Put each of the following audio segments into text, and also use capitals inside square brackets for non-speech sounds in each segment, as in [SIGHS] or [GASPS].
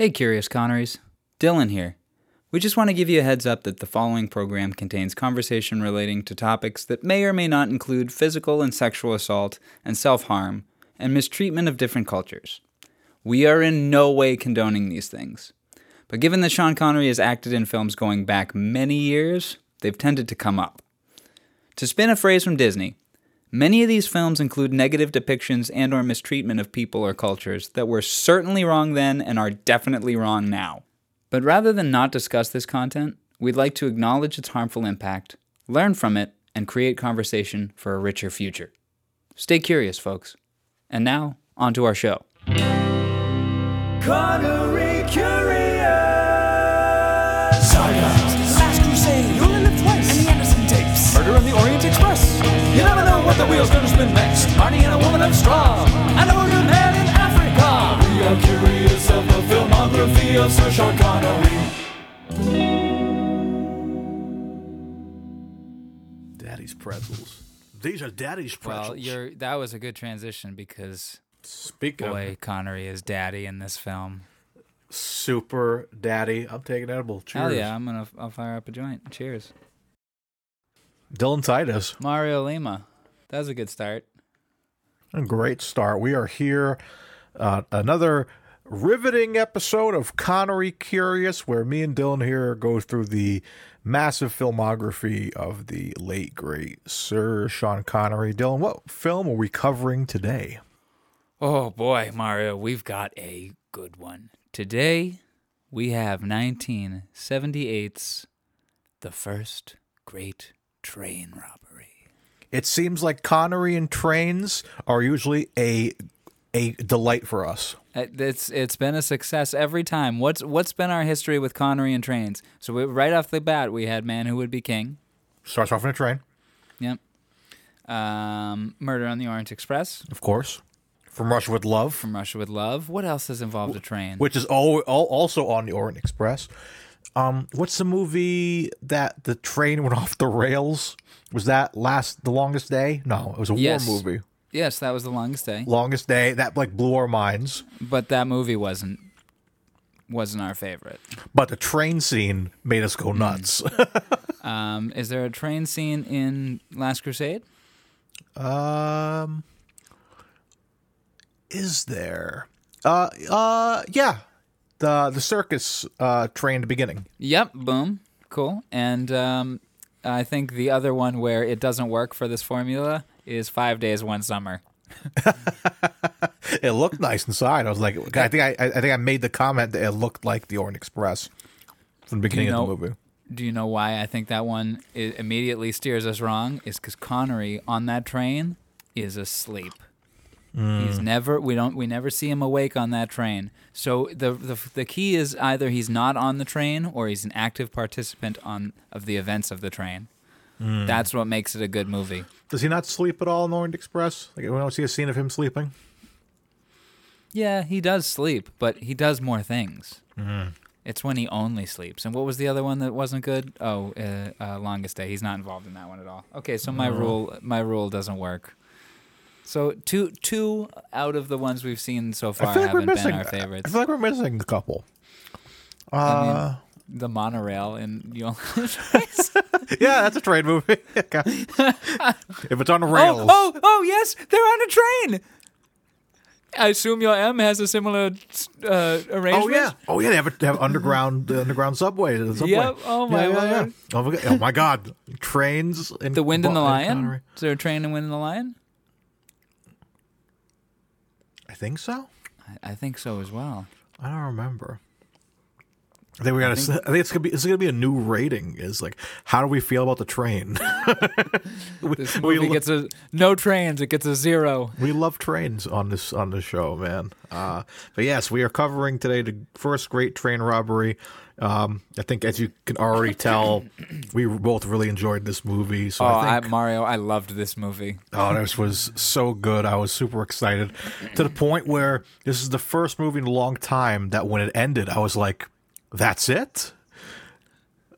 Hey, Curious Conneries. Dylan here. We just want to give you a heads up that the following program contains conversation relating to topics that may or may not include physical and sexual assault and self harm and mistreatment of different cultures. We are in no way condoning these things. But given that Sean Connery has acted in films going back many years, they've tended to come up. To spin a phrase from Disney, many of these films include negative depictions and or mistreatment of people or cultures that were certainly wrong then and are definitely wrong now. But rather than not discuss this content, we'd like to acknowledge its harmful impact, learn from it, and create conversation for a richer future. Stay curious, folks. And now, on to our show. Connery Curious! The wheel's gonna spin next. Marnie and a woman of straw, and a wounded man in Africa. We are curious of the filmography of Sir Sean Connery. Daddy's pretzels. These are Daddy's pretzels. Well, you're that was a good transition because Speaking boy, Connery is daddy in this film. super daddy, I'm taking edible. Cheers. Hell yeah, I'm gonna I'll fire up a joint. Cheers. Dylan Titus. Mario Lima. That was a good start. A great start. We are here. Uh, another riveting episode of Connery Curious, where me and Dylan here go through the massive filmography of the late great Sir Sean Connery. Dylan, what film are we covering today? Oh boy, Mario, we've got a good one. Today, we have 1978's The First Great Train Robbery. It seems like Connery and trains are usually a a delight for us. Uh, It's it's been a success every time. What's what's been our history with Connery and trains? So we, right off the bat, we had Man Who Would Be King. Starts off in a train, Yep. Um, Murder on the Orient Express of course. From Russia with Love, from Russia with Love. What else has involved a train? which is all, all, also on the Orient Express. Um, what's the movie that the train went [LAUGHS] off the rails? Was that last the longest day? No, it was a Yes. war movie. yes, that was the longest day, Longest day that like blew our minds. but that movie wasn't wasn't our favorite. But the train scene made us go nuts. [LAUGHS] Um, is there a train scene in Last Crusade? um, is there? Uh, uh, yeah. The the circus uh train beginning. Yep. Boom. Cool. And um, I think the other one where it doesn't work for this formula is Five Days One Summer. [LAUGHS] It looked nice inside. I was like, I think I, I think I made the comment that it looked like the Orient Express from the beginning know- of the movie. Do you know why I think that one immediately steers us wrong? Is because Connery on that train is asleep. He's never we don't we never see him awake on that train. So the, the the key is either he's not on the train or he's an active participant on of the events of the train. That's what makes it a good movie. Does he not sleep at all in the Orient Express? Like we don't see a scene of him sleeping. Yeah, he does sleep, but he does more things. It's when he only sleeps. And what was the other one that wasn't good? Oh, uh, uh, longest day. He's not involved in that one at all. Okay, so my rule, my rule doesn't work. So two, two out of the ones we've seen so far I feel like we're haven't missing. been our favorites. I feel like we're missing a couple. I Uh, mean, the monorail in [LAUGHS] [LAUGHS] yeah, that's a train movie. [LAUGHS] If it's on the rails, oh, oh, oh, yes, they're on a train. I assume your M has a similar uh, arrangement. Oh yeah, oh yeah, they have, a, they have underground the underground subway. The subway. Yep. Oh, my yeah, yeah, yeah. Oh my god! Oh my god! Trains. In The Wind and the Lion. Is there a train in Wind and the Lion? I think so. I, I think so as well. I don't remember. I think we got. to I think it's gonna be. It's gonna be a new rating. Is like, how do we feel about the train? [LAUGHS] we, [LAUGHS] This we, movie lo- gets a no trains. It gets a zero. we love trains on this on the show, man. Uh, but yes, we are covering today the first great train robbery. Um, I think, as you can already tell, we both really enjoyed this movie. So Oh, I I, think, Mario, I loved this movie. Oh, this was so good. I was super excited to the point where this is the first movie in a long time that when it ended, I was like, that's it?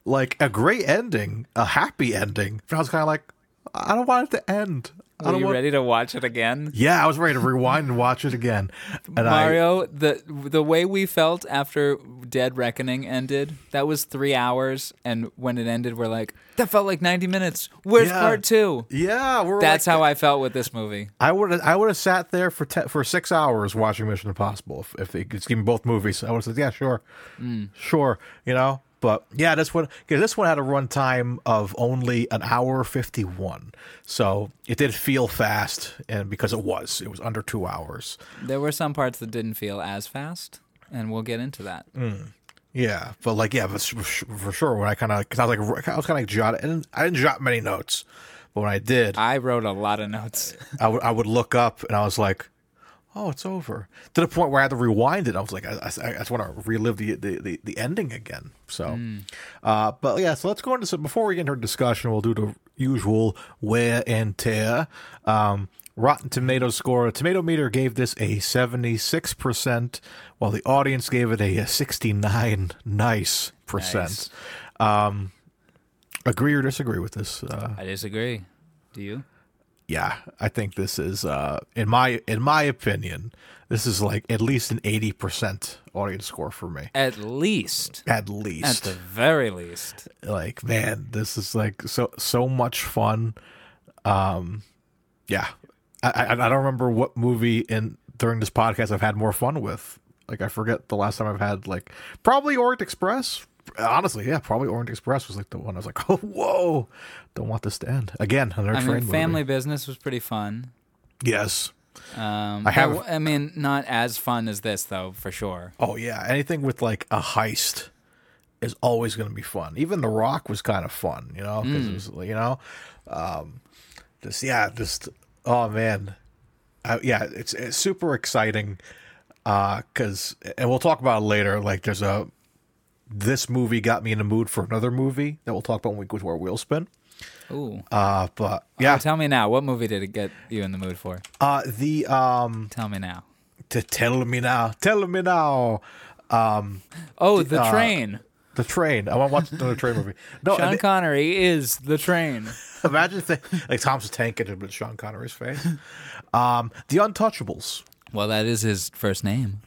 Like a great ending, a happy ending. But I was kind of like, I don't want it to end. I Were you want- ready to watch it again? Yeah, I was ready to rewind and watch it again. And I, Mario, the the way we felt after Dead Reckoning ended, that was three hours, and when it ended, we're like, that felt like ninety minutes. Where's Yeah. part two? yeah, we're That's like, how I felt with this movie. I would I would have sat there for te- for six hours watching Mission Impossible if, if they could give me both movies. I would have said, yeah, sure, mm. sure, you know. But yeah, this one this one had a runtime of only an hour fifty one, so it did feel fast, and because it was, it was under two hours. There were some parts that didn't feel as fast, and we'll get into that. Mm. Yeah, but like yeah, but for, sure when I kind of because I was like I was kind of like and I didn't jot many notes, but when I did, I wrote a lot of notes. I would I would look up and I was like, "Oh, it's over." To the point where I had to rewind it. I was like, I, I, I just want to relive the, the, the, the ending again. So, uh, but yeah, so let's go into some before we get into our discussion. We'll do the usual wear and tear. Um, Rotten Tomatoes score. Tomato Meter gave this a seventy six percent, while the audience gave it a sixty nine nice percent. Um, agree or disagree with this? Uh, I disagree. Do you? Yeah, I think this is uh in my in my opinion, this is like at least an eighty percent audience score for me. At least. At least, At the very least. like, man, this is like so so much fun. Um yeah. I, I I don't remember what movie in during this podcast I've had more fun with. Like I forget the last time I've had like probably Orient Express. Honestly, yeah, probably Orange Express was like the one I was like, [LAUGHS] oh whoa, don't want this to end again. Another I train mean, movie. Family Business was pretty fun. Yes, Um, I have- but, I mean, not as fun as this though, for sure. Oh yeah, anything with like a heist is always going to be fun. Even The Rock was kind of fun, you know, because it was you know, um, just yeah, just oh man, uh, yeah, it's, it's super exciting because and we'll talk about it later. Like there's a this movie got me in the mood for another movie that we'll talk about when we go to our wheel spin. Ooh. Uh, but yeah, Oh, tell me now. What movie did it get you in the mood for? uh, the um, Tell me now. to tell me now, tell me now, Oh, the uh, train. the train. I want to watch another train movie. [LAUGHS] No, Sean Connery is the train. [LAUGHS] Imagine if they, like Tom's tank it with Sean Connery's face. Um, the Untouchables. Well, that is his first name.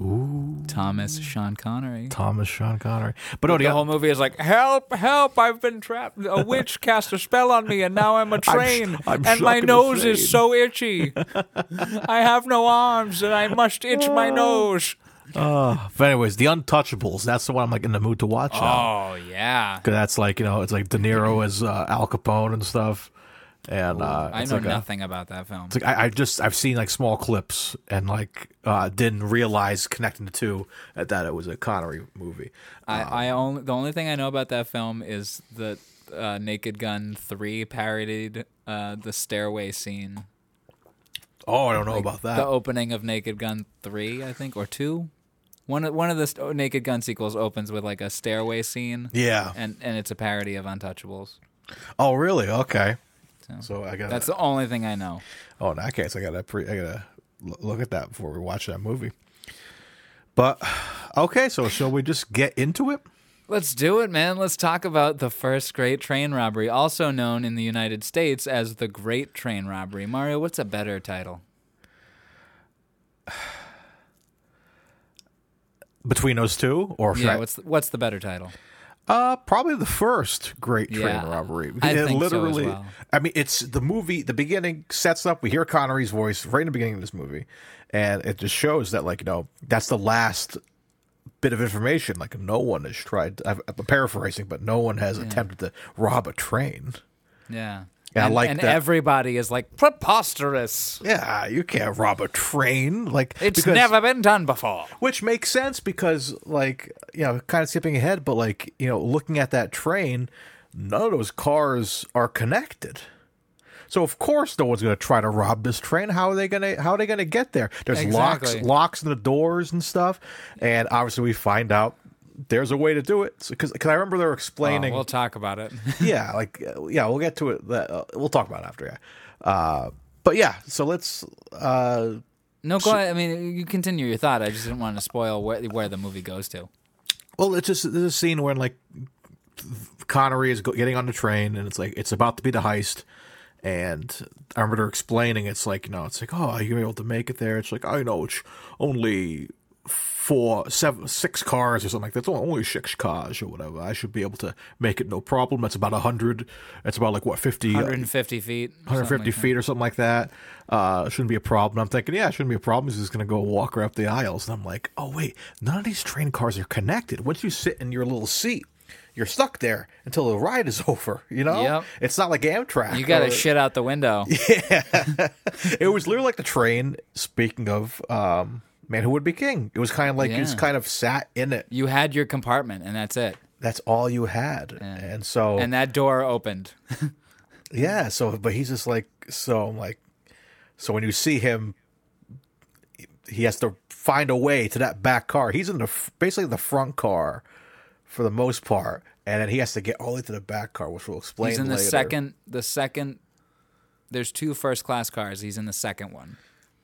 Ooh. Thomas Sean Connery. Thomas Sean Connery. But no, the, whole movie is like, help, help, I've been trapped. A witch cast a spell on me, and now I'm a [LAUGHS] train. I'm and stuck my nose train." is so itchy. I have no arms, and I must itch my nose. but anyways, the Untouchables. That's the one I'm like in the mood to watch now. Oh, yeah. Because that's like you know, it's like De Niro as uh, Al Capone and stuff. And uh, I know like a- nothing about that film. it's like I, I just I've seen like small clips and like uh, didn't realize connecting the two that it was a Connery movie. I, I only the only thing I know about that film is that uh, Naked Gun three parodied uh, the stairway scene. Oh, I don't know about that. The opening of Naked Gun three, I think, or two. One of one of the st- Naked Gun sequels opens with like a stairway scene. yeah. and and it's a parody of Untouchables. Oh, really? Okay. So, So I got That's the only thing I know. Oh, in that case, I gotta pre- I gotta look at that before we watch that movie. But okay, so shall we just get into it? Let's do it, man. Let's talk about the first great train robbery, also known in the United States as the Great Train Robbery. Mario, what's a better title? Between those two, or Yeah, I- what's the, what's the better title? Uh probably the first great train Yeah, robbery. I It think so literally, well. I mean, it's the movie. The beginning sets up. We hear Connery's voice right in the beginning of this movie, and it just shows that, like, you know, that's the last bit of information. Like, no one has tried. I'm I'm paraphrasing, but no one has attempted to rob a train. Yeah. Yeah, and, like and that. everybody is like preposterous. Yeah, you can't rob a train. Like, It's because- never been done before. Which makes sense because, like, you know, kind of skipping ahead, but like, you know, looking at that train, none of those cars are connected. So of course, no one's going to try to rob this train. How are they going to? How are they going to get there? There's locks, locks in the doors and stuff, and obviously we find out there's a way to do it. Because I remember they were Oh, explaining. we'll talk about it. [LAUGHS] yeah, like yeah, we'll get to it. Uh, we'll talk about it after. Yeah, uh, but yeah. So let's. Uh, no, go ahead. I mean, you continue your thought. I just didn't want to spoil where, where the movie goes to. Well, it's just there's a scene where like Connery is getting on the train, and it's like it's about to be the heist, And I remember explaining, it's like, you know, it's like, oh, you gonna able to make it there? It's like, I know, it's only four, seven, six cars or something like that. It's only six cars or whatever. I should be able to make it no problem. That's about a hundred. It's about like what fifty. 150 feet. 150 like that. feet or something like that. Uh, shouldn't be a problem. I'm thinking, yeah, it shouldn't be a problem. He's just going to go walk her up the aisles. And I'm like, oh, wait, none of these train cars are connected. Once you sit in your little seat, you're stuck there until the ride is [LAUGHS] over, you know? Yep. It's not like Amtrak. You got to shit out the window. [LAUGHS] Yeah, [LAUGHS] It was literally like the train, speaking of um, Man Who Would Be King. It was kind of like you just kind of sat in it. You had your compartment, and that's it. That's all you had. And so, And that door opened. [LAUGHS] Yeah, so but he's just like so I'm like so when you see him he has to find a way to that back car. He's in the basically the front car for the most part and then he has to get all the way to the back car which we'll explain He's in the later. second. The second. There's two first class cars. He's in the second one.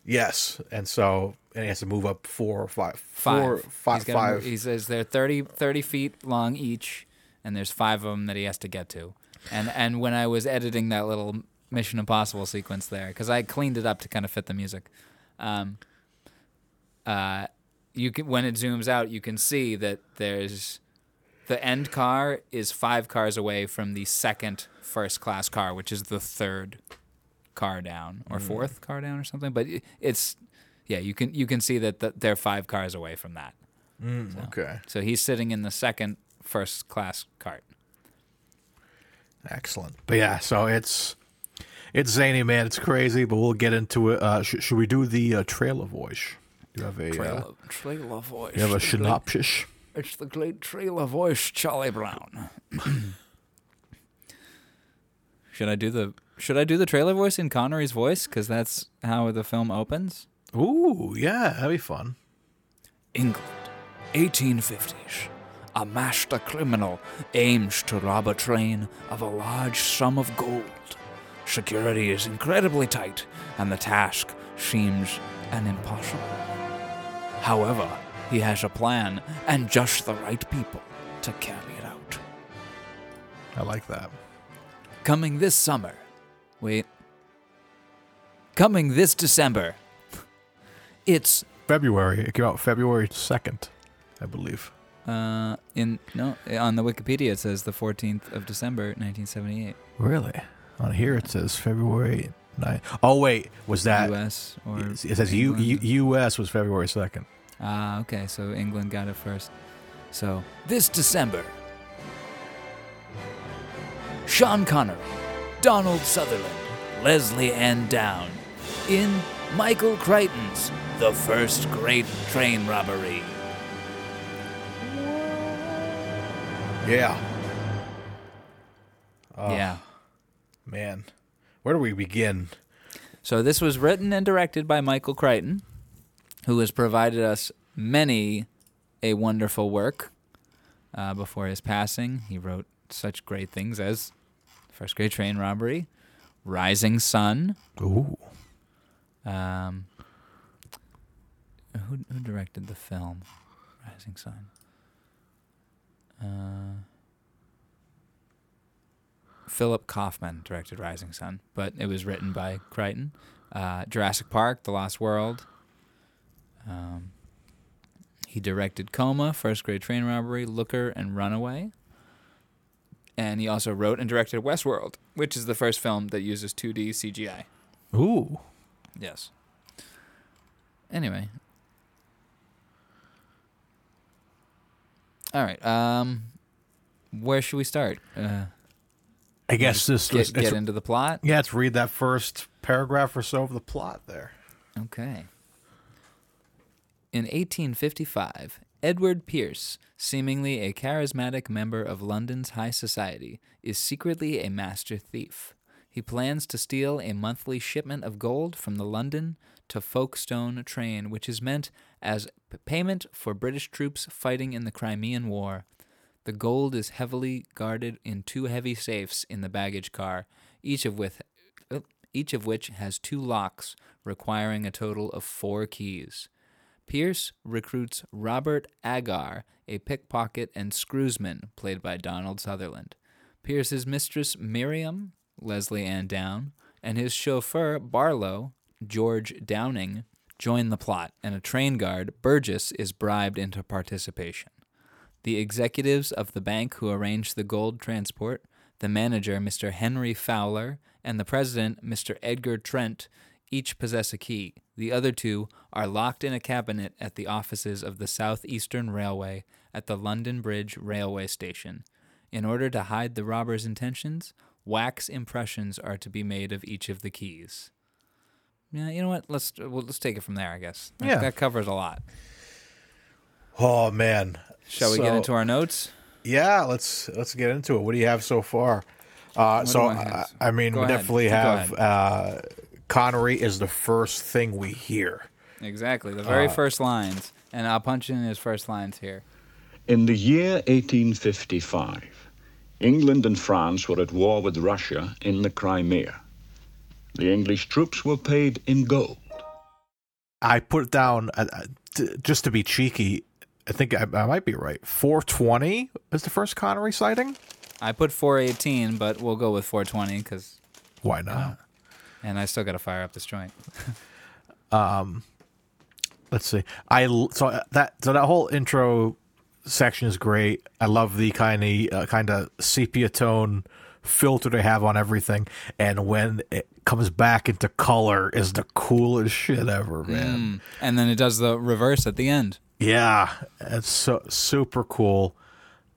Yes. And so and he has to move up four or five Five. four He's gotta five move- He says they're 30, 30 feet long each, and there's five of them that he has to get to. And and when I was editing that little Mission Impossible sequence there, because I cleaned it up to kind of fit the music, um, uh, you can when it zooms out, you can see that there's the end car is five cars away from the second first class car, which is the third car down or fourth car down or something. But it's yeah, you can you can see that the, they're five cars away from that. Okay. So he's sitting in the second first class cart. Excellent. But yeah, so it's it's zany man, it's crazy, but we'll get into it. Uh sh- should we do the uh, trailer voice? You have a uh, trailer voice. you have a synopsis. It's the great trailer voice, Charlie Brown. [CLEARS THROAT] should I do the Should I do the trailer voice in Connery's voice? Because that's how the film opens. Ooh, yeah, that'd be fun. England, 1850s. A master criminal aims to rob a train of a large sum of gold. Security is incredibly tight, and the task seems an impossible. However, he has a plan and just the right people to carry it out. I like that. Coming this summer. Wait. Coming this December. It's February. It came out February second, I believe. uh in no on the Wikipedia it says the 14th of December 1978. Really? On here it says February 9th. Oh wait, was that US or it says U, U, U.S. was February second. Ah, okay. So England got it first. So This December, Sean Connery, Donald Sutherland, Lesley-Anne Down, in Michael Crichton's The First Great Train Robbery. Yeah, yeah. man. Where do we begin? So this was written and directed by Michael Crichton, who has provided us many a wonderful work. Uh, before his passing, he wrote such great things as First Great Train Robbery, Rising Sun. Ooh, Um, who, who directed the film Rising Sun? Uh, Philip Kaufman directed Rising Sun, but it was written by Crichton. Uh, Jurassic Park, The Lost World. Um, he directed Coma, First Great Train Robbery, Looker, and Runaway. And he also wrote and directed Westworld, which is the first film that uses 2D CGI. ooh. Yes. Anyway. All right. Um, where should we start? Uh, I guess this get, get into the plot. yeah, let's read that first paragraph or so of the plot there. Okay. In 1855, Edward Pierce, seemingly a charismatic member of London's high society, is secretly a master thief. He plans to steal a monthly shipment of gold from the London to Folkestone train, which is meant as p- payment for British troops fighting in the Crimean War. The gold is heavily guarded in two heavy safes in the baggage car, each of with each of which has two locks, requiring a total of four keys. Pierce recruits Robert Agar, a pickpocket and screwsman, played by Donald Sutherland. Pierce's mistress Miriam, Lesley-Anne Down, and his chauffeur, Barlow, George Downing, join the plot, and a train guard, Burgess, is bribed into participation. The executives of the bank who arranged the gold transport, the manager, Mr. Henry Fowler, and the president, Mr. Edgar Trent, each possess a key. The other two are locked in a cabinet at the offices of the Southeastern Railway at the London Bridge Railway Station. In order to hide the robbers' intentions, wax impressions are to be made of each of the keys. Yeah, you know what? Let's well, let's take it from there. I guess. That- Yeah. that covers a lot. Oh man. Shall we get into our notes? Yeah, let's let's get into it. What do you have so far? Uh, so I I, mean, Go we ahead. definitely have uh, Connery is the first thing we hear. Exactly, the very Uh, first lines, and I'll punch in his first lines here. In the year 1855, England and France were at war with Russia in the Crimea. The English troops were paid in gold. I put down uh, uh, t- just to be cheeky. I think I, I might be right. 420 is the first Connery sighting. I put 418, but we'll go with 420 because, Why not? And I still got to fire up this joint. [LAUGHS] Let's see. I so uh, that so that whole intro section is great. I love the kind of uh, kind of sepia tone filter they have on everything, and when it comes back into color, is the coolest shit ever, man. Mm. And then it does the reverse at the end. Yeah, it's so super cool.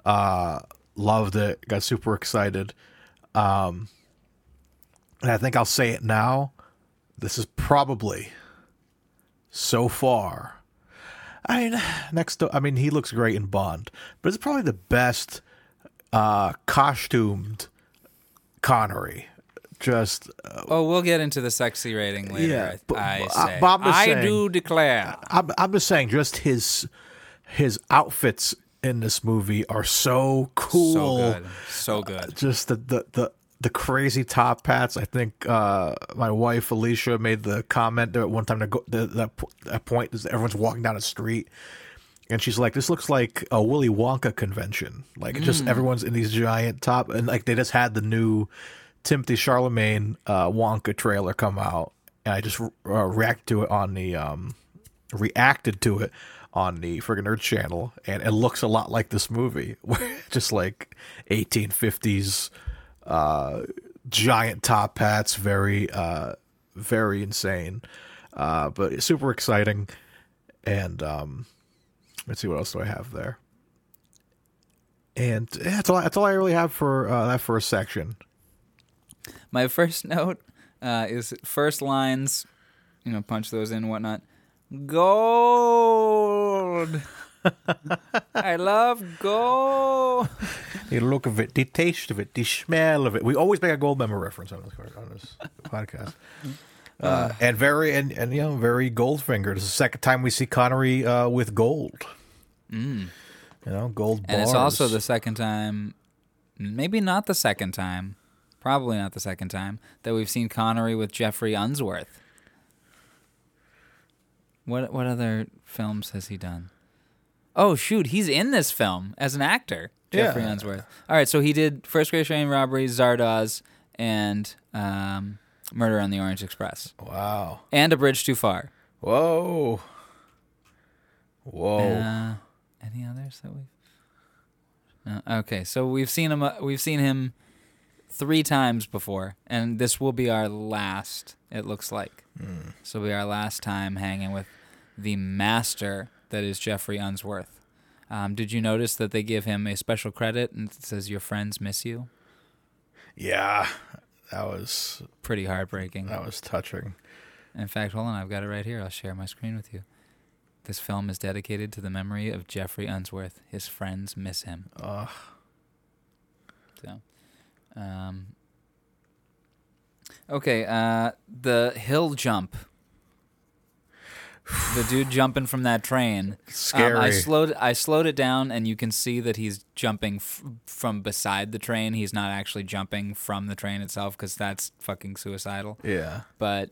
Uh, loved it. Got super excited. Um, and I think I'll say it now. This is probably so far. I mean, next to I mean, he looks great in Bond, but it's probably the best uh, costumed Connery. Just uh, Oh, we'll get into the sexy rating later. Yeah, but- I, I uh, say. but I'm just I saying- do declare. I'm I'm just saying, just his his outfits in this movie are so cool. So good. So good. Uh, just the the the, the crazy top hats. I think uh, my wife Alicia made the comment that one time to go the, that that point is everyone's walking down the street. And she's like, "This looks like a Willy Wonka convention. Like, it's just everyone's in these giant top, and like they just had the new Timothée Chalamet uh, Wonka trailer come out, and I just uh, reacted to it on the um, reacted to it on the friggin' Nerd channel, and it looks a lot like this movie, [LAUGHS] just like 1850s uh, giant top hats, very uh, very insane, uh, but super exciting. And um, let's see what else do I have there. And yeah, that's all. That's all I really have for uh, that first section. My first [LAUGHS] note uh, is first lines, you know, punch those in and whatnot. Gold. I love gold. The look of it, the taste of it, the smell of it. We always make a Goldmember reference on this on this podcast. [LAUGHS] Uh, and very and, and you know very Goldfinger. Is the second time we see Connery uh, with gold. You know, gold bars. And it's also the second time, maybe not the second time, probably not the second time, that we've seen Connery with Geoffrey Unsworth. What what other films has he done? Oh shoot, he's in this film as an actor, Jeffrey Yeah. Unsworth. All right, so he did First Great Train Robbery, Zardoz, and um, Murder on the Orange Express, wow. and A Bridge Too Far. Whoa. Whoa. Uh, any others that we? No. Okay, so we've seen him. Uh, we've seen him three times before, and this will be our last. It looks like. So will be our last time hanging with the master that is Geoffrey Unsworth. Um, did you notice that they give him a special credit and it says "Your friends miss you"? yeah, that was Pretty heartbreaking. that was touching. In fact, hold on, I've got it right here. I'll share my screen with you. This film is dedicated to the memory of Geoffrey Unsworth. His friends miss him. Ugh. So, um, okay, uh, the hill jump. The dude jumping from that train. Scary. Um, I slowed. I slowed it down, and you can see that he's jumping f- from beside the train. He's not actually jumping from the train itself because that's fucking suicidal yeah. but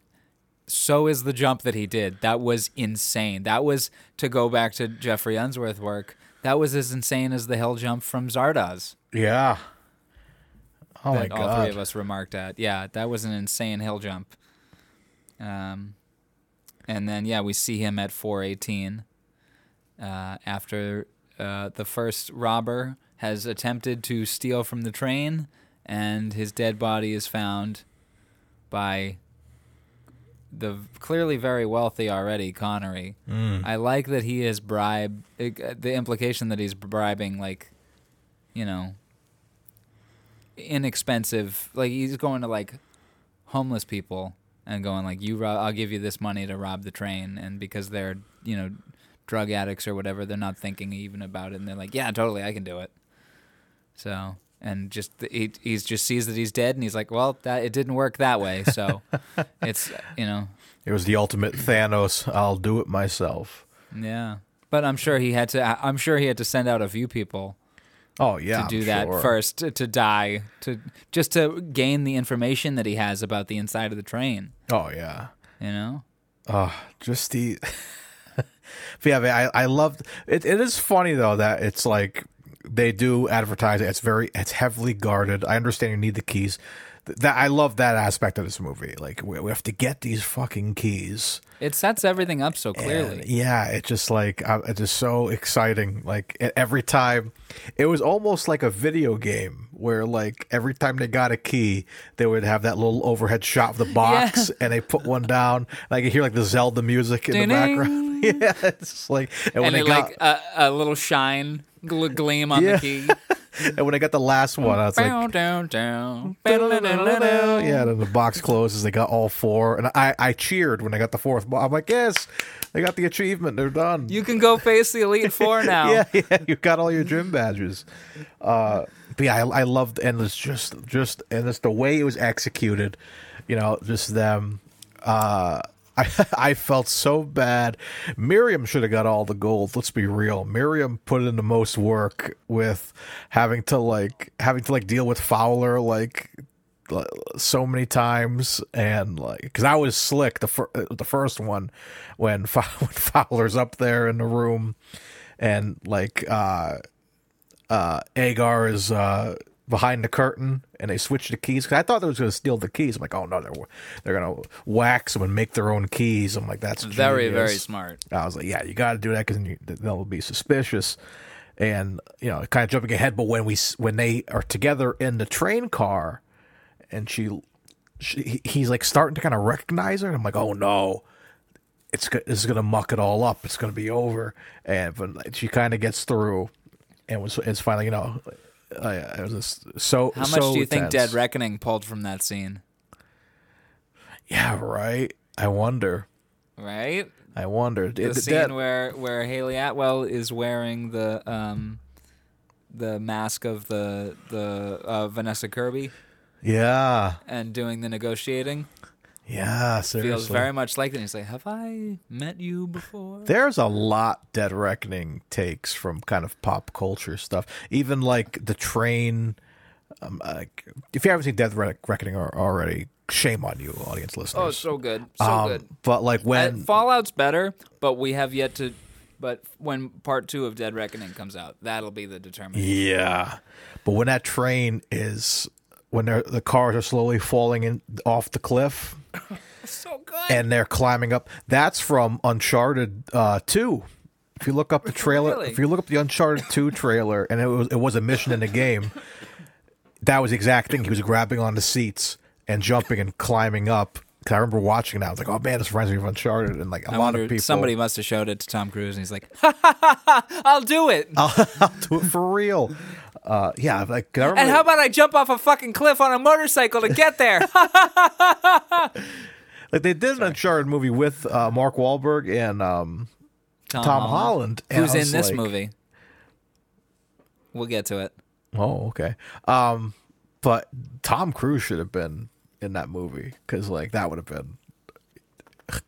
so is the jump that he did. That was insane. That was to go back to Geoffrey Unsworth work. That was as insane as the hill jump from Zardoz. Yeah. Oh my god! all three of us remarked at. Yeah, that was an insane hill jump. Um, and then yeah, we see him at 418 uh, after uh, the first robber has attempted to steal from the train, and his dead body is found by the clearly very wealthy already Connery. I like that he is bribed. The implication that he's bribing, like, you know, inexpensive. Like he's going to like homeless people and going like, "You, ro- I'll give you this money to rob the train," and because they're you know drug addicts or whatever, they're not thinking even about it, and they're like, "Yeah, totally, I can do it." So and just the, he he's just sees that he's dead, and he's like, "Well, that it didn't work that way." So [LAUGHS] it's you know It was the ultimate Thanos. I'll do it myself. yeah. But I'm sure he had to. I'm sure he had to send out a few people Oh yeah, to do I'm that sure. first to, to die to just to gain the information that he has about the inside of the train. Oh yeah. You know. Oh, just the. but [LAUGHS] yeah, I I loved it. It is funny though that it's like they do advertise it. It's very it's heavily guarded. I understand you need the keys. Th- That I love that aspect of this movie. Like we, we have to get these fucking keys. It sets everything up so And, clearly. yeah, it's just like uh, it's just so exciting. Like every time, it was almost like a video game where like every time they got a key, they would have that little overhead shot of the [LAUGHS] box, and they put one down. And I could hear like the Zelda music in the Ding-ding. background. [LAUGHS] yeah, it's like and when and they it, got like a, a little shine gl- gleam on Yeah. the key. [LAUGHS] [LAUGHS] and when I got the last one, I was like. down, down, down. [LAUGHS] Yeah, and then the box closes. They got all four, and I, I cheered when I got the fourth. I'm like, yes, they got the achievement. They're done. You can go face the Elite Four [LAUGHS] now. yeah, yeah, you got all your gym badges. Uh, but yeah, I, I loved, and it's just, just, and it's the way it was executed. You know, just them. Uh, I, [LAUGHS] I felt so bad. Miriam should have got all the gold. Let's be real. Miriam put in the most work with having to like having to like deal with Fowler like so many times and like because I was slick the fir- uh, the first one when, Fow- [LAUGHS] when Fowler's up there in the room and like uh uh Agar is uh behind the curtain and they switch the keys because I thought they was going to steal the keys. I'm like, oh no, they're they're going to wax them and make their own keys. I'm like, that's Very, very smart. I was like, yeah, you got to do that because they'll be suspicious. And you know, kind of jumping ahead, but when we when they are together in the train car, and she, she he's like starting to kind of recognize her, and I'm like, oh no, it's is gonna muck it all up. It's gonna be over. And but she kind of gets through, and was it's finally you know, uh, it was just so. How much so do you think tense. Dead Reckoning pulled from that scene? Yeah, right. I wonder. Right? I wonder. The, The scene dead- where where Hayley Atwell is wearing the um the mask of the the uh, Vanessa Kirby yeah, and doing the negotiating yeah. Seriously. feels very much like that. He's like, "Have I met you before?" There's a lot Dead Reckoning takes from kind of pop culture stuff. Even like the train. Um, like, if you haven't seen Dead Reckoning already, shame on you, audience listeners. Oh, so good, so Um, good. But like Uh, when Fallout's better, but we have yet to. But when part two of Dead Reckoning comes out, that'll be the determinant. yeah, but when that train is when the cars are slowly falling in off the cliff [LAUGHS] So good. and they're climbing up, that's from Uncharted uh, Two. If you look up the trailer, Really? if you look up the Uncharted Two trailer, and it was it was a mission in the game. That was the exact thing. He was grabbing on the seats and jumping and climbing up. 'Cause I remember watching that. I was like, "Oh man, this reminds me of Uncharted." And like a I lot wonder, of people, somebody must have showed it to Tom Cruise, and he's like, ha, ha, ha, ha, "I'll do it." [LAUGHS] I'll do it for real. Uh, yeah, like I remember, and how about I jump off a fucking cliff on a motorcycle to get there? [LAUGHS] like they did an Uncharted movie with uh, Mark Wahlberg and um, Tom Holland, and who's in this like- movie. We'll get to it. Oh, okay. Um, but Tom Cruise should have been in that movie because like that would have been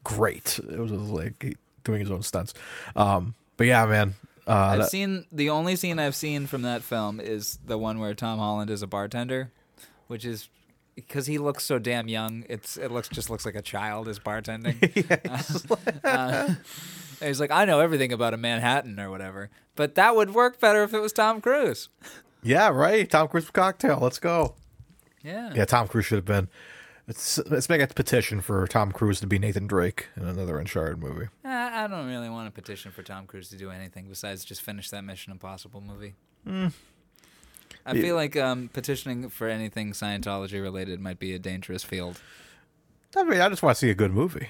great. It was just, like doing his own stunts. Um, but yeah, man. Uh, I've that- seen the only scene I've seen from that film is the one where Tom Holland is a bartender, which is because he looks so damn young. It's it looks just looks like a child is bartending. [LAUGHS] [LAUGHS] Uh, he's like, I know everything about a Manhattan or whatever, but that would work better if it was Tom Cruise. yeah, right. Tom Cruise cocktail. Let's go. Yeah. Yeah, Tom Cruise should have been. Let's, let's make a petition for Tom Cruise to be Nathan Drake in another Uncharted movie. I I don't really want a petition for Tom Cruise to do anything besides just finish that Mission Impossible movie. Hmm. I feel like um, petitioning for anything Scientology related might be a dangerous field. I mean, I just want to see a good movie.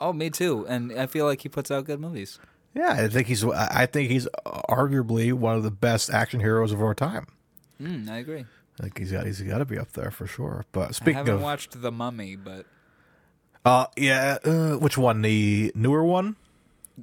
Oh, me too. And I feel like he puts out good movies. Yeah, I think he's. I think he's arguably one of the best action heroes of our time. Mm, I agree. I think he's got. He's got to be up there for sure. But speaking I haven't of, watched The Mummy, but uh, yeah, uh, which one? The newer one?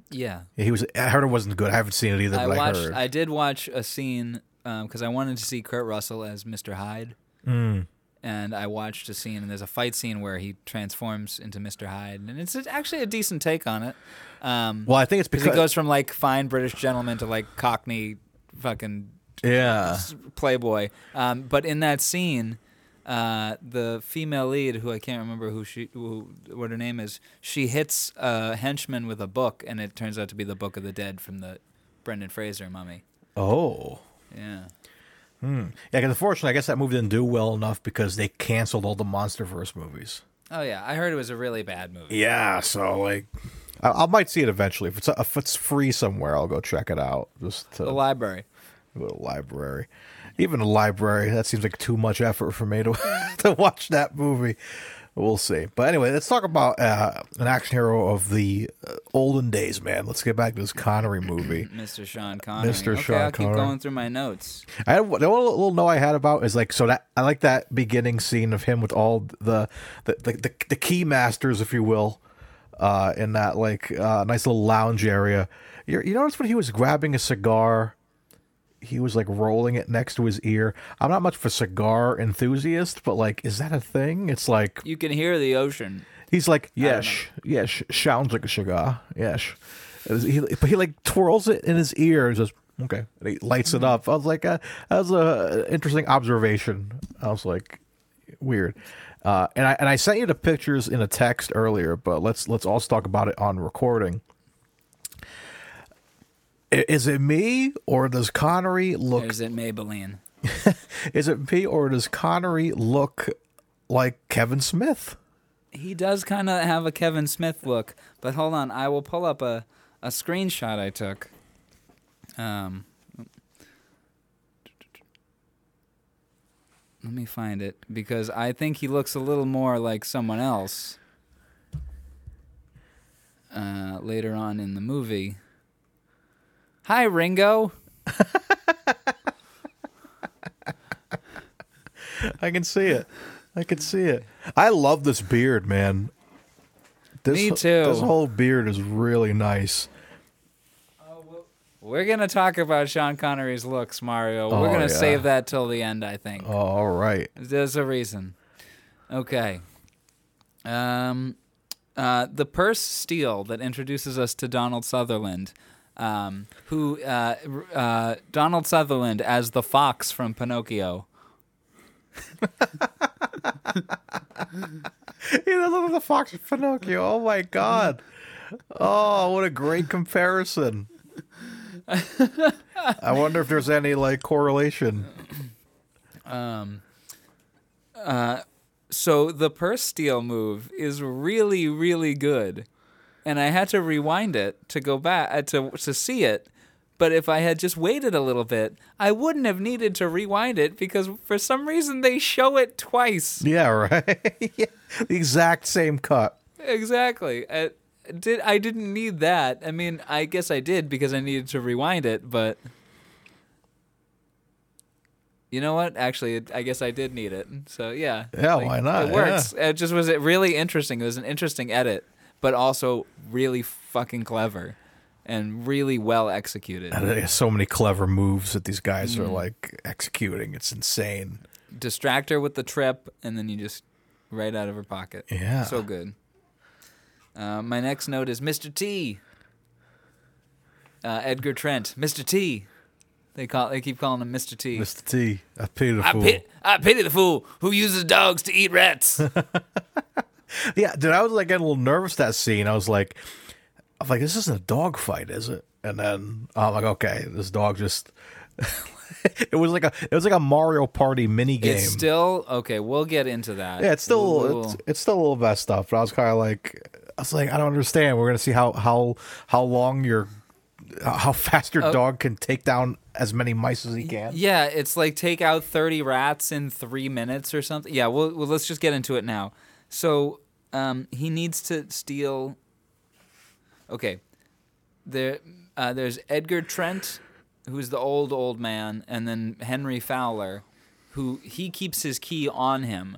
yeah. Yeah, he was. I heard it wasn't good. I haven't seen it either, I but I, watched. heard. I did watch a scene because I wanted to see Kurt Russell as Mr. Hyde, Hmm. and I watched a scene. And there's a fight scene where he transforms into Mr. Hyde, and it's actually a decent take on it. Um, well, I think it's because because he goes from like fine British gentleman to like Cockney, fucking yeah, playboy. Um, but in that scene, uh, the female lead, who I can't remember who she, who, what her name is, she hits a henchman with a book, and it turns out to be the Book of the Dead from the Brendan Fraser mummy. oh. Yeah. Yeah, because unfortunately, I guess that movie didn't do well enough because they canceled all the MonsterVerse movies. Oh yeah, I heard it was a really bad movie. Yeah, so like, I, I might see it eventually. If it's if it's free somewhere, I'll go check it out. Just to The library. Go to library. Even a library, that seems like too much effort for me to [LAUGHS] to watch that movie. We'll see. But anyway, let's talk about uh, an action hero of the uh, olden days, man. Let's get back to this Connery movie. [CLEARS THROAT] Mr. Sean Connery. Mr. Okay, Sean I'll keep Connery. going through my notes. I had, the one little note I had about is like so that I like that beginning scene of him with all the the the, the, the key masters, if you will, uh, in that like uh, nice little lounge area. You, you notice when he was grabbing a cigar, he was like rolling it next to his ear. I'm not much of a cigar enthusiast, but like, is that a thing? It's like You can hear the ocean. He's like, yes, yes, sounds like a cigar, yes. And He, but he like twirls it in his ear and just okay. And he lights it up. I was like, uh, that was a interesting observation. I was like, weird. Uh, and I and I sent you the pictures in a text earlier, but let's let's also talk about it on recording. Is it me or does Connery look? There's it Maybelline. [LAUGHS] Is it me or does Connery look like Kevin Smith? He does kind of have a Kevin Smith look, but hold on, I will pull up a, a screenshot I took. Um, let me find it because I think he looks a little more like someone else uh, later on in the movie. Hi, Ringo. I can see it. I can see it. I love this beard, man. This, Me too. This whole beard is really nice. We're gonna talk about Sean Connery's looks, Mario. Oh, We're gonna yeah. save that till the end, I think. Oh, all right. There's a reason. Okay. Um, uh, the purse steal that introduces us to Donald Sutherland, um, who uh, uh, Donald Sutherland as the fox from Pinocchio. [LAUGHS] He does look like the Fox of Pinocchio. Oh my god. Oh, what a great comparison. I wonder if there's any like correlation. Um. Uh. So the purse steal move is really, really good, and I had to rewind it to go back uh, to to see it. But if I had just waited a little bit, I wouldn't have needed to rewind it because for some reason they show it twice. Yeah, [LAUGHS] right. yeah. The exact same cut. Exactly. I, did I didn't need that. I mean, I guess I did because I needed to rewind it, but you know what? Actually, I guess I did need it. So yeah. Yeah, why not? It works. It just was it really interesting. It was an interesting edit, but also really fucking clever and really well executed. And so many clever moves that these guys Mm. are like executing. It's insane. Distract her with the trip, and then you just right out of her pocket. Yeah. So good. Uh, my next note is Mr. T. Uh, Edgar Trent, Mr. T. They call they keep calling him Mr. T. Mr. T, I pity the I, fool. pit, I pity the fool who uses dogs to eat rats. [LAUGHS] [LAUGHS] Yeah, dude, I was like getting a little nervous that scene. I was like, I'm like, this isn't a dog fight, is it? And then I'm like, okay, this dog just [LAUGHS] it was like a it was like a Mario Party mini game. It's still okay. We'll get into that. yeah, it's still We'll- it's, it's still a little messed stuff. But I was kind of like I was like I don't understand. We're gonna see how how how long your how fast your oh. dog can take down as many mice as he can. Yeah, it's like take out 30 rats in three minutes or something. Yeah, well, well let's just get into it now. So um, he needs to steal. Okay. There, uh, there's Edgar Trent, who's the old, old man, and then Henry Fowler, who he keeps his key on him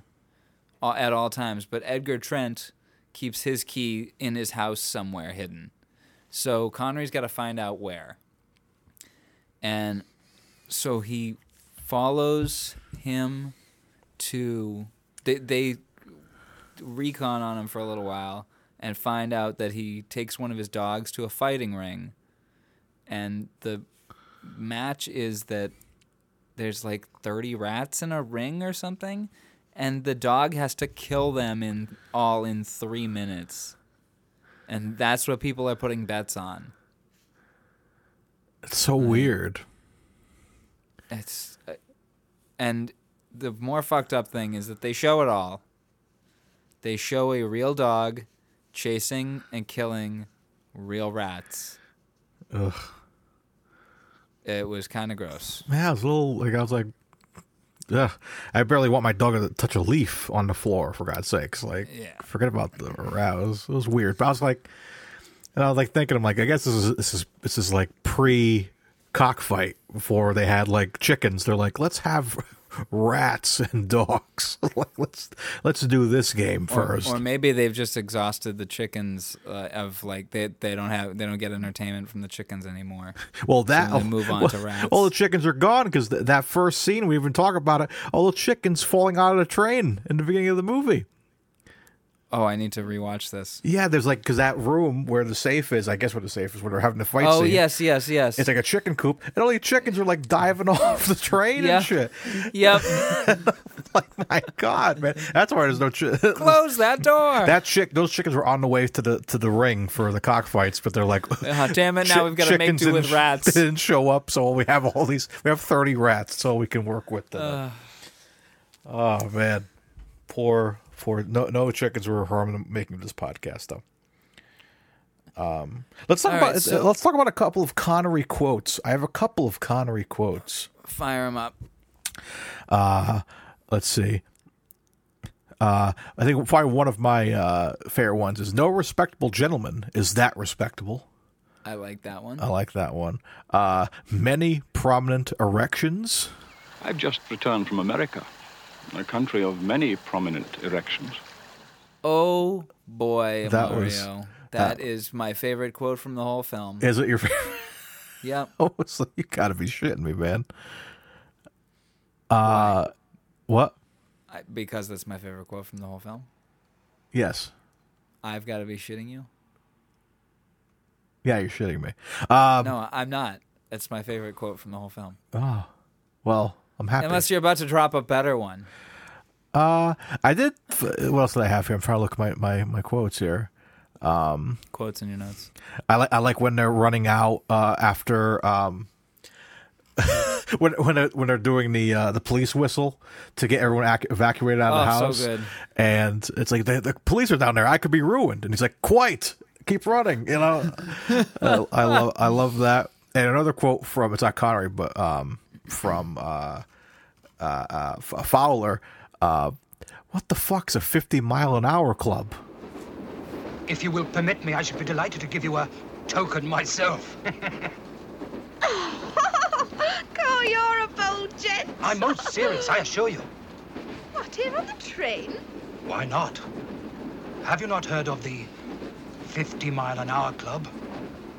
uh, at all times, but Edgar Trent keeps his key in his house somewhere hidden. So Connery's got to find out where. And so he follows him to they, they recon on him for a little while and find out that he takes one of his dogs to a fighting ring and the match is that there's like 30 rats in a ring or something and the dog has to kill them in all in 3 minutes and that's what people are putting bets on It's so weird. It's uh, and the more fucked up thing is that they show it all. They show a real dog chasing and killing real rats. Ugh. It was kind of gross. Yeah, it was a little like I was like, yeah, I barely want my dog to touch a leaf on the floor for God's sakes. Like, Yeah. forget about the rat. It was, it was weird, but I was like, and I was like thinking, I'm like, I guess this is this is this is like pre cockfight before they had like chickens. They're like, let's have rats and dogs. [LAUGHS] like, let's let's do this game first. or maybe they've just exhausted the chickens uh, of like they they don't have they don't get entertainment from the chickens anymore. Well, that then move [LAUGHS] on well, to rats. All the chickens are gone because th- that first scene we even talk about it. All the chickens falling out of the train in the beginning of the movie. Oh, I need to rewatch this. Yeah, there's like because that room where the safe is, I guess where the safe is, where they're having the fight. Oh scene, yes, yes, yes. it's like a chicken coop, and all the chickens are like diving [LAUGHS] off the train Yeah. and shit. yep. [LAUGHS] Like my god, man, that's why there's no chi- [LAUGHS] Close that door. that chick. Those chickens were on the way to the to the ring for the cockfights, but they're like, Ah, damn it! Now we've got to make do with rats. Didn't show up, so we have all these. We have thirty rats, so we can work with them. oh man, poor poor. No no chickens were harming making this podcast though. Um, let's talk All about right, so- let's talk about a couple of Connery quotes. I have a couple of Connery quotes. Fire them up. Let's see. Uh, I think probably one of my uh, favorite ones is "No respectable gentleman is that respectable." I like that one. I like that one. Uh, many prominent erections. I've just returned from America, a country of many prominent erections. Oh boy, That Mario. was- that is my favorite quote from the whole film. Is it your favorite? Yep. Oh, it's like, you gotta be shitting me, man. Uh, what? I, because that's my favorite quote from the whole film. Yes. I've got to be shitting you. Yeah, you're shitting me. Um, No, I'm not. It's my favorite quote from the whole film. Oh, well, I'm happy. Unless you're about to drop a better one. uh, I did. What else did I have here? I'm trying to look at my my my quotes here. Quotes in your notes. I like I like when they're running out uh, after um, [LAUGHS] when when they're, when they're doing the uh, the police whistle to get everyone ac- evacuated out of the Oh, so house. good. And it's like the, the police are down there. I could be ruined. And he's like, "Quite, keep running." You know, [LAUGHS] I, I love I love that. And another quote from it's not Connery, but um, from uh, uh, uh, Fowler. Uh, what the fuck's a fifty mile an hour club? If you will permit me, I should be delighted to give you a token myself. [LAUGHS] Oh, you're a bold gent. I'm most serious, I assure you. What, here on the train? Why not? Have you not heard of the 50 mile an hour club?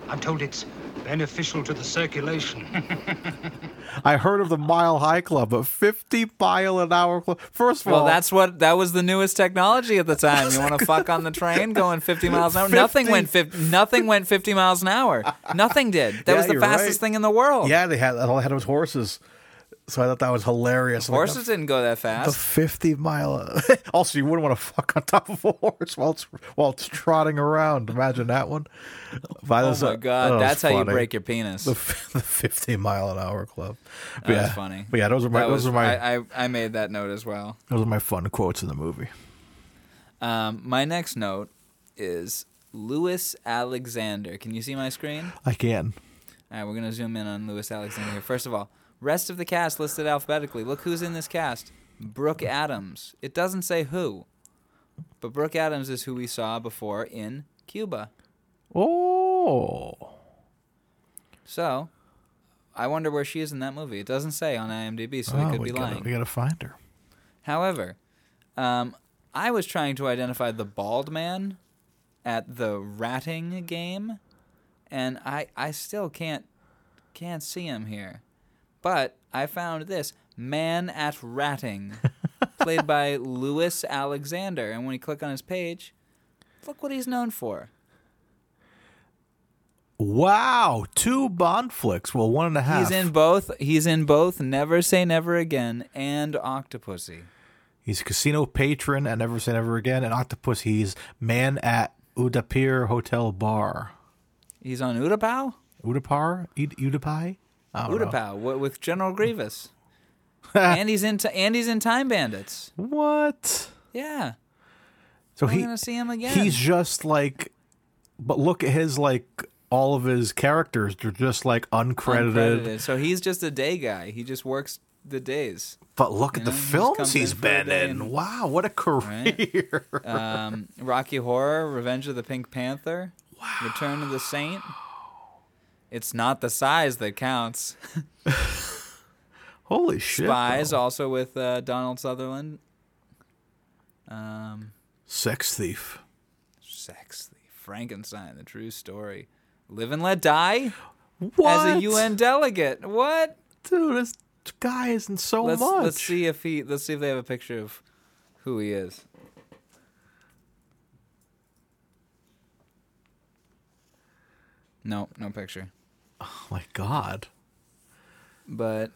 I'm told it's beneficial to the circulation. [LAUGHS] I heard of the Mile High Club, a 50 mile an hour club. First of Well, all, that's what that was the newest technology at the time. You want to fuck on the train going 50 miles an hour? [LAUGHS] Nothing went 50, nothing went 50 miles an hour. Nothing did. That [LAUGHS] Yeah, was the fastest right. thing in the world. yeah, they had all they had was horses. So I thought that was hilarious. Like, Horses didn't go that fast. the 50 mile. [LAUGHS] also, you wouldn't want to fuck on top of a horse while it's while it's trotting around. Imagine that one. By Oh my god, that that's how you break your penis. the, [LAUGHS] the 50 mile an hour club. But That yeah, was funny. But yeah, those are my That those was- are my I, I, I made that note as well. those are my fun quotes in the movie. Um, my next note is Louis Alexander. Can you see my screen? I can. All right, we're gonna zoom in on Louis Alexander here. First of all, rest of the cast listed alphabetically. Look who's in this cast: Brooke Adams. It doesn't say who, but Brooke Adams is who we saw before in Cuba. Oh, So, I wonder where she is in that movie. It doesn't say on IMDb, so Oh, they could be gotta, lying. We gotta find her. However, um, I was trying to identify the bald man at the ratting game, and I I still can't can't see him here. But I found this man at ratting, [LAUGHS] played by Louis Alexander, and when you click on his page, look what he's known for. Wow, two Bond flicks. Well, one and a half. He's in both. He's in both. Never Say Never Again and Octopussy. He's a casino patron at Never Say Never Again, and Octopus. He's man at Udaipur Hotel Bar. He's on Utapau. Udapar? Ud- Udapai? I don't know. Utapau wi- with General Grievous. [LAUGHS] and he's in. T- and he's in Time Bandits. What? Yeah. So We're he gonna see him again. he's just like, but look at his like all of his characters. They're just like uncredited. Uncredited. So he's just a day guy. He just works the days. But look You at the know, he just films he's been in. and- Wow, what a career! Um, Rocky Horror, Revenge of the Pink Panther, Return of the Saint. It's not the size that counts. Holy shit! Spies, though. also with uh, Donald Sutherland. Um, Sex thief. Sex Thief, Frankenstein, the true story. Live and Let Die What? as a UN delegate. What? dude? This guy isn't so let's much. let's see if he let's see if they have a picture of who he is. No, no picture. Oh my god. But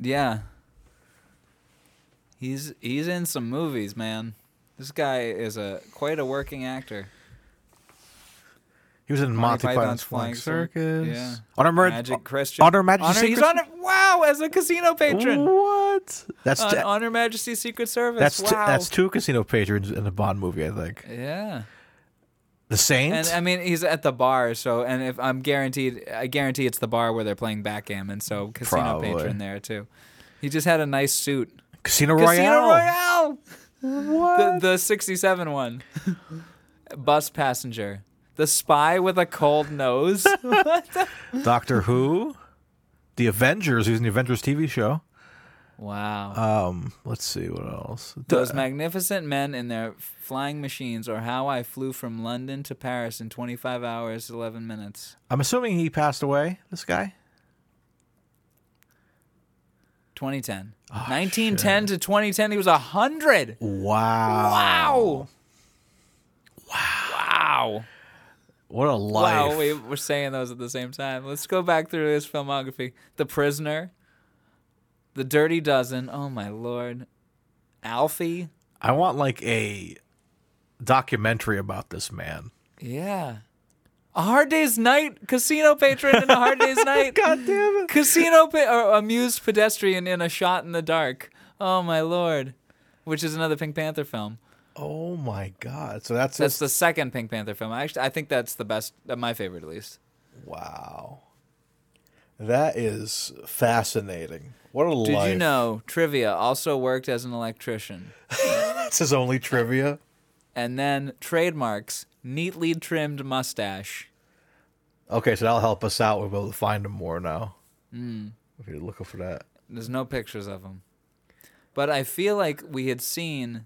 yeah. He's he's in some movies, man. This guy is a quite a working actor. He was in Monty, Python's Python's Flying Flying Cir- Circus. yeah. On Emer- Magic Christian. On Her Majesty Honor, he's Secret- on it. Wow, as a casino patron. What? That's On t- On Her Majesty Secret Service. that's t- wow. that's two casino patrons in a Bond movie, I think. yeah. The Saint. And I mean, he's at the bar, so and if I'm guaranteed, I guarantee it's the bar where they're playing backgammon, so casino Probably. patron there too. He just had a nice suit. Casino Royale. Casino Royale. What? The the '67 one. Bus passenger. The spy with a cold nose. [LAUGHS] Doctor Who. The Avengers. In the Avengers TV show. Wow. Um, let's see what else. Those magnificent men in their flying machines, or how I flew from London to Paris in 25 hours 11 minutes. I'm assuming he passed away. This guy. 2010. 1910 to 2010, he was 100. Wow. Wow. Wow. Wow. What a life. Wow, we, we're saying those at the same time. Let's go back through his filmography. The Prisoner, The Dirty Dozen. Oh my lord, Alfie. I want like a documentary about this man. Yeah, A Hard Day's Night. Casino patron in A Hard Day's [LAUGHS] Night. God damn it. Casino pa- or amused pedestrian in A Shot in the Dark. Oh my lord, which is another Pink Panther film. Oh my god. So that's That's his- the second Pink Panther film. Actually, I think that's the best, uh, my favorite at least. wow. That is fascinating. What a Did life. you know Trivia also worked as an electrician? [LAUGHS] That's his only trivia. and then trademarks neatly trimmed mustache. Okay, so that'll help us out. We'll be able to find him more now. Hmm. If you're looking for that. There's no pictures of him, but I feel like we had seen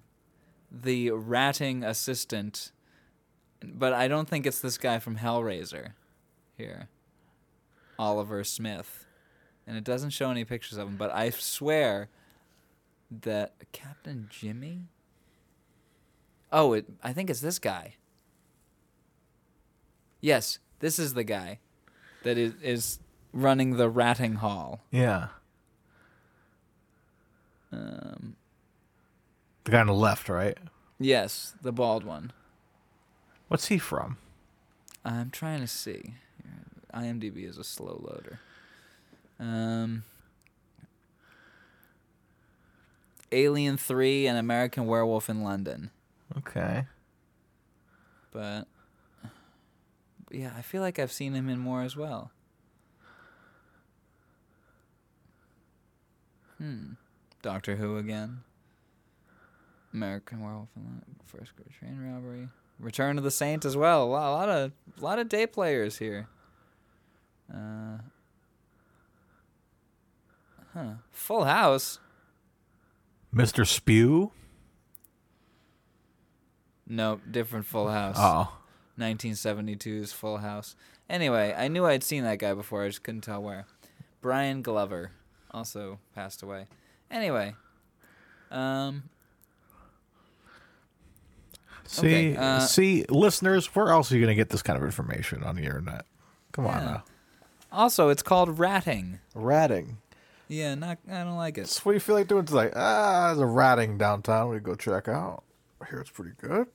the ratting assistant, but I don't think it's this guy from Hellraiser here, Oliver Smith, and it doesn't show any pictures of him. But I swear that Captain Jimmy. Oh, it. I think it's this guy. Yes, this is the guy that is, is running the ratting hall. Yeah. Um, The guy on the left, right? yes, the bald one. What's he from? I'm trying to see. IMDb is a slow loader. Um, Alien Three and American Werewolf in London, Okay. but yeah, I feel like I've seen him in more as well. Hmm. Doctor Who again. American Werewolf in London. First Great Train Robbery. Return of the Saint as well. Wow, a lot of a lot of day players here. Uh, huh. Full House. Mr. Spew? Nope, different Full House. Oh. 1972's Full House. Anyway, I knew I'd seen that guy before. I just couldn't tell where. Brian Glover also passed away. Anyway, um, See, Okay, uh, see, listeners, where else are you going to get this kind of information on the internet? Come on now. also it's called ratting. Ratting. Yeah, not I don't like it. So what do you feel like doing tonight? Ah, there's a ratting downtown. We go check out. I hear it's pretty good.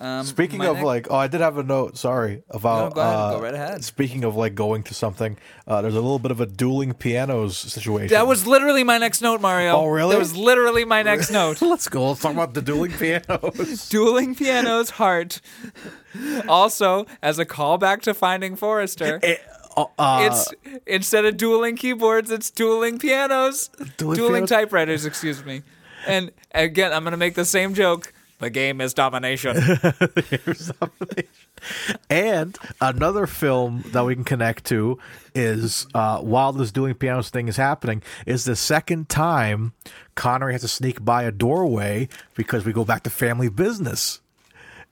Um, Speaking of next- like, oh, I did have a note. Sorry about. No, go ahead, uh, go right ahead. Speaking of like going to something, uh, there's a little bit of a dueling pianos situation. that was literally my next note, Mario. Oh, really? That was literally my next note. [LAUGHS] Let's go. Let's talk about the dueling pianos. [LAUGHS] Dueling pianos, heart. Also, as a callback to Finding Forrester, [LAUGHS] Eh, oh, uh, it's instead of dueling keyboards, it's dueling pianos, Dueling dueling, pianos? typewriters. Excuse me. And again, I'm gonna make the same joke. The game is domination. [LAUGHS] And another film that we can connect to is uh, while this dueling pianos thing is happening, is the second time Connery has to sneak by a doorway because we go back to family business.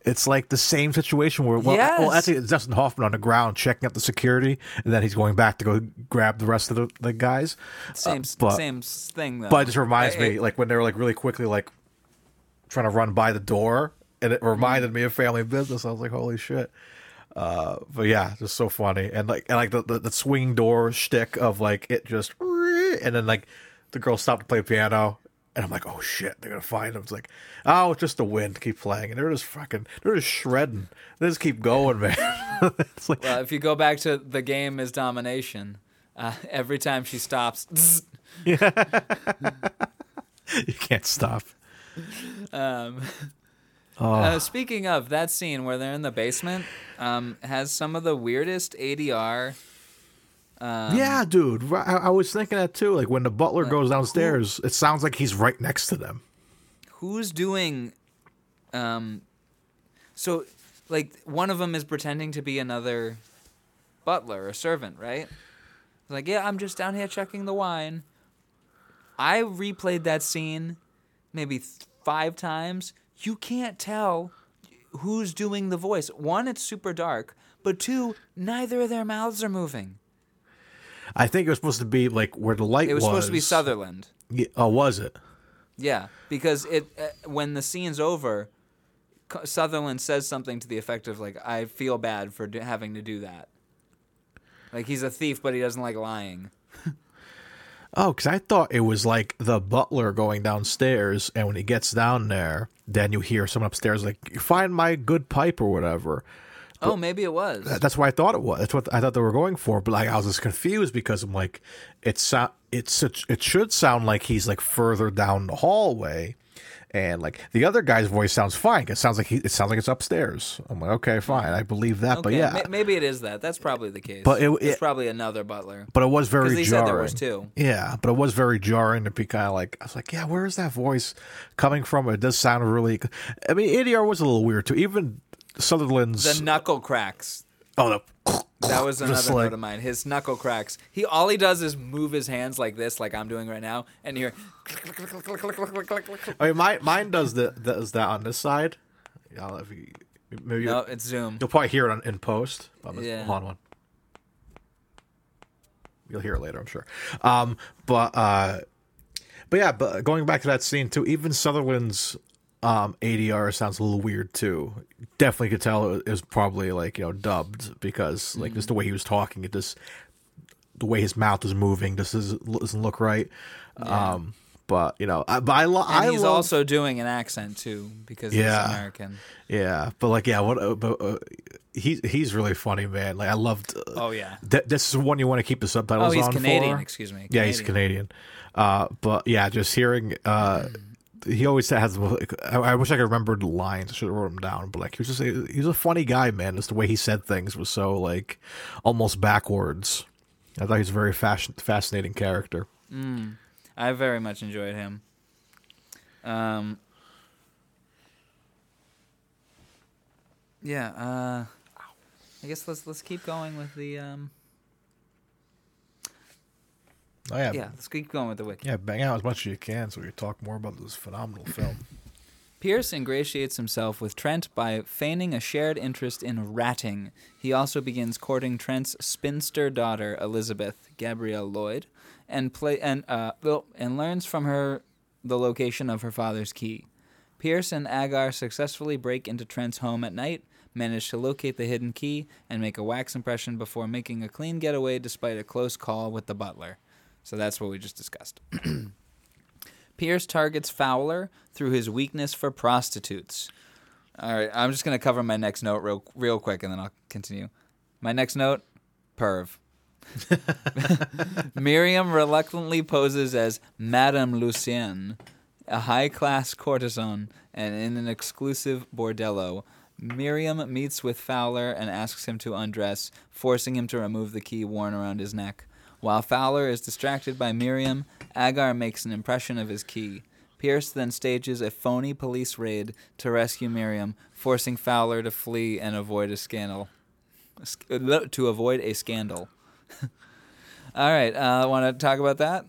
It's like the same situation where well, Yes. well actually it's Dustin Hoffman on the ground checking out the security, and then he's going back to go grab the rest of the, the guys. Same, Uh, but- same thing though. But it just reminds I- me, like when they were like really quickly like trying to run by the door, and it reminded me of Family Business. I was like, holy shit. Uh, but yeah, just so funny, and like and like the, the, the swinging door shtick of like it just, and then like the girl stopped to play piano, and I'm like, oh shit, they're gonna find him. It's like, oh, it's just the wind, keep playing, and they're just fucking, they're just shredding. They just keep going, man. [LAUGHS] it's like, Well, if you go back to the game is domination, uh, every time she stops, [LAUGHS] you can't stop. um, Oh. uh, speaking of that scene where they're in the basement, um, has some of the weirdest ADR. Um, yeah, dude. I, I was thinking that too. Like when the butler goes downstairs, it sounds like he's right next to them. who's doing um so like one of them is pretending to be another butler or servant right like yeah i'm just down here checking the wine i replayed that scene maybe th- five times you can't tell who's doing the voice one it's super dark but two neither of their mouths are moving I think it was supposed to be like where the light it was, was. supposed to be sutherland Yeah, oh, was it? Yeah, because it uh, when the scene's over, Sutherland says something to the effect of like, "I feel bad for do- having to do that." Like he's a thief, but he doesn't like lying. [LAUGHS] Oh, because I thought it was like the butler going downstairs, and when he gets down there, then you hear someone upstairs like, "Find my good pipe" or whatever. Oh, maybe it was. That's what I thought it was. That's what I thought they were going for. But like I was just confused because I'm like, it's so- it's it should sound like he's like further down the hallway, and like the other guy's voice sounds fine. It sounds like he it sounds like it's upstairs. I'm like, okay, fine, I believe that. But yeah, ma- maybe it is that. That's probably the case. But it- it's probably another butler. but it was very jarring. said there was two. Yeah, but it was very jarring to be kind of like I was like, yeah, where is that voice coming from? It does sound really. I mean, ADR was a little weird too. Even Sutherland's The knuckle cracks. oh the That was [LAUGHS] another like- note of mine. His knuckle cracks. He all he does is move his hands like this, like I'm doing right now, and you hear. I mean, my, mine does the does that on this side. Yeah, if you, maybe No, it's Zoom. you'll probably hear it on, in post. But Yeah. Hold on one. You'll hear it later, I'm sure. Um, but uh, but yeah, but going back to that scene too, even Sutherland's um ADR sounds a little weird too. Definitely could tell it was probably like you know dubbed because like just the way he was talking, it just the way his mouth is moving just doesn't, doesn't look right. Um, but you know, I, but I, lo- I he's love, also doing an accent too because Yeah. he's American. yeah, but like yeah, what? Uh, but, uh, he's he's really funny, man. Like I loved. Uh, Oh yeah. th- this is one you want to keep the subtitles Oh, he's Canadian. for. Excuse me. Yeah, he's Canadian. Uh, but yeah, just hearing. Uh, he always has. I, wish I could remember the lines. I should have wrote them down. But like, he was just he was a funny guy, man. Just the way he said things was so like almost backwards. I thought he was a very fashion, fascinating character. I very much enjoyed him. Um. Yeah. Uh. I guess let's let's keep going with the um. Oh yeah, Yeah, let's keep going with the wiki. yeah. Bang out as much as you can, so we can talk more about this phenomenal film. [CLEARS THROAT] Pierce ingratiates himself with Trent by feigning a shared interest in ratting. He also begins courting Trent's spinster daughter, Elizabeth Gabrielle Lloyd, and play and uh and learns from her the location of her father's key. Pierce and Agar successfully break into Trent's home at night, manage to locate the hidden key, and make a wax impression before making a clean getaway despite a close call with the butler. So that's what we just discussed. [CLEARS THROAT] Pierce targets Fowler through his weakness for prostitutes. All right, I'm just gonna cover my next note real real quick, and then I'll continue. My next note, perv. [LAUGHS] Miriam reluctantly poses as Madame Lucienne, a high-class courtesan, and in an exclusive bordello. Miriam meets with Fowler and asks him to undress, forcing him to remove the key worn around his neck. While Fowler is distracted by Miriam, Agar makes an impression of his key. Pierce then stages a phony police raid to rescue Miriam, forcing Fowler to flee and avoid a scandal. Uh, To avoid a scandal. [LAUGHS] All right, uh, want to talk about that?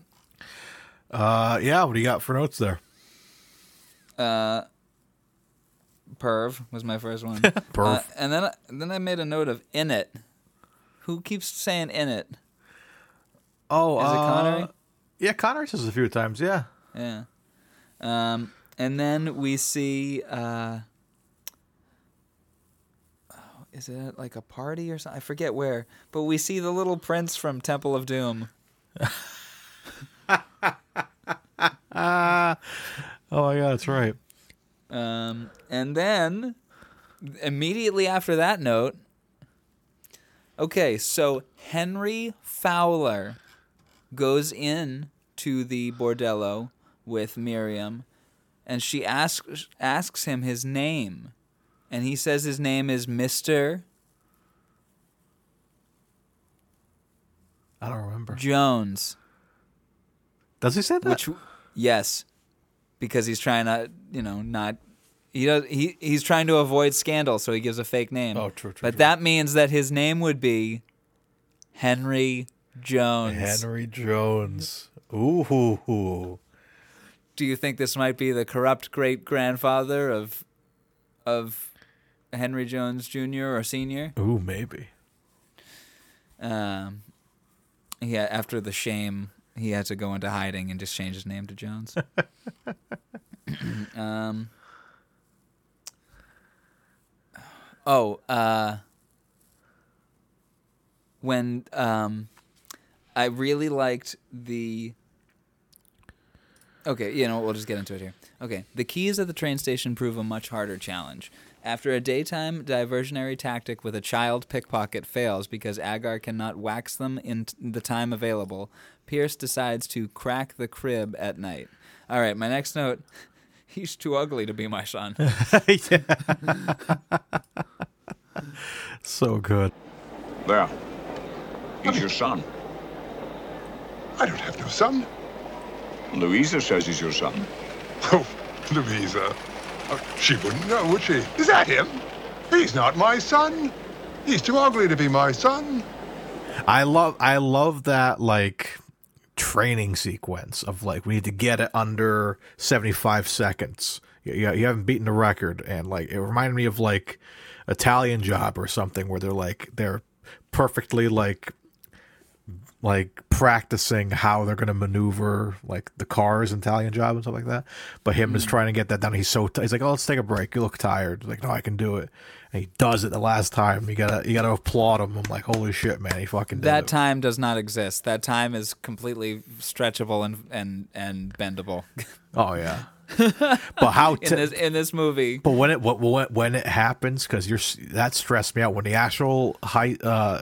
Uh, yeah. What do you got for notes there? Uh, perv was my first one. [LAUGHS] Perv. Uh, and then then I made a note of in it. Who keeps saying in it? Oh, Is it uh, Connery? Yeah, Connery says a few times. Yeah. Yeah. Um, and then we see. Uh, oh, is it like a party or something? I forget where, but we see the little prince from Temple of Doom. [LAUGHS] Oh my god, that's right. Um, and then immediately after that note, okay, so Henry Fowler goes in to the bordello with Miriam, and she asks asks him his name, and he says his name is Mister I don't remember. Jones. Does he say that? Which, yes, because he's trying to, you know, not. He does. He he's trying to avoid scandal, so he gives a fake name. Oh, true, true, But true. that means that his name would be Henry Jones. Henry Jones. Ooh, hoo, hoo. Do you think this might be the corrupt great grandfather of of Henry Jones Jr. or Senior? ooh, maybe. Um, yeah. After the shame, he had to go into hiding and just change his name to Jones. [LAUGHS] um. Oh, uh, when um, I really liked the. Okay, you know, we'll just get into it here. Okay, the keys at the train station prove a much harder challenge. After a daytime diversionary tactic with a child pickpocket fails because Agar cannot wax them in t- the time available, Pierce decides to crack the crib at night. All right, my next note. [LAUGHS] He's too ugly to be my son. [LAUGHS] [LAUGHS] So good. There. He's your son. I don't have no son. Louisa says he's your son. Oh, Louisa. Oh, she wouldn't know, would she? Is that him? He's not my son. He's too ugly to be my son. I love I love that like training sequence of like we need to get it under 75 seconds. You, you, you haven't beaten the record and like it reminded me of like Italian job or something where they're like they're perfectly like like practicing how they're going to maneuver like the cars in Italian job and stuff like that. But him Mm. is trying to get that done. He's so t- he's like, oh, let's take a break. You look tired. Like, no, I can do it. And he does it the last time. You gotta you gotta applaud him. I'm like, holy shit, man, he fucking did That it. time does not exist. That time is completely stretchable and and and bendable. Oh yeah. but how [LAUGHS] in this in this movie. But when it when when, when it happens, because you're that stressed me out. When the actual high uh,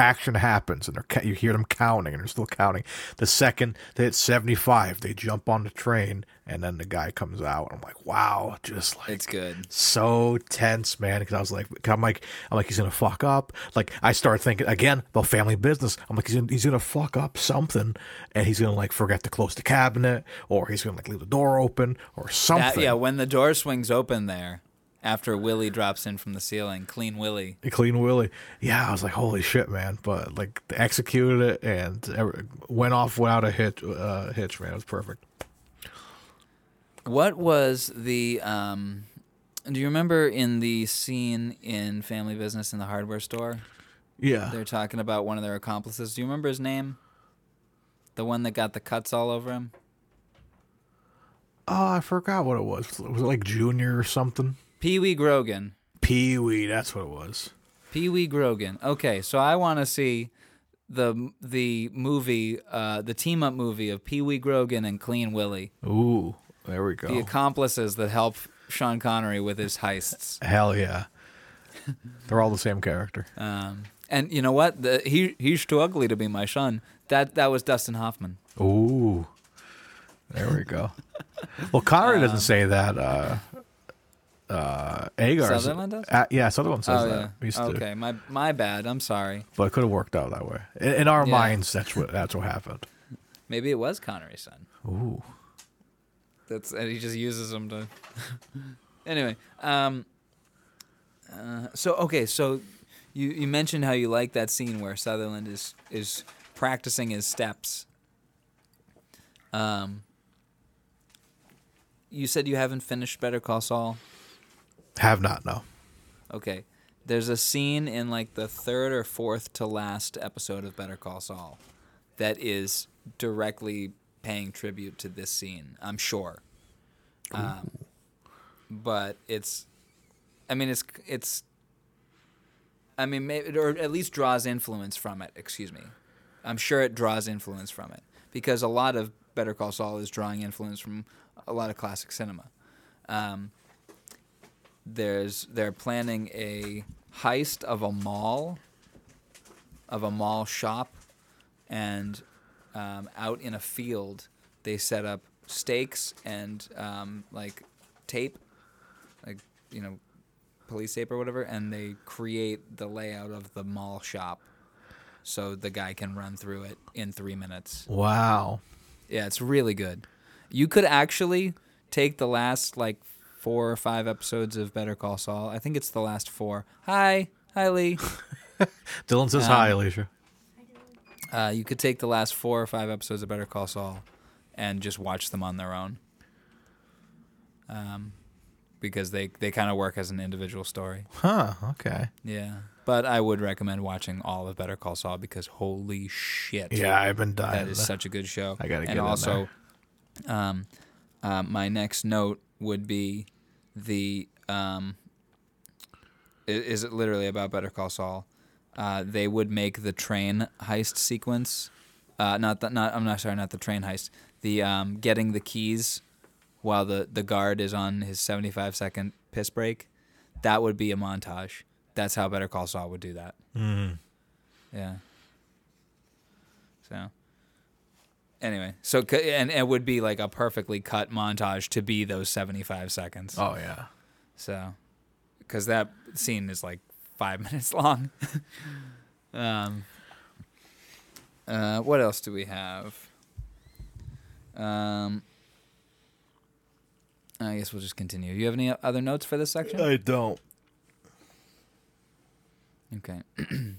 action happens and they're you hear them counting and they're still counting. The second they hit seventy five, they jump on the train and then the guy comes out. I'm like, wow, just like It's good. so tense, man. Because I was like, I'm like, I'm like, he's gonna fuck up. Like I started thinking again about family business. I'm like, he's gonna, he's gonna fuck up something, and he's gonna like forget to close the cabinet, or he's gonna like leave the door open, or something. That, yeah, when the door swings open there, after Willie drops in from the ceiling, clean Willie. Clean Willie. Yeah, I was like, holy shit, man. But like, they executed it and went off without a hitch. Uh, hitch, man. It was perfect. What was the um do you remember in the scene in Family Business in the hardware store? Yeah. They're talking about one of their accomplices. Do you remember his name? The one that got the cuts all over him? Oh, I forgot what it was. Was it like Junior or something? Pee Wee Grogan. Pee Wee, that's what it was. Pee Wee Grogan. Okay, so I want to see the the movie, uh, the team up movie of Pee Wee Grogan and Clean Willie, Ooh, there we go. the accomplices that help Sean Connery with his heists. Hell yeah. They're all the same character. Um, and you know what? The, he he's too ugly to be my son. That that was Dustin Hoffman. Ooh. There we go. well, Connery doesn't say that. Uh, uh, Agar. Sutherland does? Uh, yeah, Sutherland says oh that. yeah. Used to. Okay, my my bad. I'm sorry. But it could have worked out that way. In, in our Yeah. minds, that's what that's what happened. Maybe it was Connery's son. Ooh. That's and he just uses them to. [LAUGHS] anyway, um, uh, so okay, so you you mentioned how you like that scene where Sutherland is is practicing his steps. Um, you said you haven't finished Better Call Saul. Have not, no. Okay, there's a scene in like the third or fourth to last episode of Better Call Saul that is directly paying tribute to this scene. I'm sure. Um, but it's, I mean, it's it's. I mean, maybe, or at least draws influence from it. Excuse me. I'm sure it draws influence from it because a lot of Better Call Saul is drawing influence from a lot of classic cinema. Um, there's they're planning a heist of a mall, of a mall shop, and um, out in a field they set up stakes and um, like tape, like you know, police tape or whatever, and they create the layout of the mall shop, so the guy can run through it in three minutes. Wow. Yeah, it's really good. You could actually take the last like four or five episodes of Better Call Saul. I think it's the last four. Hi, hi Lee. [LAUGHS] Dylan says Um, hi, Alicia. Uh, you could take the last four or five episodes of Better Call Saul and just watch them on their own. Um, because they they kind of work as an individual story. Huh, okay. Yeah, but I would recommend watching all of Better Call Saul because holy shit. Yeah, I've been dying. That is such a good show. I gotta get and in also, um, uh, my next note would be the um, is it literally about Better Call Saul? Uh, they would make the train heist sequence. Uh, not the, not I'm not sorry, not the train heist. The um, getting the keys while the, the guard is on his 75 second piss break. That would be a montage. That's how Better Call Saul would do that. Mm. Yeah. So. Anyway, so and it would be like a perfectly cut montage to be those seventy-five seconds. Oh yeah. So, because that scene is like five [LAUGHS] minutes long. um. Uh, what else do we have? Um. I guess we'll just continue. You have any other notes for this section? I don't. Okay. [CLEARS THROAT]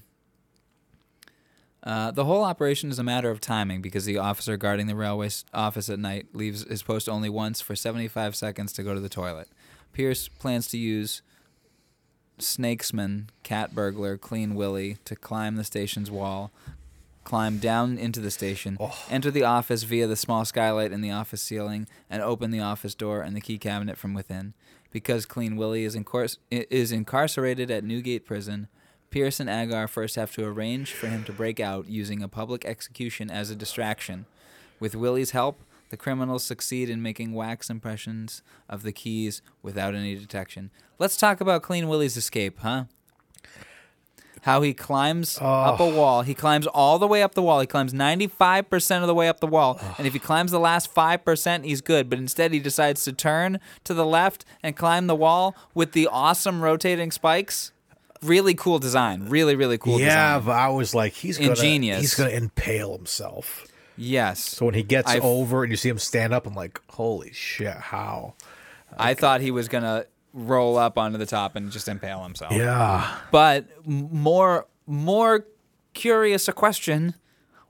Uh, the whole operation is a matter of timing because the officer guarding the railway office at night leaves his post only once for 75 seconds to go to the toilet. Pierce plans to use Snakesman, Cat Burglar, Clean Willie to climb the station's wall, climb down into the station, enter the office via the small skylight in the office ceiling, and open the office door and the key cabinet from within. Because Clean Willie is, incor- is incarcerated at Newgate Prison, Pierce and Agar first have to arrange for him to break out using a public execution as a distraction. With Willie's help, the criminals succeed in making wax impressions of the keys without any detection. Let's talk about Clean Willie's escape, huh? How he climbs up a wall. He climbs all the way up the wall. He climbs 95% of the way up the wall. And if he climbs the last 5%, he's good. But instead, he decides to turn to the left and climb the wall with the awesome rotating spikes. Really cool design. Really, really cool yeah, design. but I was like, he's gonna, Ingenious. He's gonna impale himself. Yes. So when he gets I've- over and you see him stand up, I'm like, holy shit, how? I thought he was going to roll up onto the top and just impale himself. Yeah. But more more curious a question,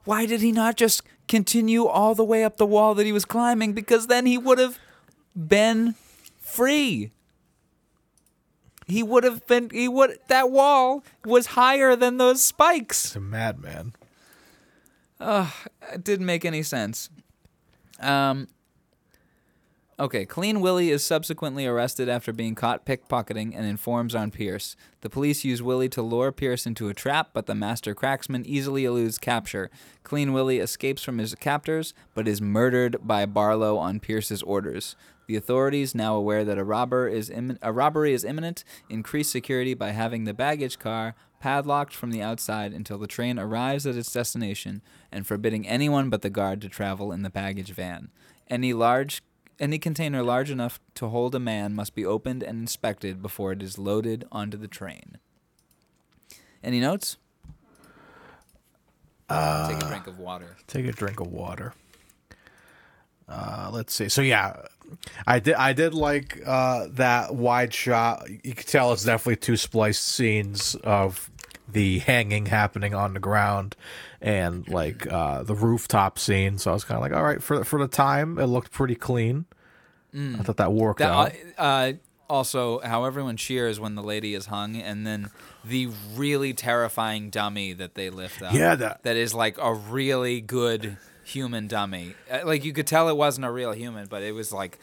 why did he not just continue all the way up the wall that he was climbing because then he would have been free. He would have been he would that wall was higher than those spikes. He's a madman. It didn't make any sense. Um Okay, Clean Willie is subsequently arrested after being caught pickpocketing and informs on Pierce. The police use Willie to lure Pierce into a trap, but the master cracksman easily eludes capture. Clean Willie escapes from his captors, but is murdered by Barlow on Pierce's orders. The authorities, now aware that a robber is immin- a robbery is imminent, increase security by having the baggage car padlocked from the outside until the train arrives at its destination, and forbidding anyone but the guard to travel in the baggage van. Any large any container large enough to hold a man must be opened and inspected before it is loaded onto the train. Any notes? Take a drink of water. Take a drink of water. Uh, let's see. So yeah, I did. I did like uh, that wide shot. You can tell it's definitely two spliced scenes of the hanging happening on the ground and like uh, the rooftop scene. So I was kind of like, all right, for for the time, it looked pretty clean. I thought that worked That, out. uh, uh, also, how everyone cheers when the lady is hung, and then the really terrifying dummy that they lift up. Yeah, that- that is like a really good human dummy. Uh, Like you could tell it wasn't a real human, but it was like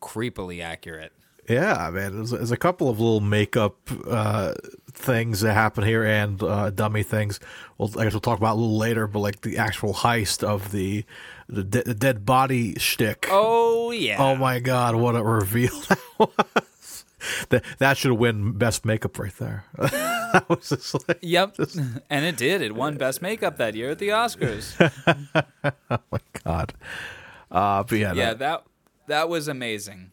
creepily accurate. Yeah, man. There's, there's a couple of little makeup uh, things that happen here and uh, dummy things. Well, I guess we'll talk about a little later, but like the actual heist of the the, de- the dead body shtick. Oh yeah. Oh my god, what a reveal [LAUGHS] that was! That that should win best makeup right there. [LAUGHS] that was just like, Yep, [LAUGHS] and it did. It won best makeup that year at the Oscars. oh my god. Uh, but yeah, yeah, that- that that was amazing.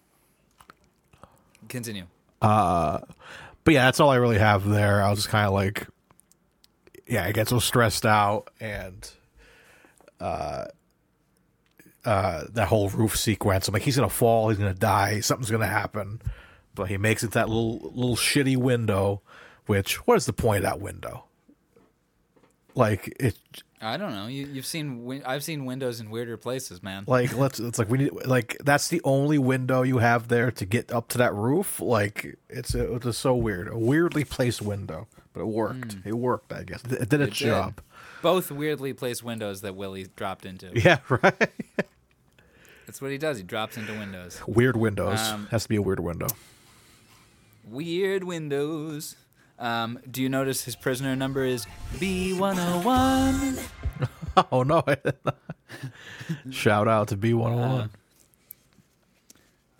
Continue. But yeah, that's all I really have there. I was just kind of like, yeah, I get so stressed out, and uh, uh, that whole roof sequence. I'm like, he's gonna fall, he's gonna die, something's gonna happen, but he makes it that little little shitty window. Which what is the point of that window? Like it, I don't know. You, you've seen. Win- I've seen windows in weirder places, man. like let's. It's like we need. Like that's the only window you have there to get up to that roof. Like it's it's was so weird, a weirdly placed window, but it worked. It worked, I guess. It did its It did. job. Both weirdly placed windows that Willie dropped into. [LAUGHS] Yeah, right. That's what he does. He drops into windows. Weird windows. Um, Has to be a weird window. Weird windows. Um, do you notice his prisoner number is B101? [LAUGHS] Oh no! I did not. Shout out to B one hundred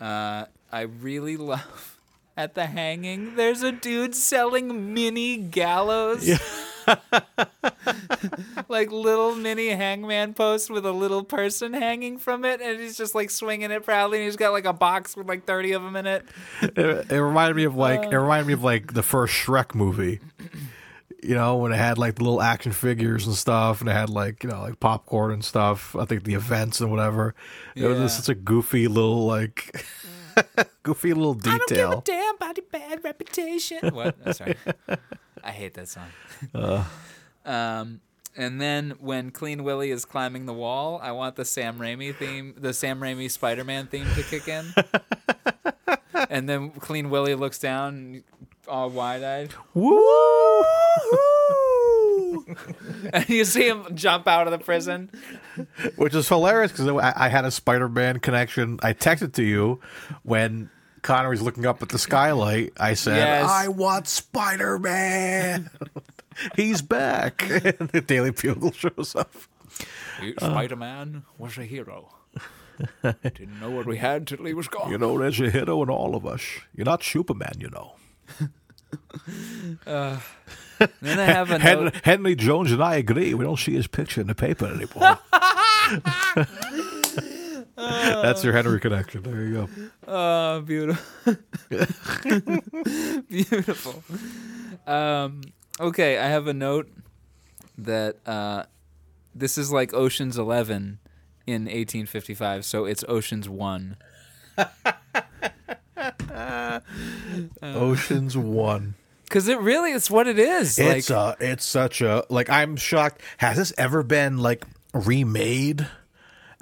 one. Uh, I really love at the hanging. There's a dude selling mini gallows. [LAUGHS] like little mini hangman post with a little person hanging from it, and he's just like swinging it proudly. And he's got like a box with like thirty of them in it. It, it reminded me of like it reminded me of like the first Shrek movie. You know when it had like the little action figures and stuff, and it had like you know like popcorn and stuff. I think the events and whatever. It was Yeah. just such a goofy little like [LAUGHS] goofy little detail. I don't give a damn about the bad reputation. What? Oh, sorry. [LAUGHS] I hate that song. Um, and then when Clean Willie is climbing the wall, I want the Sam Raimi theme, the Sam Raimi Spider-Man theme to kick in. [LAUGHS] and then Clean Willie looks down, all wide-eyed. Woo! and you see him jump out of the prison. which is hilarious because I, I had a Spider-Man connection. I texted to you when Connery's looking up at the skylight. I said, Yes. "I want Spider-Man. [LAUGHS] He's back." and [LAUGHS] the Daily Bugle shows up. Spider Man was a hero. Didn't know what we had till he was gone. You know, there's a hero in all of us. You're not Superman, you know. Then I have a Hen- note. Henry Jones and I agree. We don't see his picture in the paper anymore. [LAUGHS] [LAUGHS] That's your Henry connection. There you go. Oh, beautiful. beautiful. Um, okay, I have a note that uh, this is like Ocean's 11 in 1855, so it's Ocean's 1. Ocean's One. [LAUGHS] Because it really is what it is. It's like, uh it's such a like I'm shocked. Has this ever been like remade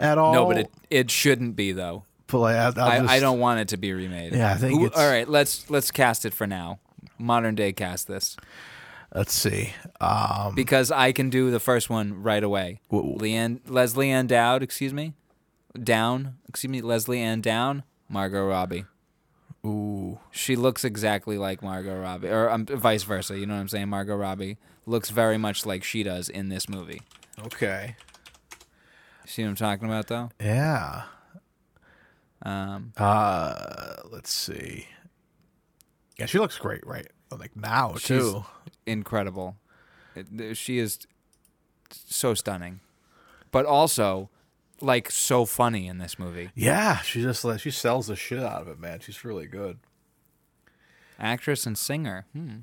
at all? no, but it, it shouldn't be, though. But, like, I'll I, I don't want it to be remade. Yeah, I think Who- all right. Let's let's cast it for now. Modern day cast this Let's see. Um, because I can do the first one right away. Wh- Leanne Leslie Ann Dowd, excuse me, Down, excuse me, Lesley-Anne Down, Margot Robbie. ooh, She looks exactly like Margot Robbie, or um, vice versa. You know what I'm saying? Margot Robbie looks very much like she does in this movie. okay, See what I'm talking about, though? yeah. Um, Uh, let's see. Yeah, she looks great, right? Like now she's too. incredible. It- she is so stunning, but also like so funny in this movie. Yeah, she just like she sells the shit out of it, man. She's really good. Actress and singer. Hmm.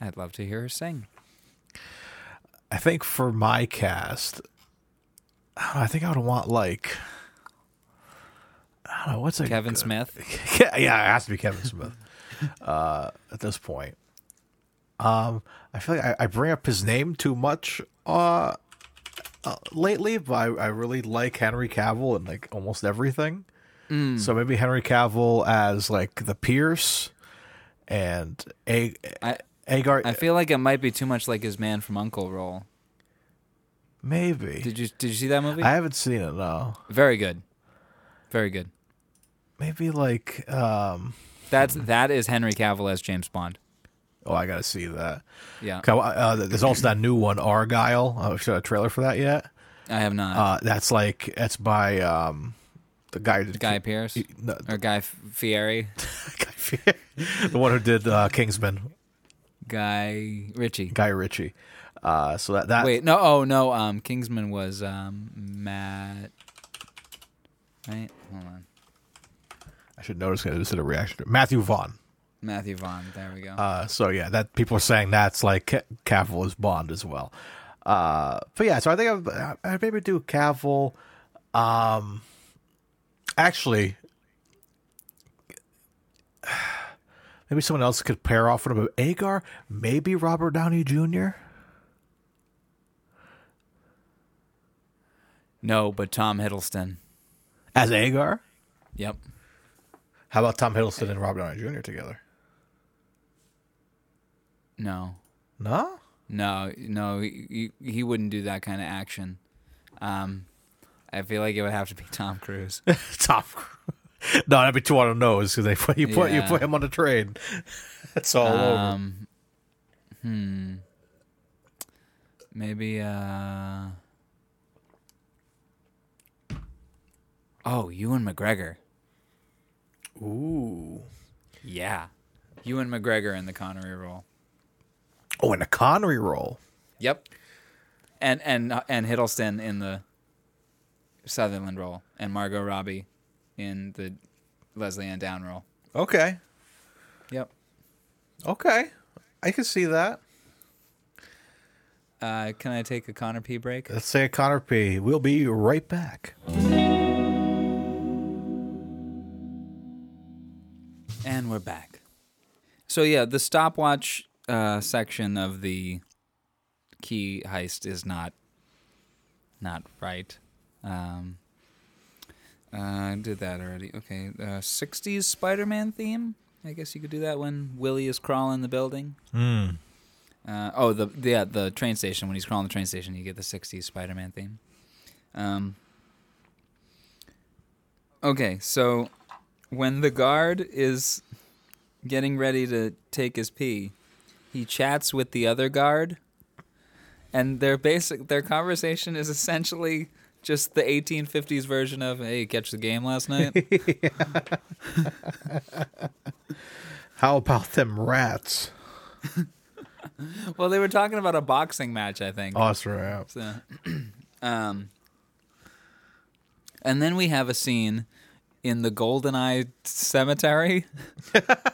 I'd love to hear her sing. I think for my cast, I don't know, I think I would want like I don't know what's a Kevin good- Smith. [LAUGHS] yeah, yeah, it has to be Kevin Smith. [LAUGHS] uh, at this point, um, I feel like I, I bring up his name too much uh, uh lately, but I, I really like Henry Cavill and like almost everything. So maybe Henry Cavill as like the Pierce and A- I Agar. I feel like it might be too much like his Man from Uncle role. maybe Did you Did you see that movie? I haven't seen it. No, Very good. Very good. maybe like um. That's that is Henry Cavill as James Bond. Oh, I gotta see that. Yeah, Uh, there's also that new one, Argylle. Uh, should I trailer for that yet? I have not. Uh, that's like that's by um, the guy who did Guy Pearce no, or Guy Fieri, [LAUGHS] Guy Fieri. the one who did uh, Kingsman, Guy Ritchie. Guy Ritchie. Uh, so that that Wait, no, oh no, um, Kingsman was um Matt. Right, hold on, should notice because this is a reaction. to Matthew Vaughn. Matthew Vaughn. There we go. Uh, so yeah, that people are saying that's like Ca- Cavill is Bond as well. Uh, but yeah, so I think I'd, I'd maybe do Cavill. Um, actually, [SIGHS] maybe someone else could pair off with him. Agar, maybe Robert Downey Jr. no, but Tom Hiddleston. as Agar. Yep. How about Tom Hiddleston and Robert Downey Jr. together? No, No, no, no. He, he, wouldn't do that kind of action. Um, I feel like it would have to be Tom Cruise. [LAUGHS] Tom. Cruise. No, that'd be too on the nose because they put you put you put him on the train. [LAUGHS] It's all over. Um, hmm. Maybe. Uh. Oh, Ewan McGregor. Ooh. Yeah, Ewan McGregor in the Connery role. Oh, in a Connery role. Yep. And and uh, and Hiddleston in the Sutherland role, and Margot Robbie in the Lesley-Anne Down role. Okay. Yep. Okay. I can see that. Uh, can I take a Connor P break? Let's say a Connor P. We'll be right back. We're back. So yeah, the stopwatch uh, section of the key heist is not not right. Um, uh, I did that already. Okay, uh, '60s Spider-Man theme. I guess you could do that when Willie is crawling the building. Uh, oh, the yeah, the train station. When he's crawling the train station, you get the '60s Spider-Man theme. Um, okay, so when the guard is getting ready to take his pee, he chats with the other guard, and their basic their conversation is essentially just the 1850s version of "Hey, you catch the game last night?" [LAUGHS] How about them rats? [LAUGHS] well, they were talking about a boxing match, I think. Oh, that's right. So, [CLEARS THROAT] um, and then we have a scene in the Golden Eye Cemetery. [LAUGHS]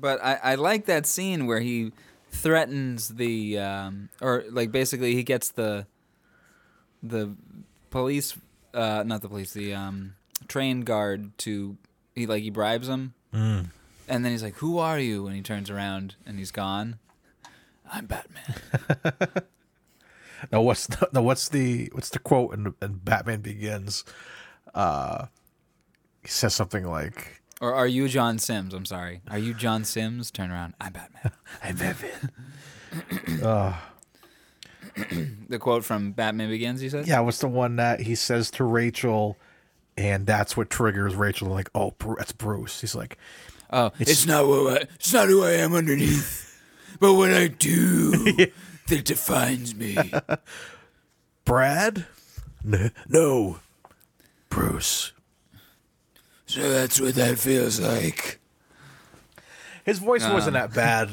but I, I like that scene where he threatens the um, or like basically he gets the the police uh, not the police the um, train guard to he like he bribes him Mm. and then he's like who are you and he turns around and he's gone i'm batman [LAUGHS] Now what's the, now what's the what's the quote in, in Batman Begins? Uh, he says something like, or are you john sims i'm sorry are you john sims turn around i'm batman [LAUGHS] "I'm Batman." uh, [COUGHS] the quote from batman begins you said yeah, what's the one that he says to Rachel, and that's what triggers Rachel. Like, oh, Bru- that's Bruce. He's like, oh It's not who I, it's not who I am underneath, [LAUGHS] but what I do that defines me. [LAUGHS] Brad? No, Bruce. So that's what that feels like. His voice wasn't Um, that bad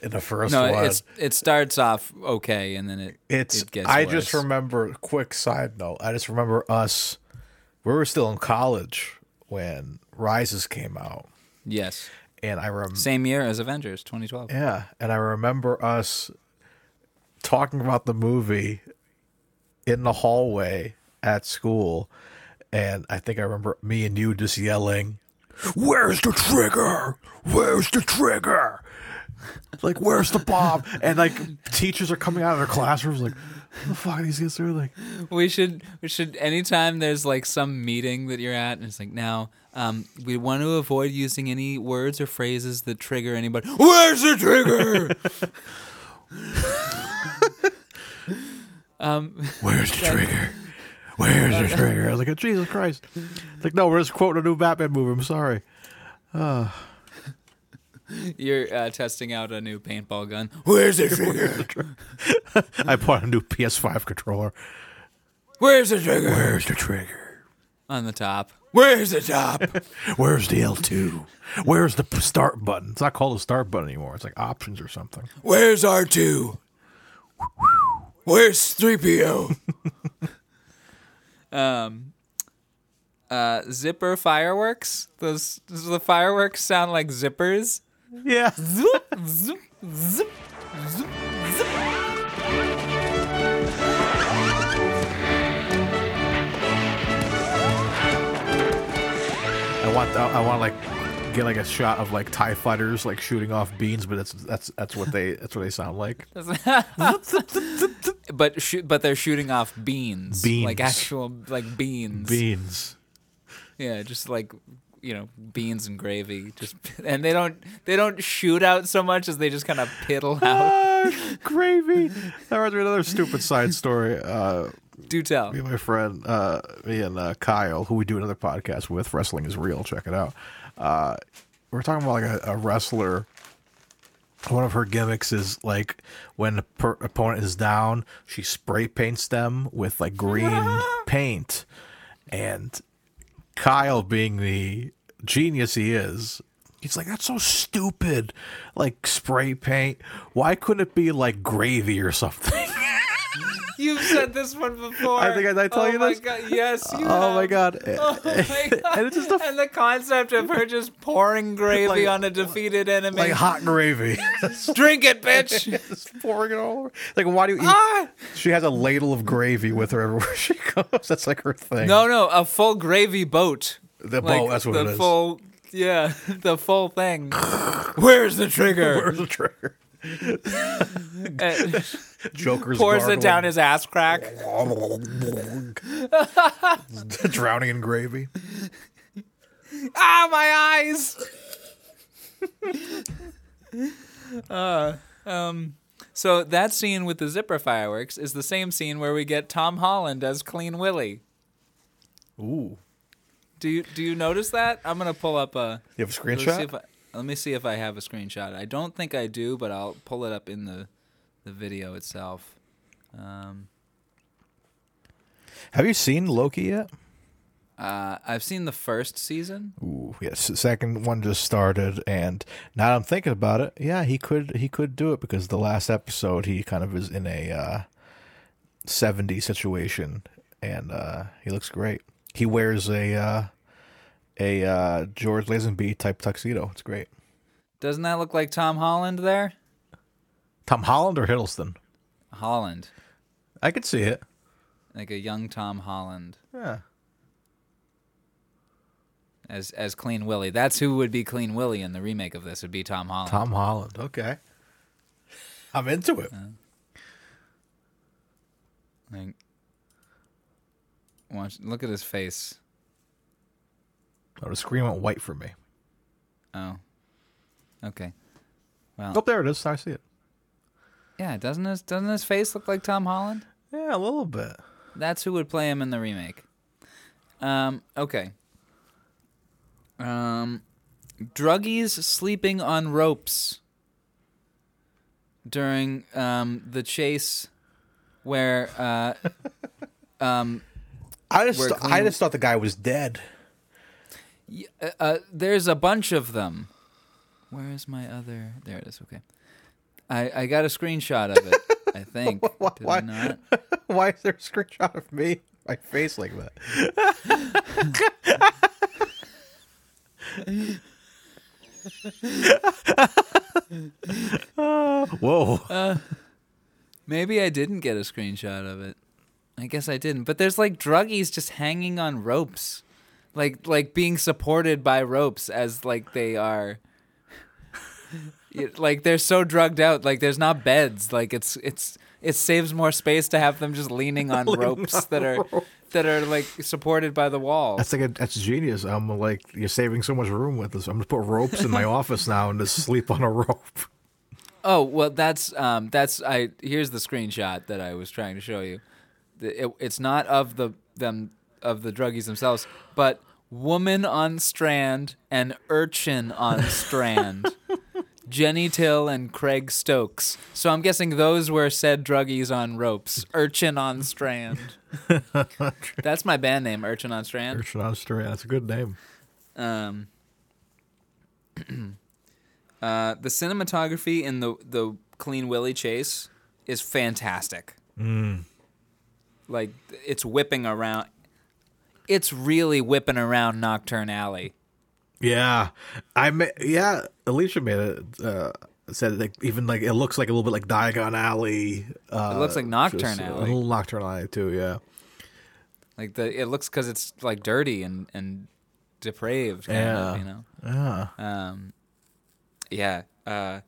in the first no one. it's it starts off okay and then it It's. it gets I worse. just remember. Quick side note. I just remember us. We were still in college when Rises came out, yes and I remember. same year as avengers 2012 Yeah, and I remember us talking about the movie in the hallway at school, and I think I remember me and you just yelling, "Where's the trigger? Where's the trigger?" Like, where's the bomb? And like, teachers are coming out of their classrooms, like, what the fuck are these kids doing? Like, We should we should anytime there's like some meeting that you're at and it's like now um, we want to avoid using any words or phrases that trigger anybody. Where's the trigger? [LAUGHS] um, where's the [LAUGHS] trigger? Where's the trigger? I was like, Jesus Christ! It's like, no, we're just quoting a new Batman movie. I'm sorry. [LAUGHS] you're uh, testing out a new paintball gun. [LAUGHS] Where's the trigger? [LAUGHS] I bought a new PS5 controller. Where's the trigger? Where's the trigger? On the top. Where's the top? Where's the L2? Where's the start button? It's not called a start button anymore. It's like options or something. Where's R2? Where's 3PO? Um, uh, zipper fireworks. Those, does the fireworks sound like zippers? Yeah. Zoop, zoop, zip, zoop, zip. I want I want like get like a shot of like Tie fighters like shooting off beans, but that's that's that's what they that's what they sound like. [LAUGHS] but shoot, but they're shooting off beans, beans, like actual like beans. Beans. Yeah, just like you know, beans and gravy. Just and they don't they don't shoot out so much as they just kind of piddle out. Ah, [LAUGHS] gravy. That reminds me another stupid side story. Uh, Do tell. me and my friend, uh, me and uh, Kyle, who we do another podcast with, Wrestling is Real. Check it out. Uh, we're talking about like a, a wrestler. One of her gimmicks is like when the per- opponent is down, she spray paints them with like green [LAUGHS] paint. And Kyle, being the genius he is, he's like, "That's so stupid! Like spray paint. Why couldn't it be like gravy or something?" You've said this one before. I think I- I tell oh you my this? God, yes, you oh my god! [LAUGHS] Oh my God. [LAUGHS] and it's just a and the concept of her just pouring gravy Like- on a defeated enemy. like hot gravy. [LAUGHS] Drink it, bitch. Just pouring it all over. Like, why do you eat? ah! She has a ladle of gravy with her everywhere she goes. That's like her thing. No, no, a full gravy boat. the Like boat. That's what the it is. full, yeah, the full thing. Where's the trigger? Where's the trigger? Joker's pours it down his ass crack. [LAUGHS] drowning in gravy. ah, my eyes. uh, um, so that scene with the zipper fireworks is the same scene where we get Tom Holland as Clean Willy. Ooh. Do you do you notice that? I'm gonna pull up a. You have a screenshot? if I, let me see if I have a screenshot. I don't think I do, but I'll pull it up in the the video itself. Um, Have you seen Loki yet? uh, I've seen the first season. Ooh, yes. The second one just started, and now I'm thinking about it. Yeah, he could he could do it because the last episode he kind of is in a uh, 70 situation, and uh, he looks great. He wears a uh, a uh, George Lazenby type tuxedo. It's great. Doesn't that look like Tom Holland there? Tom Holland or Hiddleston? Holland, I could see it. like a young Tom Holland Yeah. as as Clean Willy. That's who would be Clean Willy in the remake of this. Would be Tom Holland. Tom Holland. Okay. I'm into it. Like, watch, look at his face. Oh, the screen went white for me. Oh, okay. Well, Oh, there it is. I see it. Yeah, doesn't his doesn't his face look like Tom Holland? Yeah, a little bit. That's who would play him in the remake. Um, okay. Um, druggies sleeping on ropes during um, the chase where uh, [LAUGHS] um, I just Where I just thought the guy was dead. uh, uh, there's a bunch of them. Where is my other? There it is. Okay. I, I got a screenshot of it. I [LAUGHS] think. Why- Did why- I not? [LAUGHS] Why is there a screenshot of me, my face like that? [LAUGHS] Uh, whoa! Maybe I didn't get a screenshot of it. I guess I didn't. But there's like druggies just hanging on ropes. Like like being supported by ropes as like they are It- like they're so drugged out like there's not beds like it's it's it saves more space to have them just leaning on [LAUGHS] ropes that are that are like supported by the wall. That's like a, that's genius. I'm like you're saving so much room with this. I'm gonna put ropes in my [LAUGHS] office now and just sleep on a rope. Oh well, that's um, that's I. Here's the screenshot that I was trying to show you. It, it's not of the them of the druggies themselves, but woman on strand and urchin on strand. [LAUGHS] Jenny Till and Craig Stokes. So I'm guessing those were said druggies on ropes. Urchin on strand. [LAUGHS] That's my band name, Urchin on Strand. Urchin on Strand. That's a good name. Um, [CLEARS THROAT] uh, the cinematography in the the Clean Willy chase is fantastic. Like it's whipping around. It's really whipping around Knockturn Alley. Yeah, I ma- yeah. Alicia made it. Uh, said like even like it looks like a little bit like Diagon Alley. Uh, It looks like Knockturn Alley. A little Knockturn Alley too. Yeah. Like the it looks because it's like dirty and and depraved. Kind Yeah. Of, you know. Yeah. Um, yeah. Uh,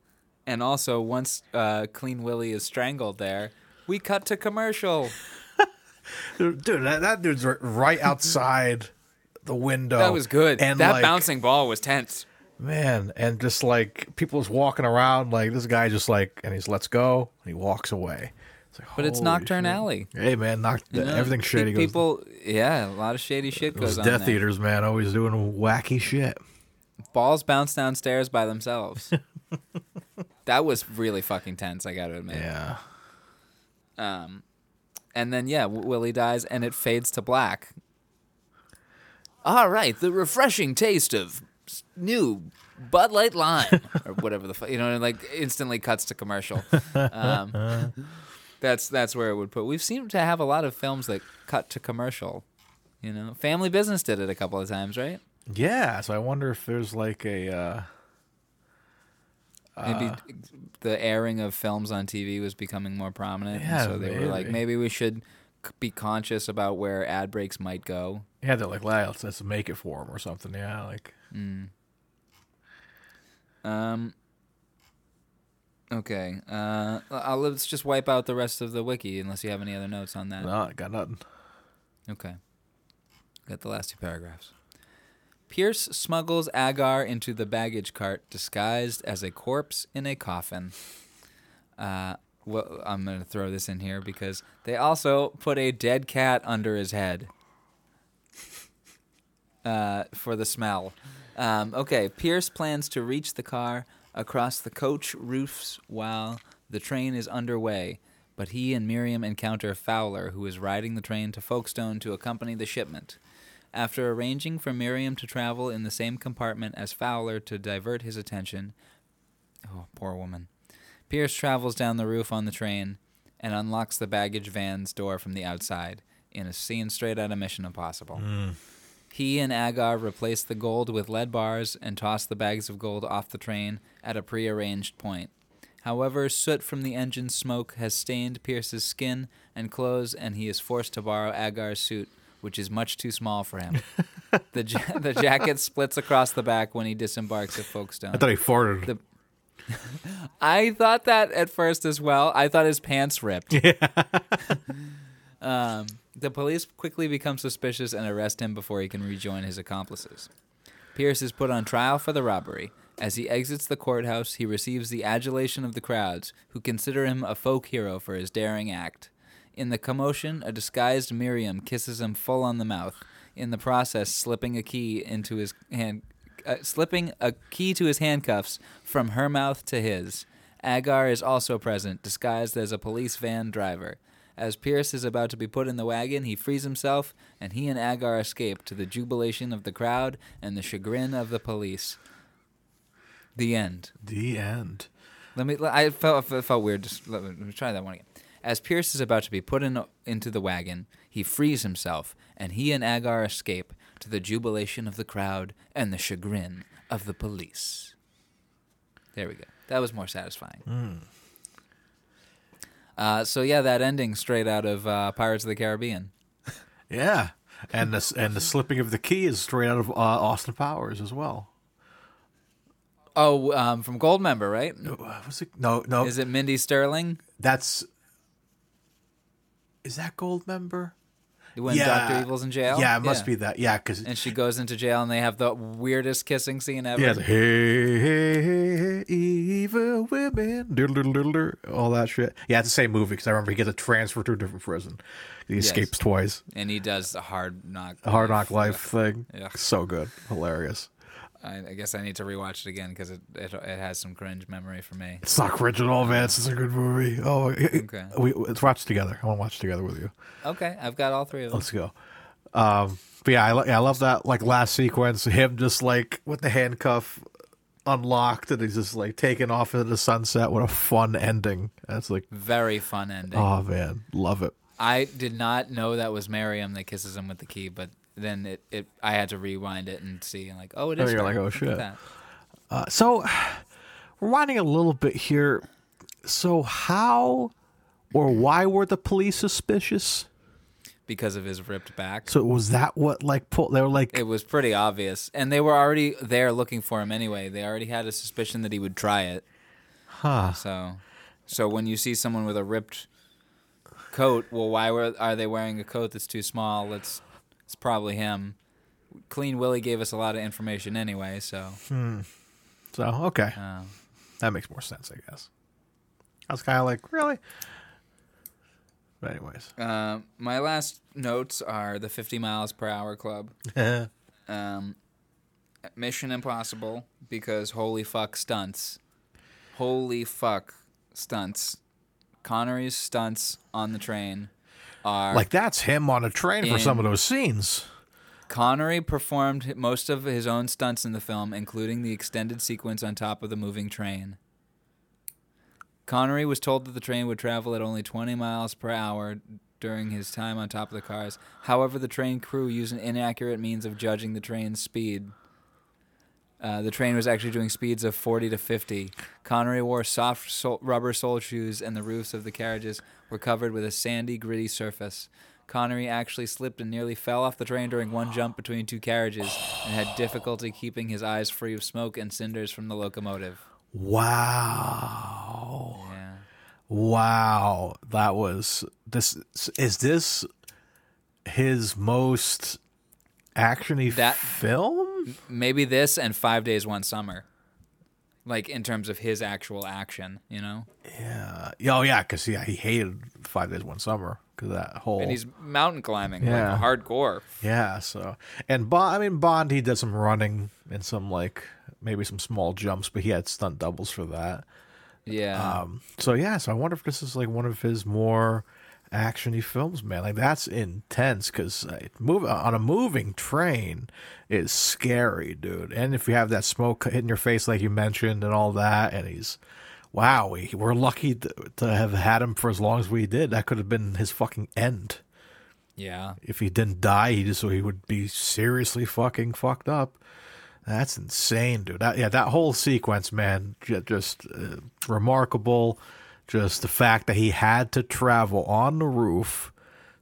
and also once uh, Clean Willy is strangled there, we cut to commercial. [LAUGHS] Dude, that, that dude's right outside the window. That was good. And that like, bouncing ball was tense. man, and just like people just walking around, like this guy just like, and he's let's go, and he walks away. It's like, But it's Nocturne shit. Alley. Hey man, knock, You know, everything shady goes. People, yeah, a lot of shady shit goes on Death there. Eaters, man, always doing wacky shit. Balls bounce downstairs by themselves. [LAUGHS] that was really fucking tense. I got to admit. Yeah. Um, and then yeah, Willie dies, and it fades to black. All right, the refreshing taste of new Bud Light Lime, or [LAUGHS] whatever the fuck, you know, and, like instantly cuts to commercial. [LAUGHS] Um, that's that's where it would put. We've seemed to have a lot of films that cut to commercial. You know, Family Business did it a couple of times, right? Yeah, so I wonder if there's like a uh, Maybe the airing of films on TV was becoming more prominent, Yeah, and so they were like, maybe. maybe we should be conscious about where ad breaks might go. yeah, they're like, well, let's, let's make it for him or something. Yeah, like Um, Okay. Uh, I'll, let's just wipe out the rest of the wiki unless you have any other notes on that. No, I got nothing. Okay. Got the last two paragraphs. Pierce smuggles Agar into the baggage cart disguised as a corpse in a coffin. Uh, well, I'm going to throw this in here because they also put a dead cat under his head uh, for the smell. Um, okay, Pierce plans to reach the car across the coach roofs while the train is underway, but he and Miriam encounter Fowler, who is riding the train to Folkestone to accompany the shipment. After arranging for Miriam to travel in the same compartment as Fowler to divert his attention, oh, poor woman, Pierce travels down the roof on the train and unlocks the baggage van's door from the outside in a scene straight out of Mission Impossible. Mm. He and Agar replace the gold with lead bars and toss the bags of gold off the train at a prearranged point. However, soot from the engine's smoke has stained Pierce's skin and clothes, and he is forced to borrow Agar's suit, which is much too small for him. [LAUGHS] the, ja- the jacket splits across the back when he disembarks at Folkestone. I thought he farted. The- I thought that at first as well. I thought his pants ripped. [LAUGHS] um, the police quickly become suspicious and arrest him before he can rejoin his accomplices. Pierce is put on trial for the robbery. As he exits the courthouse, he receives the adulation of the crowds, who consider him a folk hero for his daring act. In the commotion, a disguised Miriam kisses him full on the mouth, in the process slipping a key into his hand, uh, slipping a key to his handcuffs from her mouth to his. Agar is also present, disguised as a police van driver. As Pierce is about to be put in the wagon, he frees himself, and he and Agar escape to the jubilation of the crowd and the chagrin of the police. The end. the end. Let me. I felt it felt weird. Just let me, let me try that one again. As Pierce is about to be put in into the wagon, he frees himself, and he and Agar escape to the jubilation of the crowd and the chagrin of the police. There we go. That was more satisfying. Uh, so yeah, that ending straight out of uh, Pirates of the Caribbean. [LAUGHS] Yeah, and the and the slipping of the key is straight out of uh, Austin Powers as well. Oh, um, from Goldmember, right? Uh, Was it? No, no. Is it Mindy Sterling That's. Is that Gold when Doctor Evil's in jail? Yeah, it must be that. Yeah, because And she goes into jail, and they have the weirdest kissing scene ever. yeah, the, hey, hey, hey, hey, evil women, all that shit. Yeah, it's the same movie because I remember he gets a transfer to a different prison. He escapes twice. and he does the hard knock. A hard knock life thing. Yeah. So good, hilarious. I, I guess I need to rewatch it again because it, it it has some cringe memory for me. It's not cringe at all, man. It's a good movie. Oh, Okay. we, let's watch together. I want to watch together with you. Okay, I've got all three of them. Let's go. Um, but yeah, I, lo- yeah, I love that like last sequence. Him just like with the handcuff unlocked and he's just like taking off into the sunset. What a fun ending! That's like, Very fun ending. oh man, love it. I did not know that was Miriam that kisses him with the key, but then it, it I had to rewind it and see like oh it is. Oh, is. you're her. like, oh, shit. Uh, so, rewinding a little bit here. So, how or why were the police suspicious? because of his ripped back. So, was that what like pulled? They were like, It was pretty obvious, and they were already there looking for him anyway. They already had a suspicion that he would try it. huh? So, so when you see someone with a ripped coat, well, why were, are they wearing a coat that's too small? Let's, it's probably him. Clean Willie gave us a lot of information anyway, so So, okay, uh, that makes more sense, I guess. I was kind of like, really? But anyways, uh, my last notes are the 50 miles per hour club. [LAUGHS] Um, Mission Impossible because holy fuck stunts, holy fuck stunts. Connery's stunts on the train are like that's him on a train for some of those scenes. Connery performed most of his own stunts in the film, including the extended sequence on top of the moving train. Connery was told that the train would travel at only 20 miles per hour during his time on top of the cars. However, the train crew used an inaccurate means of judging the train's speed. Uh, the train was actually doing speeds of 40 to 50. Connery wore soft sol- rubber sole shoes, and the roofs of the carriages were covered with a sandy, gritty surface. Connery actually slipped and nearly fell off the train during one jump between two carriages and had difficulty keeping his eyes free of smoke and cinders from the locomotive. Wow. Yeah. Wow. That was this is this his most actiony That- film? Maybe this and Five Days One Summer. Like in terms of his actual action, you know? Yeah. Oh yeah, cuz yeah, he hated 5 Days One Summer cuz that whole And he's mountain climbing, Yeah. like hardcore. Yeah, so and Bond, I mean Bond, he did some running and some like maybe some small jumps, but he had stunt doubles for that. Yeah. Um, so yeah, so I wonder if this is like one of his more actiony films, man. Like that's intense because uh, move on a moving train is scary, dude. And if you have that smoke hitting your face, like you mentioned, and all that, and he's wow, we, we're lucky to, to have had him for as long as we did. That could have been his fucking end. yeah. If he didn't die, he just so he would be seriously fucking fucked up. That's insane, dude. That, yeah, that whole sequence, man, just uh, remarkable. Just the fact that he had to travel on the roof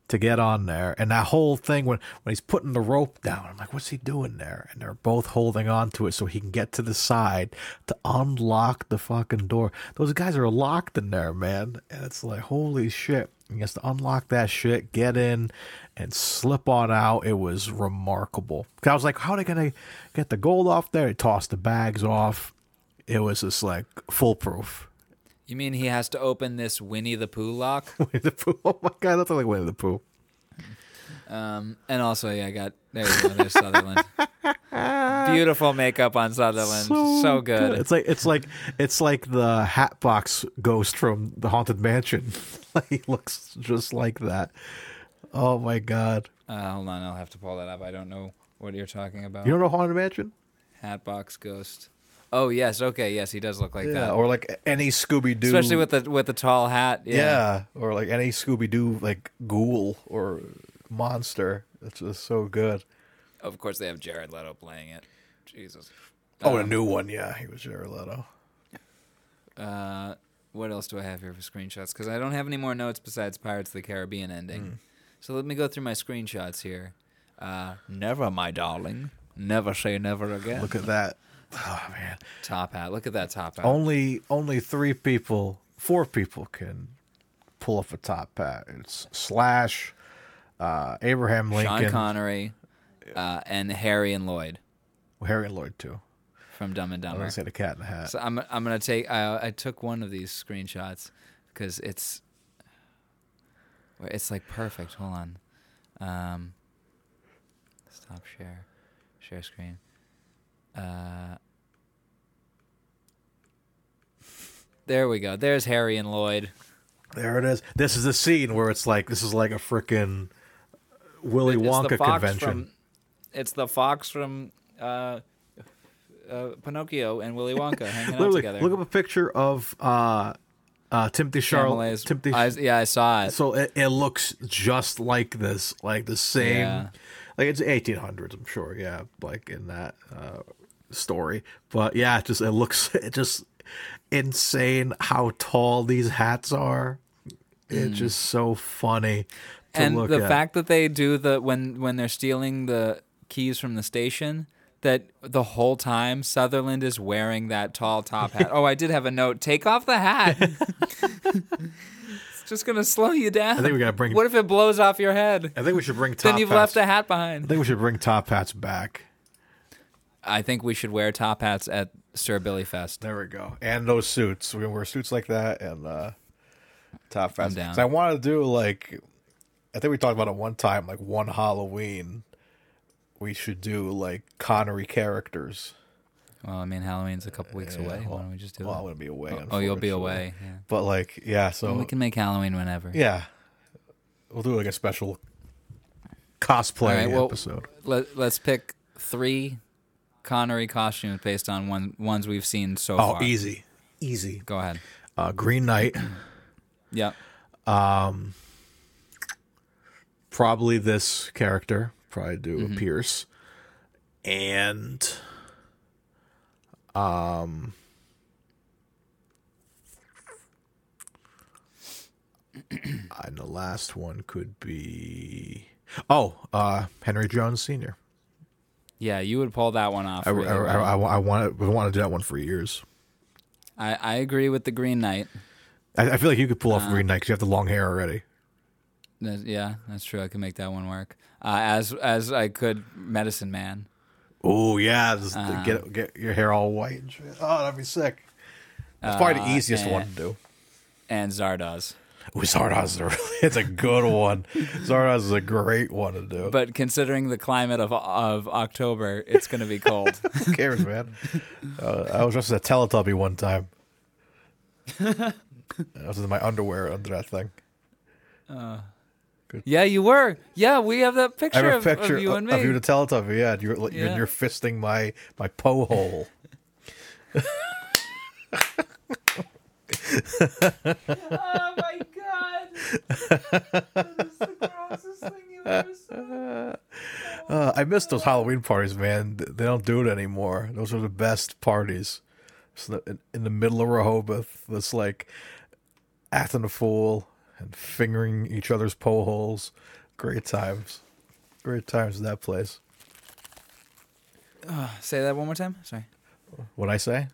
to get on there, and that whole thing when when he's putting the rope down, I'm like, what's he doing there? And they're both holding on to it so he can get to the side to unlock the fucking door. Those guys are locked in there, man, and it's like, holy shit. He has to unlock that shit, get in, and slip on out. It was remarkable. I was like, how are they gonna get the gold off there? He tossed the bags off. It was just like foolproof. You mean he has to open this Winnie the Pooh lock? [LAUGHS] Winnie the Pooh. Oh my god, that's like Winnie the Pooh. Um, and also, yeah, I got there you go. There's Sutherland. [LAUGHS] Beautiful makeup on Sutherland. So, good. It's like it's like it's like the Hatbox ghost from the Haunted Mansion. [LAUGHS] He looks just like that. Oh my god! Uh, hold on, I'll have to pull that up. I don't know what you're talking about. You don't know Haunted Mansion? Hatbox Ghost. Oh yes, okay, yes, he does look like Yeah, that. or like any Scooby Doo. Especially with the with the tall hat. yeah. Yeah. or like any Scooby Doo like ghoul or monster. It's just so good. Of course, they have Jared Leto playing it. Jesus. Oh, a Um, new one. Yeah, he was Jared Leto. Uh, what else do I have here for screenshots? Because I don't have any more notes besides Pirates of the Caribbean ending. Hmm. So let me go through my screenshots here. Uh, never, my darling. Never say never again. Look at that. Oh man. top hat. Look at that top hat. Only only three people, four people can pull off a top hat. It's Slash, uh, Abraham Lincoln, Sean Connery, uh, and Harry and Lloyd Harry and Lloyd too. from Dumb and Dumber. gonna say the cat in the hat. So I'm I'm gonna take. I I took one of these screenshots because it's it's like perfect. Hold on. Um, stop share, share screen. Uh, there we go. There's Harry and Lloyd. There it is. This is the scene where it's like this is like a freaking Willy It's Wonka convention. From, it's the fox from uh, uh, Pinocchio and Willy [LAUGHS] Wonka hanging out together. look up a picture of uh, uh, Timothée Chalamet. Timothy. I, yeah, I saw it. so it, it looks just like this, like the same. Yeah. Like it's 1800s, I'm sure. Yeah, like in that uh, story. But yeah, it just it looks [LAUGHS] it just insane how tall these hats are. It's just so funny to Mm. and look the at. fact that they do the when when they're stealing the keys from the station that the whole time Sutherland is wearing that tall top hat. oh, I did have a note. Take off the hat. [LAUGHS] it's just gonna slow you down. I think we gotta bring- What if it blows off your head? I think we should bring top Then you've hats. left the hat behind. I think we should bring top hats back. I think we should wear top hats at Sir Billy Fest. There we go. And those suits. We're gonna wear suits like that and uh top hats. down. I want to do like I think we talked about it one time, like one Halloween. We should do like Connery characters. Well, I mean, Halloween's a couple weeks away. Why don't we just do Well, it? I'm gonna be away. Oh, you'll be away. Yeah. But like, yeah. So Well, we can make Halloween whenever. yeah, we'll do like a special cosplay right, well, episode. Let, let's pick three Connery costumes based on one ones we've seen so Oh, far. easy, easy. Go ahead. Uh, Green Knight. [CLEARS THROAT] Yep. probably this character. Probably do Mm-hmm. a Pierce, and um, [CLEARS THROAT] and the last one could be oh, uh, Henry Jones Senior. Yeah, you would pull that one off. I, I, really I, well. I, I want I want to do that one for years. I, I agree with the Green Knight. I, I feel like you could pull Uh, off Green Knight because you have the long hair already. That- yeah, that's true. I can make that one work. Uh, as as I could Medicine Man. Oh yeah, just Uh, get get your hair all white and. Oh, that'd be sick. That's probably the Uh, easiest one to do. and Zardoz. Ooh, Zardoz is a [LAUGHS] really, it's a good one. Zardoz is a great one to do. But considering the climate of of October, it's going to be cold. [LAUGHS] Who cares, man? Uh, I was dressed as a Teletubby one time. [LAUGHS] I was in my underwear under that thing. yeah, you were. Yeah, we have that picture, I have a of, picture of you and me. of you the Teletubby. Yeah, you're, you're, Yeah. you're fisting my my po hole. Oh my god! That is the grossest thing you ever saw. Uh, I miss those Halloween parties, man. They don't do it anymore. Those are the best parties. So in, in the middle of Rehoboth, that's like acting a fool and fingering each other's po holes. Great times. Great times in that place. Say that one more time. Sorry, What I say?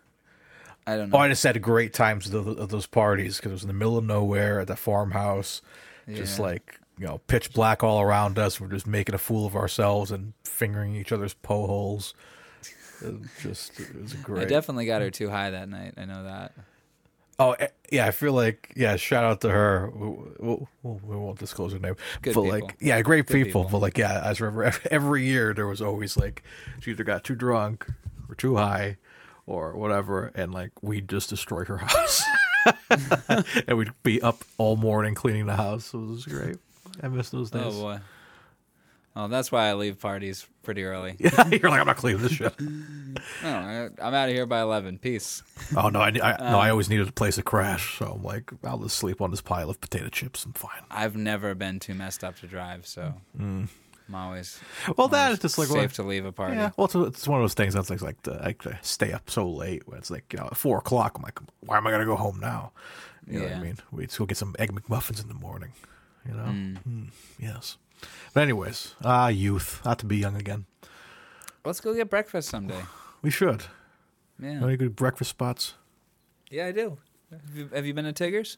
I don't know. Oh, I just had great times of, those parties because it was in the middle of nowhere at the farmhouse, just like you know, pitch black all around us. We're just making a fool of ourselves and fingering each other's po holes. It just it was great. I definitely got her too high that night. I know that. Oh eh, yeah, I feel like yeah. Shout out to her. We, we, we won't disclose her name, Good but people. like yeah, great people, people. But like yeah, as remember [LAUGHS] every year there was always like she either got too drunk or too high or whatever, and like we'd just destroy her [LAUGHS] house, [LAUGHS] and we'd be up all morning cleaning the house. It was great. I miss those days. Oh boy. Well, that's why I leave parties pretty early. [LAUGHS] Yeah, You're like I'm not cleaning this shit. No, I, I'm out of here by eleven. Peace. Oh no, I, I no, Um, I always needed a place to crash, so I'm like I'll just sleep on this pile of potato chips. I'm fine. I've never been too messed up to drive, so I'm always Well, that always is just like safe what- to leave a party. Yeah, well, it's, it's one of those things that's like, like to, to stay up so late. When it's like you know at four o'clock. I'm like, why am I gonna go home now? You know what I mean? We just go get some egg McMuffins in the morning. You know? Mm, yes. But anyways, ah, youth, not to be young again. Let's go get breakfast someday. We should. Yeah, Know Any good breakfast spots? yeah, I do. Have you, have you been to Tigger's?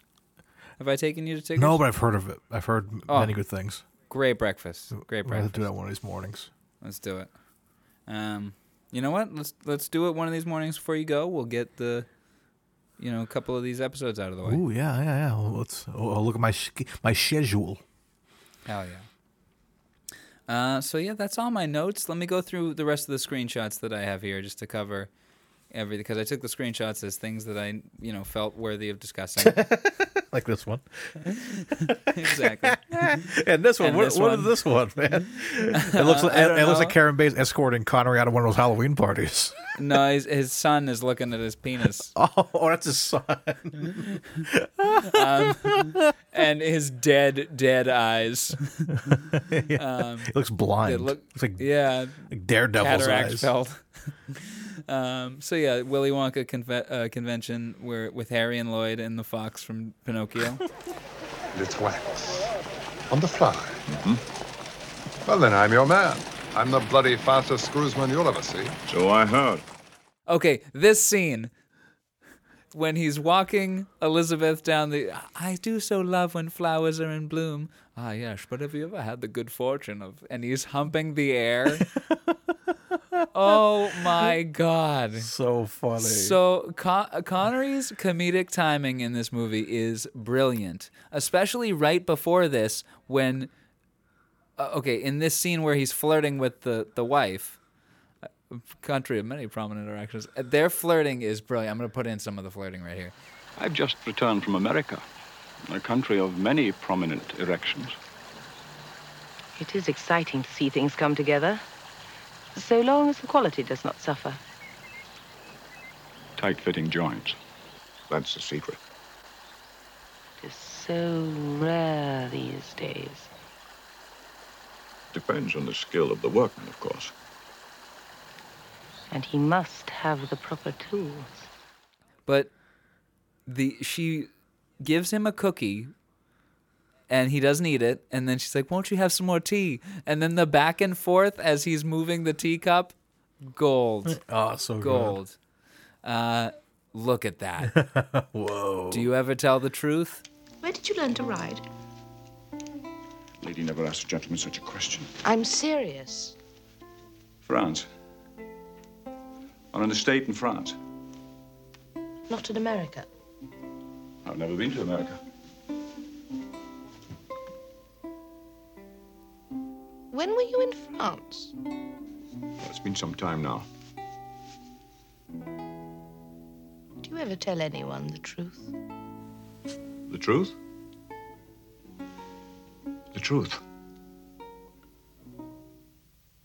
Have I taken you to Tigger's? No, but I've heard of it. I've heard Oh. many good things. Great breakfast. Great breakfast. Let's do that one of these mornings. Let's do it. Um, you know what? Let's let's do it one of these mornings before you go. We'll get the, you know, a couple of these episodes out of the way. Ooh, yeah, yeah, yeah. Well, let's oh, I'll look at my sch- my schedule. Hell yeah. Uh, so yeah, that's all my notes. Let me go through the rest of the screenshots that I have here just to cover everything because I took the screenshots as things that I you know felt worthy of discussing. [LAUGHS] [LAUGHS] Like this one. [LAUGHS] exactly. [LAUGHS] And this one. And what, this what one. is this one, man? It looks like it, it looks like. Karen Bates escorting Connery out of one of those Halloween parties. No, his, his son is looking at his penis, Oh, oh that's his son. and his dead, dead eyes. Um, He looks blind. it look, looks like, yeah, like Daredevil's eyes. felt. [LAUGHS] um, so yeah, Willy Wonka conve- uh, convention where with Harry and Lloyd and the fox from Pinocchio. And [LAUGHS] it's wax. On the fly. Mm-hmm. Well, then I'm your man. I'm the bloody fastest screwsman you'll ever see. So I heard. Okay, this scene when he's walking Elizabeth down the I do so love when flowers are in bloom. Ah yes, but have you ever had the good fortune of and he's humping the air? [LAUGHS] oh [LAUGHS] my god. So funny. So Con- Connery's comedic timing in this movie is brilliant, especially right before this when uh, okay, in this scene where he's flirting with the the wife, uh, country of many prominent erections, uh, their flirting is brilliant. I'm going to put in some of the flirting right here. I've just returned from America, a country of many prominent erections. It is exciting to see things come together, so long as the quality does not suffer. Tight fitting joints. That's the secret. It is so rare these days. Depends on the skill of the workman, of course. And he must have the proper tools. But the she gives him a cookie and he doesn't eat it and then she's like, "Won't you have some more tea?" And then the back and forth as he's moving the teacup, gold. [LAUGHS] oh, so good. gold. Uh, Look at that. [LAUGHS] Whoa. Do you ever tell the truth? Where did you learn to ride? Lady never asked a gentleman such a question. I'm serious. France. On an estate in France. Not in America. I've never been to America. When were you in France? Well, it's been some time now. Do you ever tell anyone the truth? The truth? The truth?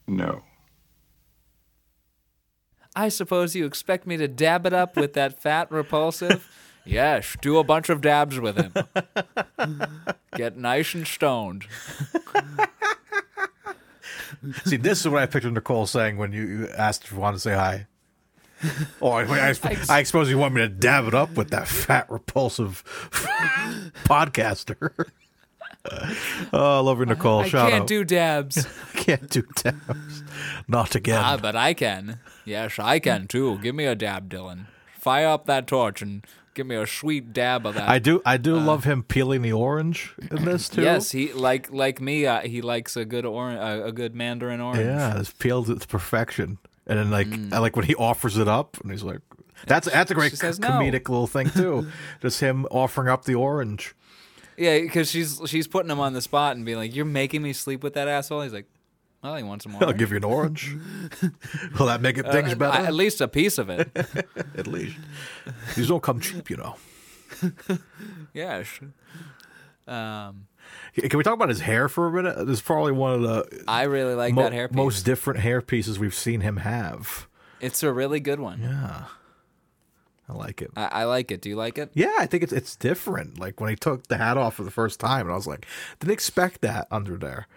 No. I suppose you expect me to dab it up with that fat repulsive? yes, do a bunch of dabs with him. [LAUGHS] Get nice and stoned. [LAUGHS] See, this is what I pictured Nicole saying when you, you asked if you wanted to say hi. [LAUGHS] Oh, I, I, I suppose you want me to dab it up with that fat, repulsive [LAUGHS] podcaster. oh, I love you, Nicole. I Shout can't out. do dabs. I can't do dabs. Not again. ah, but I can. Yes, I can too. Give me a dab, Dylan. Fire up that torch and give me a sweet dab of that. I do. I do love him peeling the orange in this too. Yes, he like like me. Uh, he likes a good or uh, a good mandarin orange. Yeah, it's peeled it to perfection. And then like Mm. I like when he offers it up and he's like that's that's a great says c- no. comedic little thing [LAUGHS] too. Just him offering up the orange. Yeah, because she's she's putting him on the spot and being like, "You're making me sleep with that asshole." He's like, "Well, he wants some more." I'll give you an orange. [LAUGHS] Will that make it things better? Uh, At least a piece of it. [LAUGHS] At least. These don't come cheap, you know. [LAUGHS] yeah. Um, Can we talk about his hair for a minute? This is probably one of the I really like mo- that hairpiece. most different hair pieces we've seen him have. It's a really good one. Yeah. I like it. I, I like it. Do you like it? Yeah, I think it's it's different. Like when he took the hat off for the first time, and I was like, didn't expect that under there.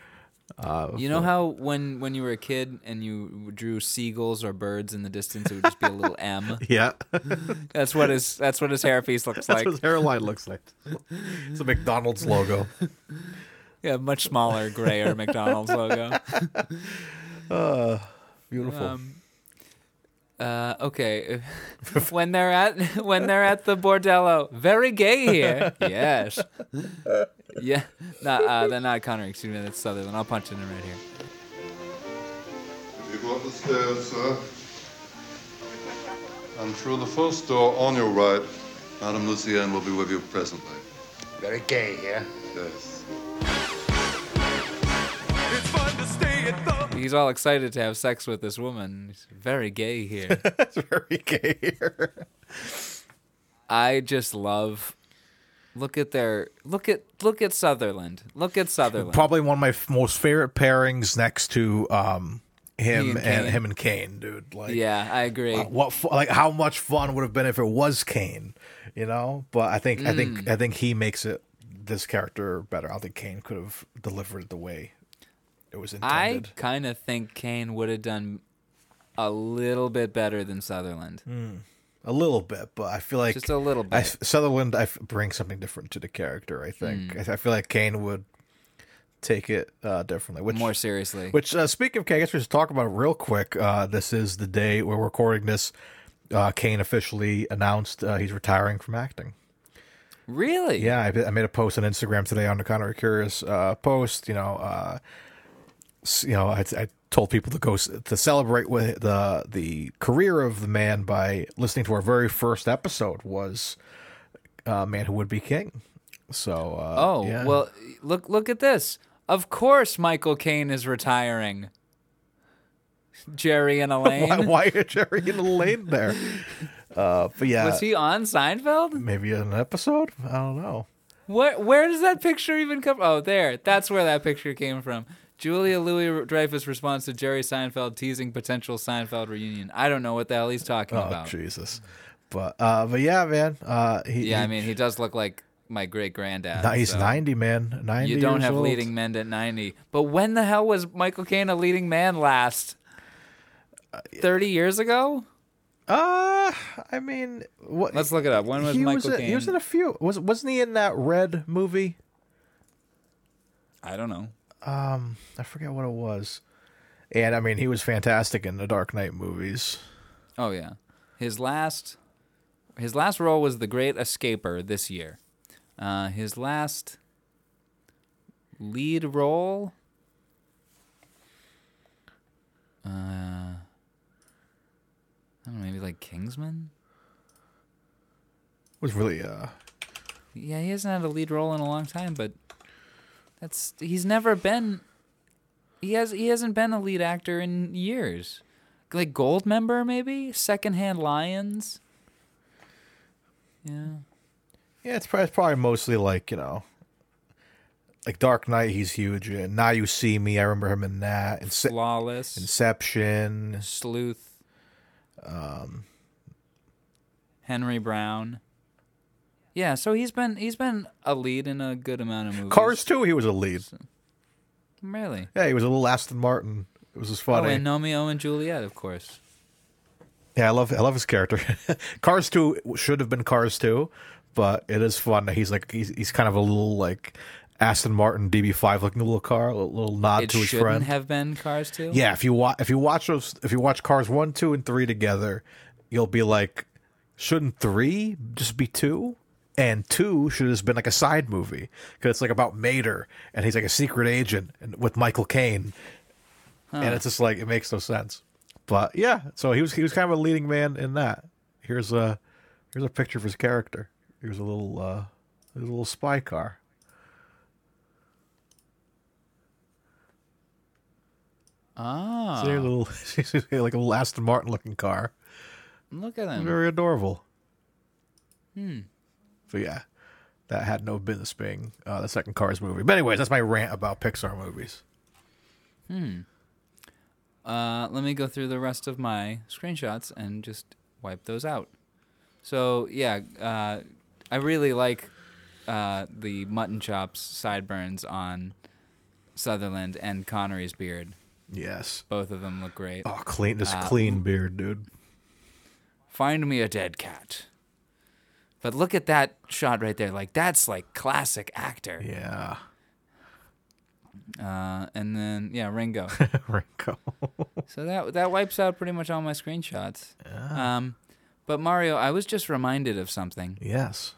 Uh, You know how when when you were a kid and you drew seagulls or birds in the distance, it would just be a little [LAUGHS] M. Yeah, That's what his that's what his hairpiece looks [LAUGHS] that's like. what his hairline looks like. It's a McDonald's logo. [LAUGHS] Yeah, much smaller, grayer McDonald's logo. Uh, beautiful. Um, uh, okay, [LAUGHS] when they're at [LAUGHS] when they're at the bordello, very gay here. yes, [LAUGHS] yeah. Not uh, they're not Connery. Excuse me, that's Sutherland. I'll punch it in right here. You go up the stairs, sir. And through the first door on your right, Madame Lucienne will be with you presently. Very gay here. Yes. He's all excited to have sex with this woman. He's very gay here. [LAUGHS] That's very gay here. I just love. Look at their look at look at Sutherland. Look at Sutherland. Probably one of my f- most favorite pairings next to um him and, and him and Caine, dude. Like, yeah, I agree. uh, what fu- like how much fun would have been if it was Caine, you know? But I think I Mm. think I think he makes it this character better. I think Caine could have delivered the way it was I kind of think Caine would have done a little bit better than Sutherland. a little bit, but I feel like Just a little I, bit. Sutherland I f- brings something different to the character. I think I, I feel like Caine would take it uh, differently. Which More seriously. Which, uh, speaking of Caine, I guess we should talk about it real quick. Uh, this is the day we're recording this. Uh, Caine officially announced uh, he's retiring from acting. Really? Yeah, I, I made a post on Instagram today on the Connery Curious uh, post. You know, uh, you know, I, I told people to go to celebrate with the the career of the man by listening to our very first episode was uh, "Man Who Would Be King." So, uh, Oh yeah. well, look look at this. Of course, Michael Caine is retiring. Jerry and [LAUGHS] Elaine. why, why are Jerry and Elaine there? [LAUGHS] Uh, but yeah, Was he on Seinfeld? maybe an episode. I don't know. Where where does that picture even come? Oh, there. That's where that picture came from. Julia Louis Dreyfus responds to Jerry Seinfeld teasing potential Seinfeld reunion. I don't know what the hell he's talking Oh about. Jesus! But uh, but yeah, man. Uh, he, Yeah, I mean, he does look like my great granddad. he's so ninety, man. Ninety. You don't have old. leading men at 90. But when the hell was Michael Caine a leading man last? 30 years ago? Uh, I mean, what? Let's look it up. When was he Michael was Caine? He was in a few. Was wasn't he in that Red movie? I don't know. Um, I forget what it was. And I mean, he was fantastic in the Dark Knight movies. Oh, yeah. His last His last role was The Great Escaper this year. Uh, his last lead role. Uh, I don't know, maybe like Kingsman. Was really uh Yeah, he hasn't had a lead role in a long time, but that's he's never been. He has he hasn't been a lead actor in years. Like Goldmember, maybe Secondhand Lions. Yeah. Yeah, it's probably, it's probably mostly like you know, like Dark Knight. He's huge in. Now you see me. I remember him in that. Ince- Flawless. Inception. Sleuth. Um, Harry Brown. Yeah, so he's been he's been a lead in a good amount of movies. Cars too. He was a lead. Really? Yeah, he was a little Aston Martin. It was just Oh, and Romeo and Juliet, of course. Yeah, I love I love his character. [LAUGHS] Cars two should have been Cars two, but it is fun. that He's like he's he's kind of a little like Aston Martin DB5 looking little car, a little, nod it to his shouldn't friend. have been Cars too. Yeah, if you watch if you watch those if you watch Cars one, two, and three together, you'll be like, shouldn't three just be two? And two should have just been like a side movie because it's like about Mater and he's like a secret agent and with Michael Caine, and it's just like it makes no sense. But yeah, so he was he was kind of a leading man in that. Here's a here's a picture of his character. Here's a little uh, here's a little spy car. Ah, See, a little [LAUGHS] like a little Aston Martin looking car. look at him. Very adorable. Hmm. So yeah, that had no business being uh, the second Cars movie. But anyways, that's my rant about Pixar movies. Hmm. Uh, let me go through the rest of my screenshots and just wipe those out. So yeah, uh, I really like uh, the mutton chops sideburns on Sutherland and Connery's beard. Yes, both of them look great. Oh, clean this Uh, clean beard, dude. Find me a dead cat. But look at that shot right there. Like that's like classic actor. Yeah. Uh, and then yeah, Ringo. [LAUGHS] Ringo. [LAUGHS] so that that wipes out pretty much all my screenshots. Yeah. Um, but Mario, I was just reminded of something. Yes.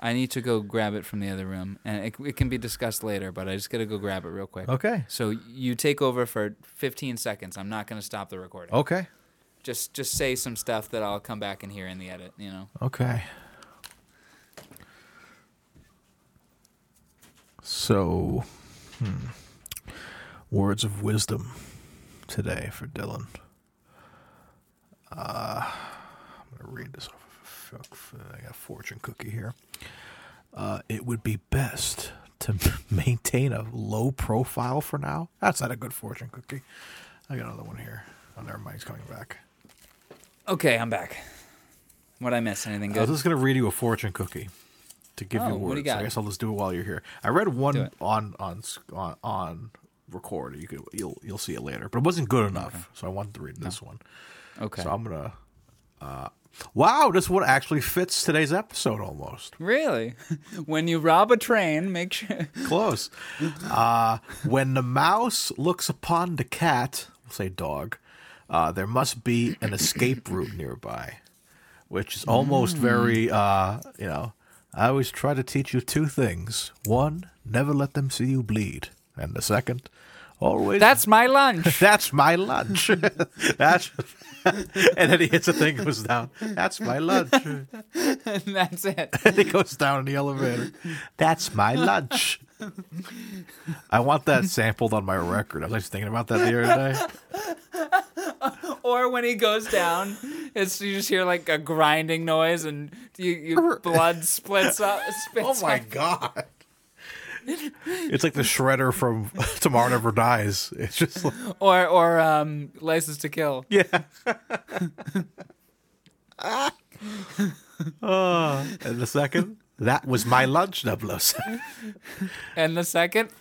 I need to go grab it from the other room, and it, it can be discussed later. But I just gotta go grab it real quick. Okay. So you take over for 15 seconds. I'm not gonna stop the recording. Okay. Just just say some stuff that I'll come back and hear in the edit. You know. Okay. So, hmm. words of wisdom today for Dylan. Uh, I'm going to read this off. of- I got a fortune cookie here. Uh, it would be best to [LAUGHS] maintain a low profile for now. That's not a good fortune cookie. I got another one here. Oh, never mind. He's coming back. Okay, I'm back. What I miss? Anything good? I was just going to read you a fortune cookie to give Oh, you words. you? I guess I'll just do it while you're here. I read one on on on on record. You could you'll you'll see it later, but it wasn't good enough, so I wanted to read this one. Okay. So I'm gonna. Uh, wow, this one actually fits today's episode almost. Really? [LAUGHS] when you rob a train, make sure. [LAUGHS] Close. Uh, when the mouse looks upon the cat, we'll say dog, uh, there must be an escape route nearby, which is almost Mm. very, uh, you know, I always try to teach you two things. One, never let them see you bleed. And the second, always. That's my lunch. [LAUGHS] That's my lunch. [LAUGHS] That's. [LAUGHS] and then he hits a thing, goes down. That's my lunch. and that's it. and he goes down in the elevator. That's my lunch. [LAUGHS] I want that sampled on my record. I was just thinking about that the other day. [LAUGHS] or when he goes down, it's you just hear like a grinding noise and you, your [LAUGHS] blood splits up. Spits Oh my up. god! It's like the shredder from Tomorrow Never Dies. It's just like, Or or um, License to Kill. yeah. oh, and the second, that was my lunch, 007. [LAUGHS] And the second, [LAUGHS]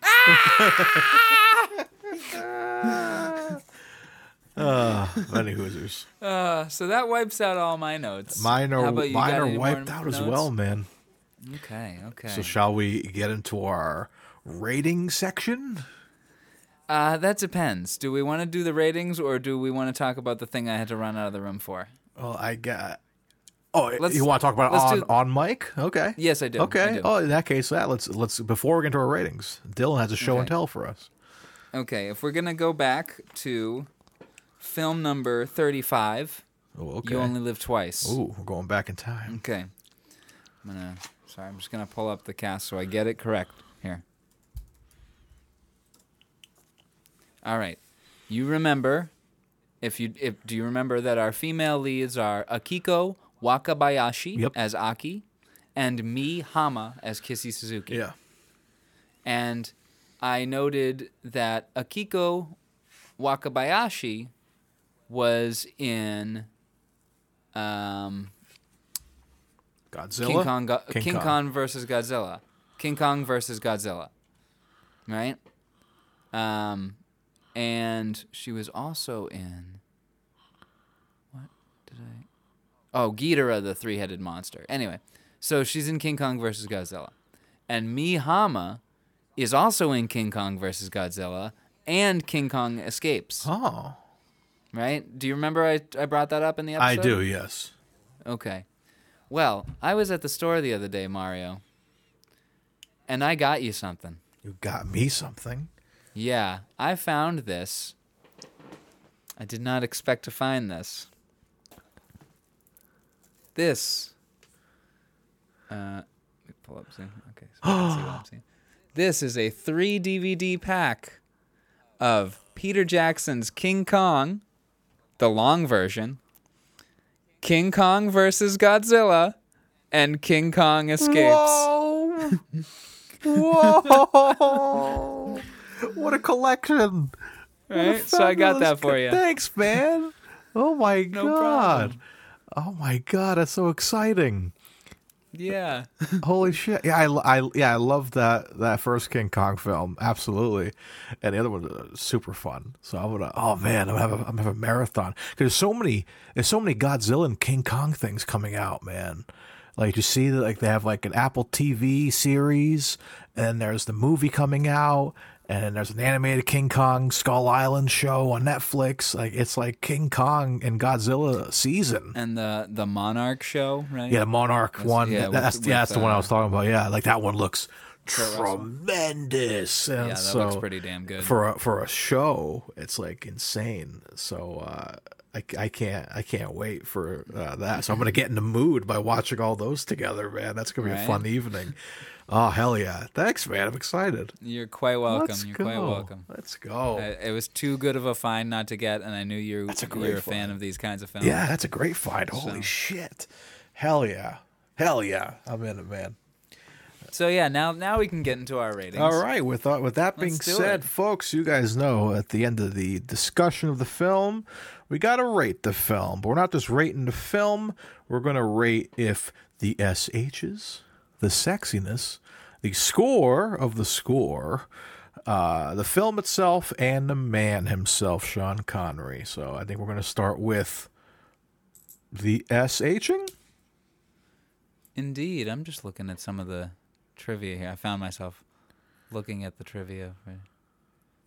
Ah! Uh, many hoosers. uh, so that wipes out all my notes. Mine are mine are wiped out as notes? well, man. Okay, okay. So shall we get into our rating section? Uh, that depends. Do we want to do the ratings or do we want to talk about the thing I had to run out of the room for? Well, I got. Oh, Let's- you want to talk about it on do- on mic? Okay. Yes, I do. Okay. I do. Oh, in that case, that let's let's before we get into our ratings, Dylan has a show and tell for us. Okay, if we're gonna go back to film number thirty-five, Oh, okay. you only live twice. Ooh, we're going back in time. Okay. I'm gonna. Sorry, I'm just gonna pull up the cast so I get it correct here. All right. You remember? If you if do you remember that our female leads are Akiko Wakabayashi Yep. as Aki, and Mi Hama as Kissy Suzuki. Yeah. And I noted that Akiko Wakabayashi was in um, Godzilla. King Kong, Go- King King, Kong. Kong versus Godzilla. King Kong versus Godzilla. Right? Um, and she was also in. What did I. Oh, Ghidorah, the three headed monster. Anyway, so she's in King Kong versus Godzilla. And Mi Hama is also in King Kong versus Godzilla and King Kong Escapes. Oh, Right? Do you remember I, I brought that up in the episode? I do. Yes. Okay. Well, I was at the store the other day, Mario, and I got you something. You got me something. Yeah, I found this. I did not expect to find this. This. Uh, let me pull up soon. Okay, so I can see what I'm [GASPS] seeing. This is a three DVD pack of Peter Jackson's King Kong, the long version, King Kong versus Godzilla, and King Kong Escapes. Whoa! Whoa! what a collection! Right? So I got that for you. Thanks, man. Oh my No god! problem. Oh my god! That's so exciting. Yeah. [LAUGHS] Holy shit! Yeah, I, I yeah I love that that first King Kong film absolutely, and the other one was super fun. So I'm gonna oh man I'm having I'm having a marathon because there's so many there's so many Godzilla and King Kong things coming out, man. Like you see that like they have like an Apple TV series, and there's the movie coming out, and then there's an animated King Kong Skull Island show on Netflix. Like it's like King Kong and Godzilla season. And the the Monarch show, right? Yeah, the Monarch That's- one. yeah, that's with- yeah, that's the one I uh, was talking about. Yeah, like that one looks tremendous. And Yeah, that so looks pretty damn good. for a, for a show. It's like insane. So uh, I, I can't I can't wait for uh, that. So I'm gonna get in the mood by watching all those together, man. That's gonna be a fun evening. Oh hell yeah! Thanks, man. I'm excited. You're quite welcome. Let's You're go. quite welcome. Let's go. Uh, it was too good of a find not to get, and I knew you're That's a you're great a fan of these kinds of films. Yeah, that's a great find. Holy So- shit! Hell yeah! Hell yeah! I'm in it, man. So yeah, now now we can get into our ratings. All right. With uh, with that being said, it. folks, you guys know at the end of the discussion of the film, we got to rate the film. But we're not just rating the film. We're going to rate if the SHs, the sexiness, the score of the score, uh, the film itself, and the man himself, Sean Connery. So I think we're going to start with the SHing. Indeed, I'm just looking at some of the trivia here. I found myself looking at the trivia. For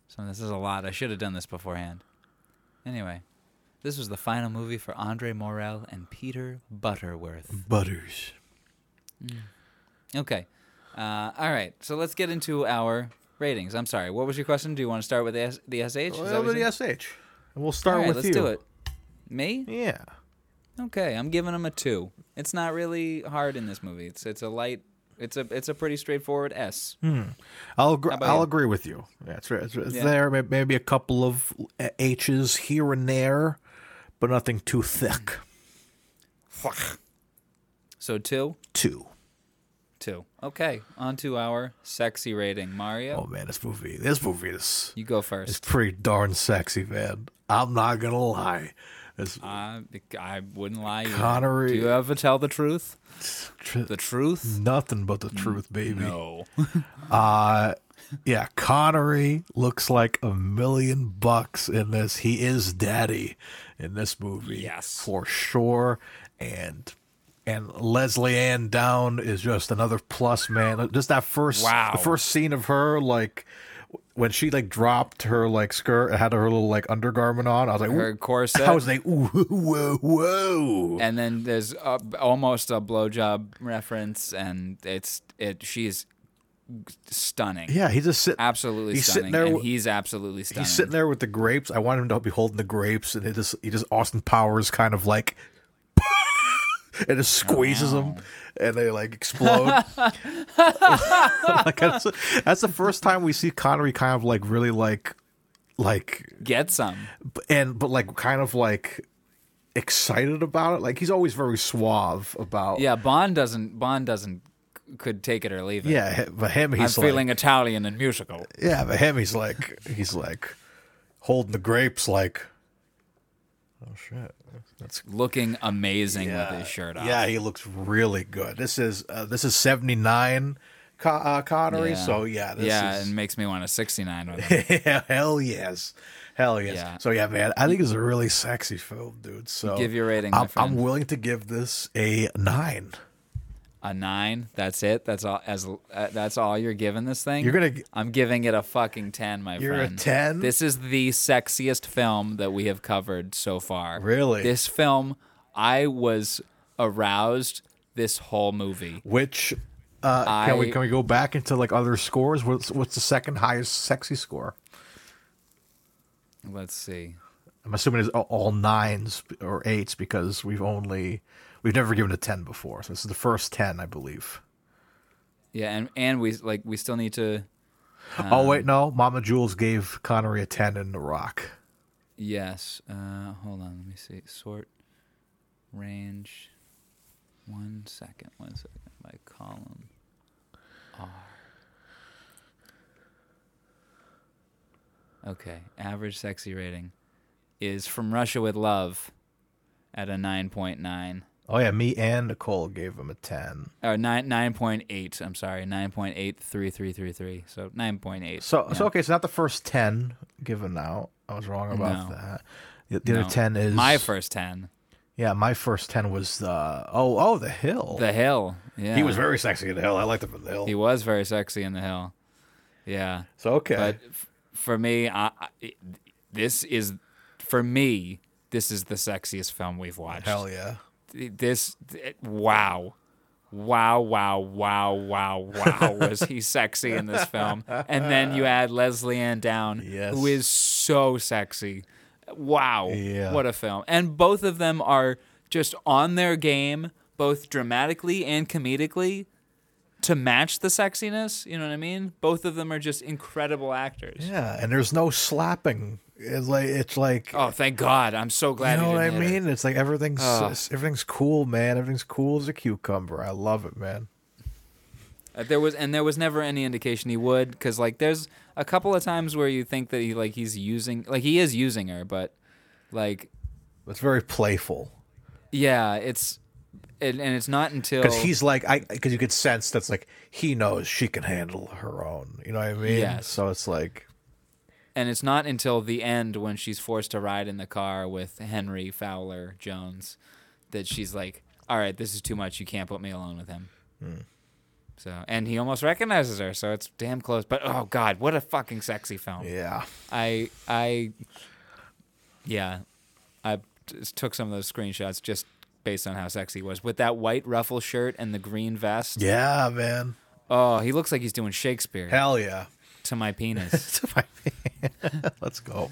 some this is a lot. I should have done this beforehand. Anyway, this was the final movie for André Morell and Peter Butterworth. Butters. Okay. Uh, all right. So let's get into our ratings. I'm sorry. What was your question? Do you want to start with the, S- the SH? Well, the? SH. And we'll start All right, with let's you. do it. Me? Yeah. Okay, I'm giving him a two. It's not really hard in this movie. It's it's a light. It's a it's a pretty straightforward S. I'll agree, I'll you? agree with you. Yeah, it's, it's, it's Yeah. there. Maybe a couple of H's here and there, but nothing too thick. So two, Two. Two. Okay, on to our sexy rating. Mario, Oh man, this movie, this movie is you go first. it's pretty darn sexy, man. I'm not gonna lie. It's Uh, I wouldn't lie. either. Connery- Do you ever tell the truth? tr- The truth? nothing but the truth, baby. No. [LAUGHS] Uh yeah, Connery looks like a million bucks in this. He is daddy in this movie. Yes. For sure. And and Lesley-Anne Down is just another plus man. Just that first Wow. the first scene of her like when she like dropped her like skirt had her little like undergarment on, I was like, Her corset. I was like, ooh, [LAUGHS] whoa, whoa. and then there's a, almost a blowjob reference, and it's it. She's stunning. Yeah, he's just sitting. absolutely he's stunning, sitting there and he's absolutely stunning. He's sitting there with the grapes. I want him to be holding the grapes, and it just he just Austin Powers kind of like, and it squeezes them, and they like explode. [LAUGHS] [LAUGHS] like that's, that's the first time we see Connery kind of like really like, like Get some. and but like kind of like excited about it. Like he's always very suave about. Yeah, Bond doesn't. Bond doesn't. Could take it or leave it. yeah. But him, he's I'm like, feeling Italian and musical. Yeah, but him, he's like, he's like holding the grapes, like, oh shit, that's Looking amazing with his shirt off. yeah, he looks really good. This is uh, this is seventy nine, Con- uh, Connery. So yeah, this yeah, is and makes me want a 69 with him. [LAUGHS] yeah, hell yes, hell yes. Yeah. So yeah, man, I think it's a really sexy film, dude. So Give your rating, I'm, I'm willing to give this a nine. A nine. That's it. That's all. As uh, that's all you're giving this thing. You're gonna- I'm giving it a fucking ten, my You're a friend. 10? This is the sexiest film that we have covered so far. Really? This film, I was aroused this whole movie. Which uh, can we can we go back into like other scores? What's what's the second highest sexy score? Let's see. I'm assuming it's all nines or eights because we've only we've never given a ten before. So this is the first ten, I believe. Yeah, and and we like we still need to. oh wait, no, Mama Jules gave Connery a ten in The Rock. Yes. Uh, hold on. Let me see. Sort range. One second. One second. My column. R. Okay. Average sexy rating is from Russia with Love at a 9.9. Oh yeah, me and Nicole gave him a ten. Or 9, 9.8. I'm sorry. 9.83333. So 9.8. So so Yeah. okay, so not the first ten given out. I was wrong about No. that. The, the No. other ten is My first 10. Yeah, my first ten was uh oh oh the hill. The Hill. Yeah. He was very sexy in the hill. I liked him in the hill. He was very sexy in the hill. Yeah. So okay. But f- for me, I, I, this is for me. This is the sexiest film we've watched. Hell yeah. This wow, wow, wow, wow, wow, wow. [LAUGHS] was he sexy in this film? And then you add Lesley-Anne Down, Yes. who is so sexy. Wow, Yeah. what a film! And both of them are just on their game, both dramatically and comedically to match the sexiness. You know what I mean? Both of them are just incredible actors. Yeah, and there's no slapping. It's like it's like Oh, thank God! I'm so glad. you know what I didn't hit her. mean? It's like everything's Oh. everything's cool, man. Everything's cool as a cucumber. I love it, man. Uh, There was and there was never any indication he would, because like there's a couple of times where you think that he like he's using like he is using her, but like It's very playful yeah, it's and, and it's not until because he's like I because you could sense that's like he knows she can handle her own. You know what I mean? Yes. So it's like and it's not until the end when she's forced to ride in the car with Henry Fowler Jones that she's like, "All right, this is too much. You can't put me alone with him." Hmm. So, and he almost recognizes her, so it's damn close. But oh god, what a fucking sexy film! yeah. I I yeah, I took some of those screenshots just based on how sexy he was with that white ruffle shirt and the green vest. Yeah, man. Oh, he looks like he's doing Shakespeare Hell yeah. to my penis. [LAUGHS] To my penis. [LAUGHS] Let's go.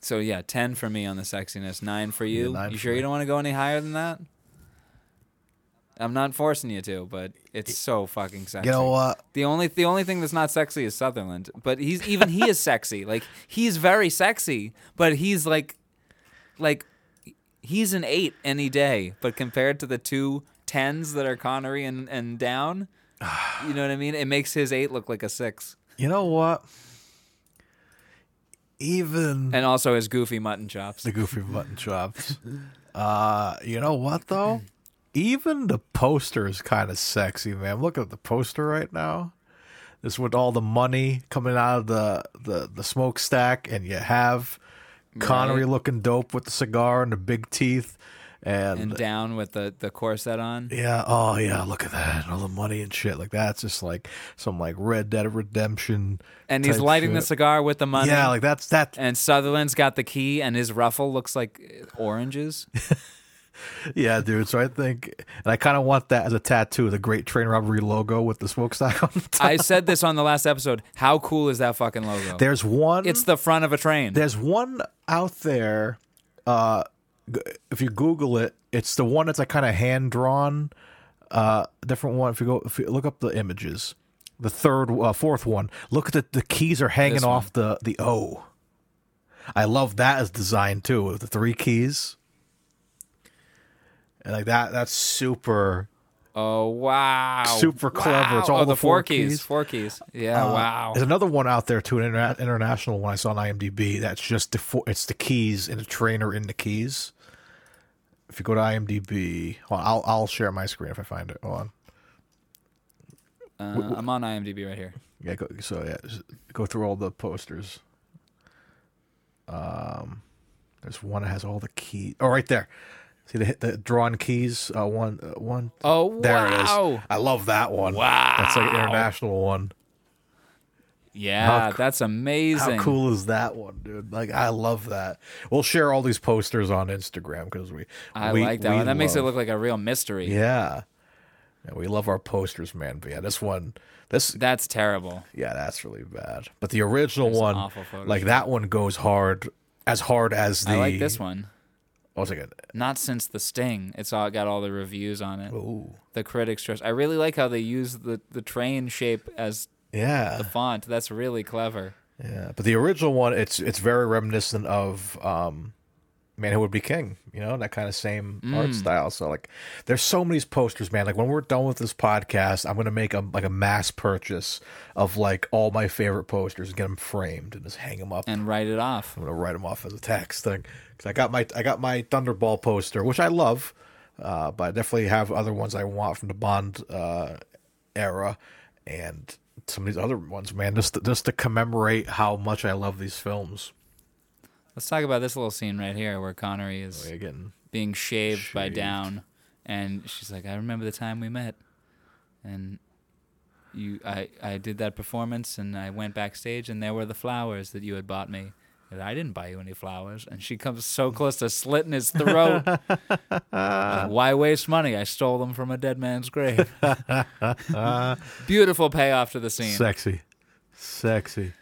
so yeah, ten for me on the sexiness, nine for you. nine you for sure me. you don't want to go any higher than that? I'm not forcing you to, but it's so fucking sexy. You know what? The only the only thing that's not sexy is Sutherland, but he's even he is sexy. Like he's very sexy, but he's like like he's an 8 any day, but compared to the two tens that are Connery and and down, you know what I mean? It makes his 8 look like a 6. You know what? Even And also his goofy mutton chops. the goofy mutton chops. [LAUGHS] Uh, you know what though? Even the poster is kind of sexy, man. I'm looking at the poster right now. This with all the money coming out of the the, the smokestack, and you have Connery Right. looking dope with the cigar and the big teeth, and, and down with the the corset on. yeah, oh yeah, look at that, all the money and shit. Like that's just like some like Red Dead Redemption. And he's lighting the cigar with the money. Yeah, like that's that. And Sutherland's got the key, and his ruffle looks like oranges. [LAUGHS] Yeah, dude. So I think, and I kind of want that as a tattoo, the Great Train Robbery logo with the smokestack [LAUGHS] on the top. I said this on the last episode. How cool is that fucking logo? There's one. It's the front of a train. There's one out there. Uh, if you Google it, it's the one that's like kind of hand drawn. Uh, different one. If you go, if you look up the images, the third, uh, fourth one. Look at the the keys are hanging off the the O. I love that as design too, with the three keys. And like that, that's super. Oh wow! Super clever. It's all oh, the the four four keys. keys. Four keys. Yeah. Uh, wow. There's another one out there too, an interna- international one I saw on IMDb. That's just the four, it's the keys and the trainer in the keys. If you go to IMDb, well, I'll I'll share my screen if I find it. Hold on. Uh, I'm on IMDb right here. Yeah, go, so yeah, go through all the posters. Um, there's one that has all the keys. Oh, right there. See the the drawn keys. Uh, one, uh, one. Oh there wow. is. I love that one. Wow, that's like an international one. Yeah, that's amazing. How cool is that one, dude? Like, I love that. We'll share all these posters on Instagram because we. I we- like that one. That makes it look like a real mystery. Yeah. yeah, we love our posters, man. But yeah, this one, this That's terrible. yeah, that's really bad. But the original There's one, like that one, goes hard, as hard as the. I like this one. It? Not since the Sting. It's all got all the reviews on it. Ooh. The critics trust. I really like how they use the the train shape as Yeah, the font. That's really clever. yeah. But the original one, it's it's very reminiscent of um, Man Who Would Be King. You know, that kind of same art Mm. style. So like, there's so many posters, man. Like when we're done with this podcast, I'm gonna make a like a mass purchase of like all my favorite posters and get them framed and just hang them up. And write it off. I'm gonna write them off as a text thing because I got my I got my Thunderball poster, which I love, uh, but I definitely have other ones I want from the Bond uh, era and some of these other ones, man. Just to, just to commemorate how much I love these films. Let's talk about this little scene right here where Connery is Oh, being shaved, by. Down, and she's like, "I remember the time we met, and you, I, I did that performance, and I went backstage, and there were the flowers that you had bought me." And I didn't buy you any flowers, and she comes so close to slitting his throat. [LAUGHS] Uh, Why waste money? I stole them from a dead man's grave. [LAUGHS] Beautiful payoff to the scene. sexy, sexy.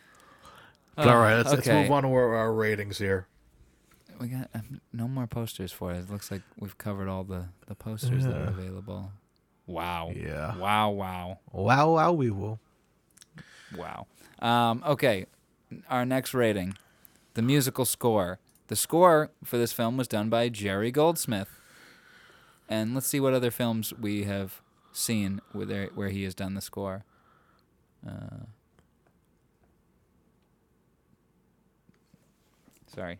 Oh, all right, let's, let's move on to our, our ratings here. We got um, no more posters for it. It looks like we've covered all the, the posters that are available. Wow. Yeah. Wow, wow, Wow, wow, we will. wow. Um, okay, our next rating the musical score. The score for this film was done by Jerry Goldsmith. And let's see what other films we have seen where, where he has done the score. Uh, sorry.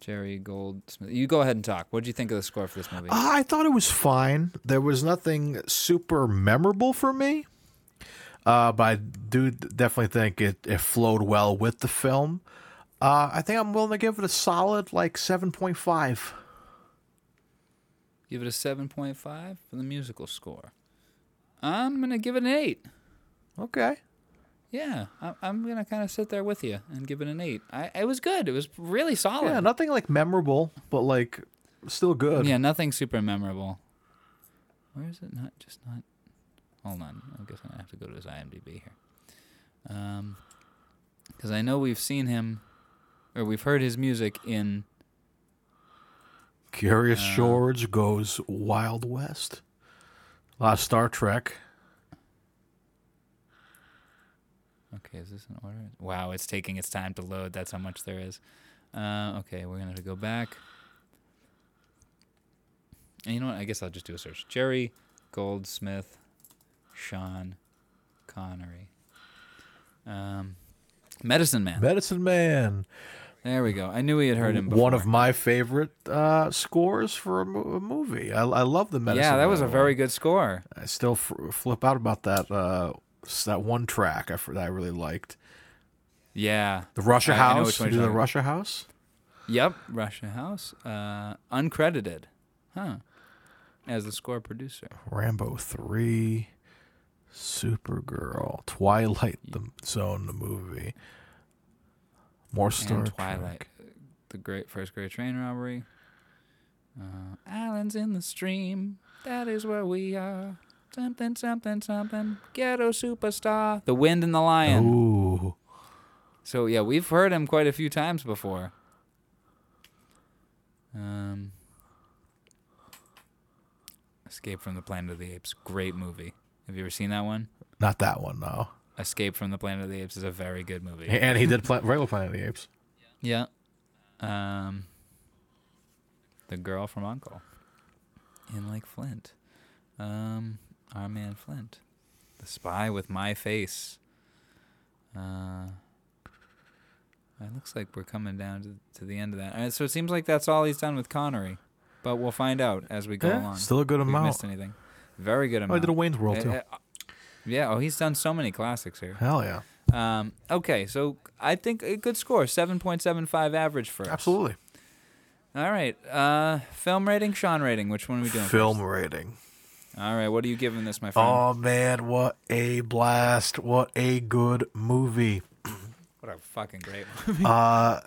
Jerry Goldsmith. You go ahead and talk. What did you think of the score for this movie? Uh, I thought it was fine. There was nothing super memorable for me. Uh, but I do definitely think it, it flowed well with the film. Uh, I think I'm willing to give it a solid like 7.5. Give it a 7.5 for the musical score. I'm going to give it an 8. Okay. Yeah, I- I'm going to kind of sit there with you and give it an 8. I, it was good. It was really solid. Yeah, nothing like memorable, but like still good. Yeah, nothing super memorable. Where is it not? Just not. Hold on. I guess I have to go to his IMDb here. Um, because I know we've seen him, or we've heard his music in. Curious Uh, George goes Wild West. A lot of Star Trek. Okay, is this in order? Wow, it's taking its time to load. That's how much there is. Uh, okay, we're gonna have to go back. And you know what? I guess I'll just do a search. Jerry Goldsmith, Sean Connery, um, Medicine Man. Medicine Man. There we go. I knew we had heard him. Before. One of my favorite uh, scores for a, mo- a movie. I, I love the Medicine yeah, that was a very good score. I still f- flip out about that uh, that one track I, f- that I really liked. Yeah, The Russia I- I House. one You the Russia House. Yep, Russia House, uh, uncredited. Huh. As the score producer. Rambo 3, Supergirl, Twilight the Zone, the movie. More Star and Trek. Twilight. The great first great train robbery. Uh, Islands in the stream. That is where we are. Something, something, something. Ghetto superstar. The Wind and the Lion. Ooh. So yeah, we've heard him quite a few times before. Um, Escape from the Planet of the Apes, great movie. Have you ever seen that one? Not that one, no. Escape from the Planet of the Apes is a very good movie. [LAUGHS] And he did play, regular Planet of the Apes. Yeah. Um, the girl from Uncle in Like Flint. Um, our man Flint. The spy with my face. Uh, it looks like we're coming down to, to the end of that. Right, so it seems like that's all he's done with Connery, but we'll find out as we go Yeah, along. still a good amount. Missed anything? Very good Oh, amount. he did a Wayne's World, Uh, too. uh, yeah. Oh, he's done so many classics here. Hell yeah. Um, okay, so I think a good score, seven point seven five average for us. Absolutely. All right. Uh, film rating, Sean rating. Which one are we doing? Film first? rating. All right. What are you giving this, my friend? Oh, man. What a blast. What a good movie. what a fucking great [LAUGHS] movie. Uh,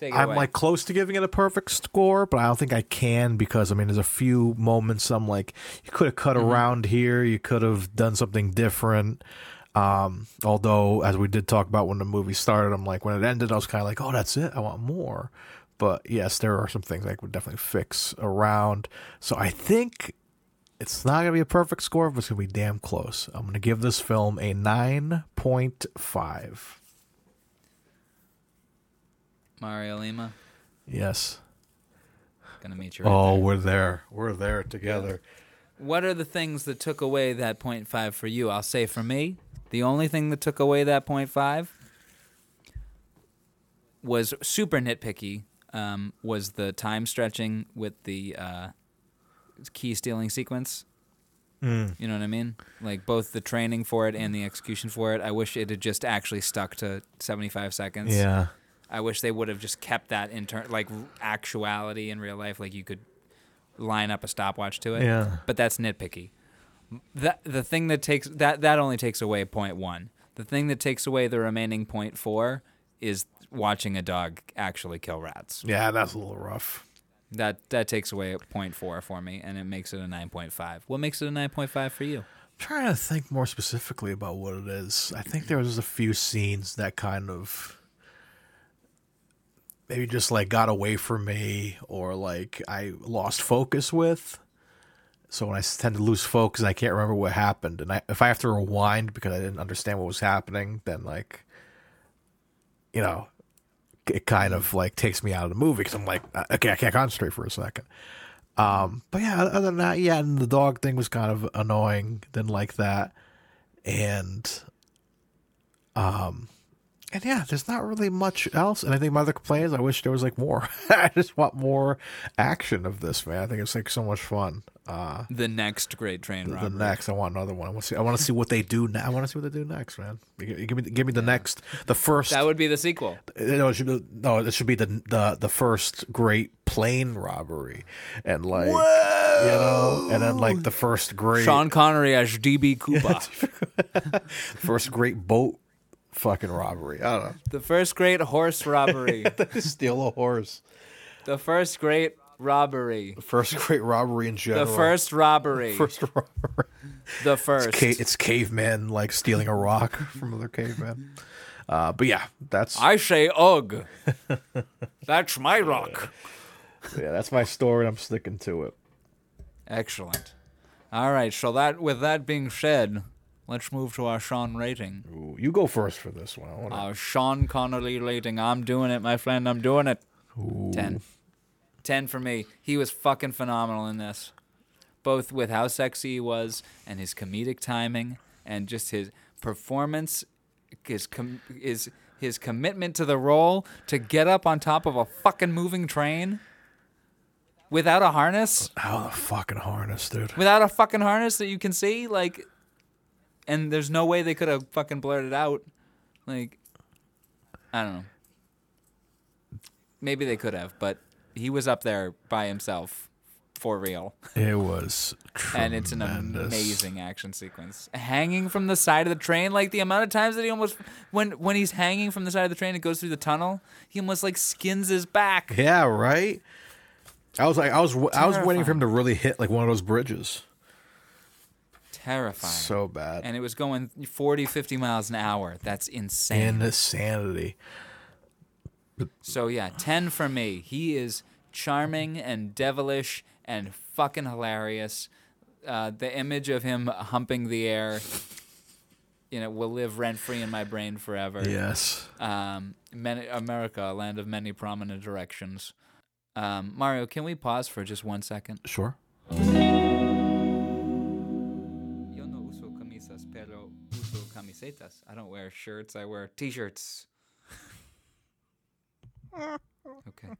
It I'm away. like close to giving it a perfect score, but I don't think I can because I mean, there's a few moments I'm like, you could have cut Mm-hmm. around here, you could have done something different. Um, although, as we did talk about when the movie started, I'm like, when it ended, I was kind of like, oh, that's it, I want more. But yes, there are some things I would definitely fix around. So I think it's not gonna be a perfect score, but it's gonna be damn close. I'm gonna give this film a nine point five. Mario Lima. Yes. Gonna meet you. Right Oh, there. we're there. We're there together. What are the things that took away that point five for you? I'll say for me, the only thing that took away that point five was super nitpicky. Um, was the time stretching with the uh, key stealing sequence? Mm. You know what I mean? Like both the training for it and the execution for it. I wish it had just actually stuck to 75 seconds. Yeah. I wish they would have just kept that in turn, like actuality in real life. Like you could line up a stopwatch to it. Yeah. But that's nitpicky. That the thing that takes that that only takes away point one. The thing that takes away the remaining point four is watching a dog actually kill rats. Yeah, that's a little rough. That that takes away a point four for me, and it makes it a nine point five. What makes it a nine point five for you? I'm trying to think more specifically about what it is. I think there was a few scenes that kind of maybe just like got away from me or like I lost focus with. So when I tend to lose focus, I can't remember what happened, and I, if I have to rewind because I didn't understand what was happening, then like, you know, it kind of like takes me out of the movie because I'm like, uh, okay, I can't concentrate for a second. Um, but yeah, other than that, yeah, and the dog thing was kind of annoying. Didn't like that, and um, and yeah, there's not really much else. And I think my other complaint is I wish there was like more. [LAUGHS] I just want more action of this, man. I think it's like so much fun. Uh, The next great train the, the next, I want another one. I want to see. I want to see what they do. Now. I want to see what they do next, man. Give me, give me the next, the first. That would be the sequel. No, it should be, no, it should be the the the first great plane robbery, and like you know, and then like the first great Sean Connery as DB Cooper. [LAUGHS] first great boat fucking robbery. I don't know. the first great horse robbery. [LAUGHS] steal a horse. the first great robbery. The first great robbery in general. The first robbery. [LAUGHS] first robbery. The first. It's, ca- it's cavemen like stealing a rock [LAUGHS] from other cavemen. Uh, but yeah, that's I say ugh. That's my rock. yeah, that's my story. and I'm sticking to it. Excellent. All right. So that, with that being said, let's move to our Sean rating. Ooh, you go first for this one. Wanna- Our Sean Connery rating. I'm doing it, my friend. I'm doing it. Ten. Ten for me. He was fucking phenomenal in this, both with how sexy he was and his comedic timing and just his performance, his com- his his commitment to the role to get up on top of a fucking moving train without a harness, How the fucking harness, dude. without a fucking harness that you can see, like, and there's no way they could have fucking blurred it out, like, I don't know. Maybe they could have, but he was up there by himself for real. It was [LAUGHS] and it's an amazing action sequence. Hanging from the side of the train, like the amount of times that he almost when when he's hanging from the side of the train it goes through the tunnel, he almost like skins his back. Yeah, right. I was like, I was, I was waiting for him to really hit like one of those bridges. Terrifying. So bad. And it was going 40, 50 miles an hour. That's insane. Insanity. So yeah, ten for me. He is charming and devilish and fucking hilarious. Uh, the image of him humping the air, you know, will live rent free in my brain forever. Yes. Um, many, America, a land of many prominent directions. Um, Mario, can we pause for just one second? Sure. Camisetas. I don't wear shirts. I wear t-shirts. okay.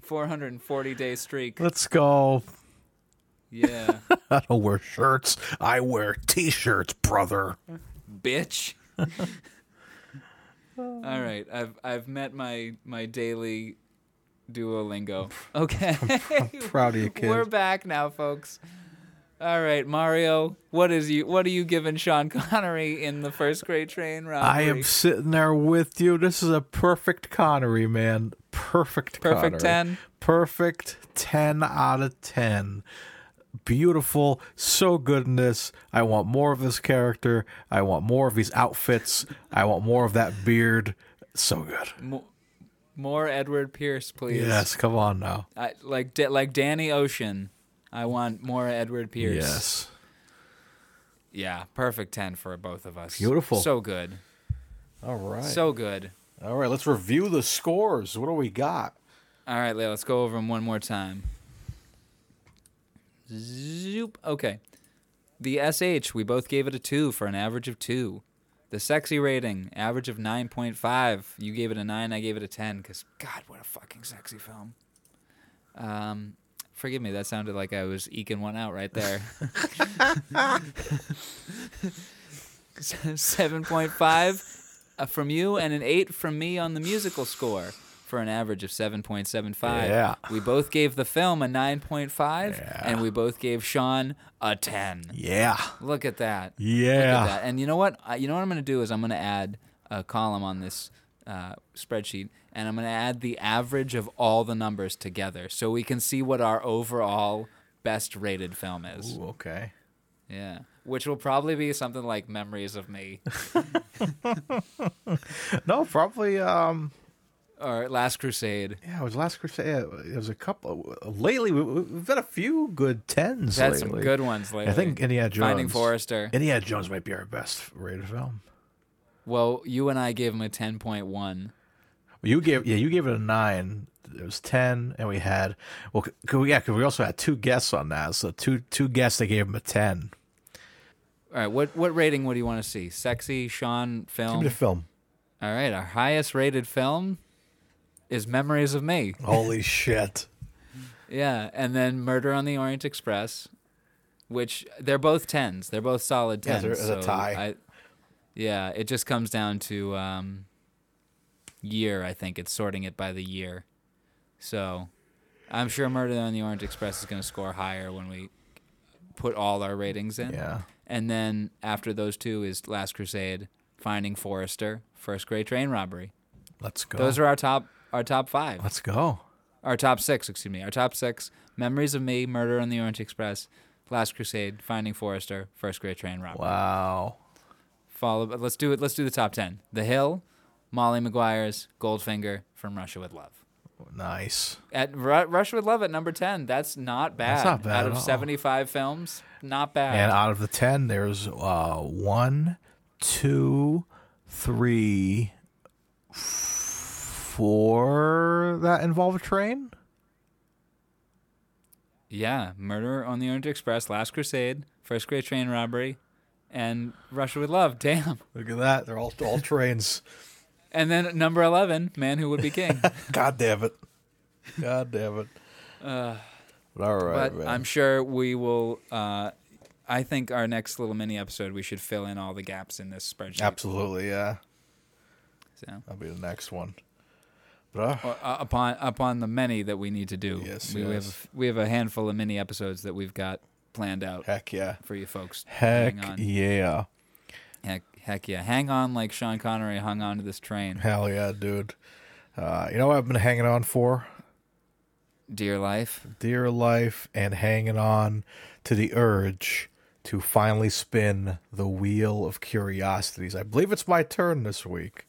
440 day streak. Let's go. Yeah. [LAUGHS] I don't wear shirts. I wear t-shirts, brother. Bitch. [LAUGHS] All right. I've I've met my my daily Duolingo. [LAUGHS] Okay. proud of you, kid. We're back now, folks. All right, Mario. What is you? What are you giving Sean Connery in the first great train robbery? I am sitting there with you. This is a perfect Connery, man. Perfect Perfect Connery. 10? Perfect 10 out of 10. Beautiful. So good in this. I want more of this character. I want more of these outfits. I want more of that beard. So good. Mo- more Edward Pierce, please. Yes, come on now. I, like like Danny Ocean. I want more Edward Pierce. Yes. Yeah, perfect 10 for both of us. Beautiful. So good. All right. So good. All right, let's review the scores. What do we got? All right, Leah, let's go over them one more time. Zoop. Okay. The SH, we both gave it a 2 for an average of 2. The sexy rating, average of 9.5. You gave it a 9, I gave it a 10 cuz god, what a fucking sexy film. Um forgive me, that sounded like I was eking one out right there. [LAUGHS] 7.5 uh, from you and an 8 from me on the musical score for an average of 7.75. Yeah. We both gave the film a 9.5 yeah. and we both gave Sean a 10. Yeah. Look at that. Look Yeah. at that. And you know what? You know what I'm going to do is I'm going to add a column on this uh, spreadsheet and I'm going to add the average of all the numbers together so we can see what our overall best rated film is. Ooh, okay. Yeah. Which will probably be something like Memories of Me [LAUGHS] No, probably um or Last Crusade. Yeah, it was Last Crusade. It was a couple. Lately, we- we've had a few good tens. We've had some good ones lately. I think Indiana Jones. Finding Forrester. Indiana Jones might be our best rated film. Well, you and I gave him a 10.1. You gave yeah, you gave it a nine. It was ten, and we had well, c- c- yeah, because we also had two guests on that. So two two guests that gave him a ten. All right, what what rating would you want to see? Sexy Sean film. Give me the film. All right, our highest rated film is Memories of Me. Holy [LAUGHS] shit! Yeah, and then Murder on the Orient Express, which they're both tens. They're both solid tens. they're- it's a tie. I, yeah, it just comes down to um, year. I think it's sorting it by the year. So, I'm sure Murder on the Orange Express is going to score higher when we put all our ratings in. Yeah. And then after those two is Last Crusade, Finding Forrester, First Great Train Robbery. Let's go. Those are our top our top five. Let's go. Our top six, excuse me. Our top six: Memories of Me, Murder on the Orange Express, Last Crusade, Finding Forrester, First Great Train Robbery. Wow. Follow. but Let's do it. Let's do the top ten. The Hill, Molly Maguires, Goldfinger, From Russia with Love. Nice. At Ru- Russia with Love at number ten. That's not bad. That's not bad Out of all. seventy-five films, not bad. And out of the ten, there's uh, one, two, three, four that involve a train. Yeah, Murder on the Orient Express, Last Crusade, First Great Train Robbery, and Russia with Love. [LAUGHS] Damn. Look at that. They're all all trains. And then number 11, Man Who Would Be King. [LAUGHS] God damn it. God damn it. Uh, All right, but man. I'm sure we will. Uh, I think our next little mini episode, we should fill in all the gaps in this spreadsheet. Absolutely, yeah. So That'll be the next one. Or, uh, upon upon the many that we need to do. Yes, we, we have a, we have a handful of mini episodes that we've got planned out. Heck yeah. for you folks. Heck yeah. Heck, heck yeah! Hang on, like Sean Connery hung on to this train. Hell yeah, dude. Uh, you know what I've been hanging on for? Dear life. Dear life and hanging on to the urge to finally spin the wheel of curiosities. I believe it's my turn this week.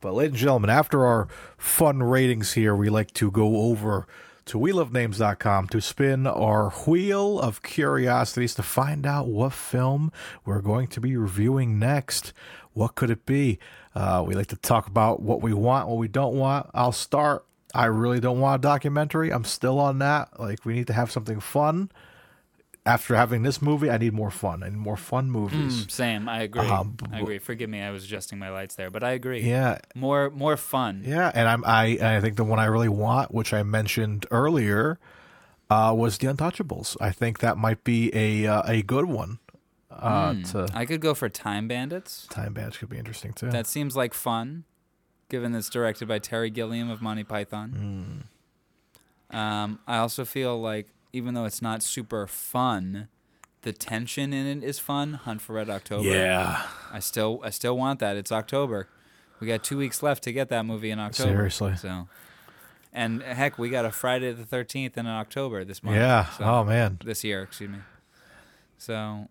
But, ladies and gentlemen, after our fun ratings here, we like to go over to wheelofnames.com to spin our wheel of curiosities to find out what film we're going to be reviewing next. What could it be? Uh, we like to talk about what we want, what we don't want. I'll start. I really don't want a documentary. I'm still on that. Like, we need to have something fun. After having this movie, I need more fun. I need more fun movies. Mm, same. I agree. Um, I agree. Forgive me. I was adjusting my lights there, but I agree. Yeah. More more fun. Yeah, and I'm I I think the one I really want, which I mentioned earlier, uh, was the Untouchables. I think that might be a uh, a good one. Uh, Mm, to I could go for Time Bandits. Time Bandits could be interesting too. That seems like fun, given it's directed by Terry Gilliam of Monty Python. Hmm. Um, I also feel like even though it's not super fun, the tension in it is fun. Hunt for Red October. Yeah. I still I still want that. It's October. We got two weeks left to get that movie in October. Seriously. So, and heck, we got a Friday the Thirteenth in October this month. Yeah. So- Oh, man. This year, excuse me. So,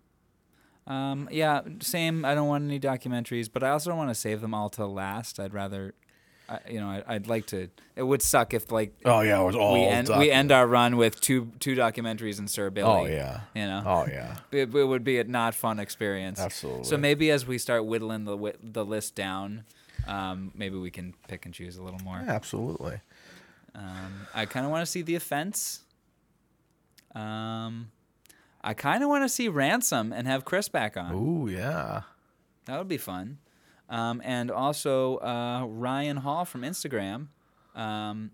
um, yeah, same. I don't want any documentaries, but I also don't want to save them all till last. I'd rather, I, you know, I, I'd like to. It would suck if like. Oh, yeah, it was all we end docu- we end our run with two two documentaries and Sir Billi. Oh, yeah. you know. Oh, yeah. [LAUGHS] It, it would be a not fun experience. Absolutely. So maybe as we start whittling the the list down, um, maybe we can pick and choose a little more. Yeah, absolutely. Um, I kind of want to see The Offense. Um, I kind of want to see Ransom and have Chris back on. Ooh, yeah. That would be fun. Um, and also uh, Ryan Hall from Instagram um,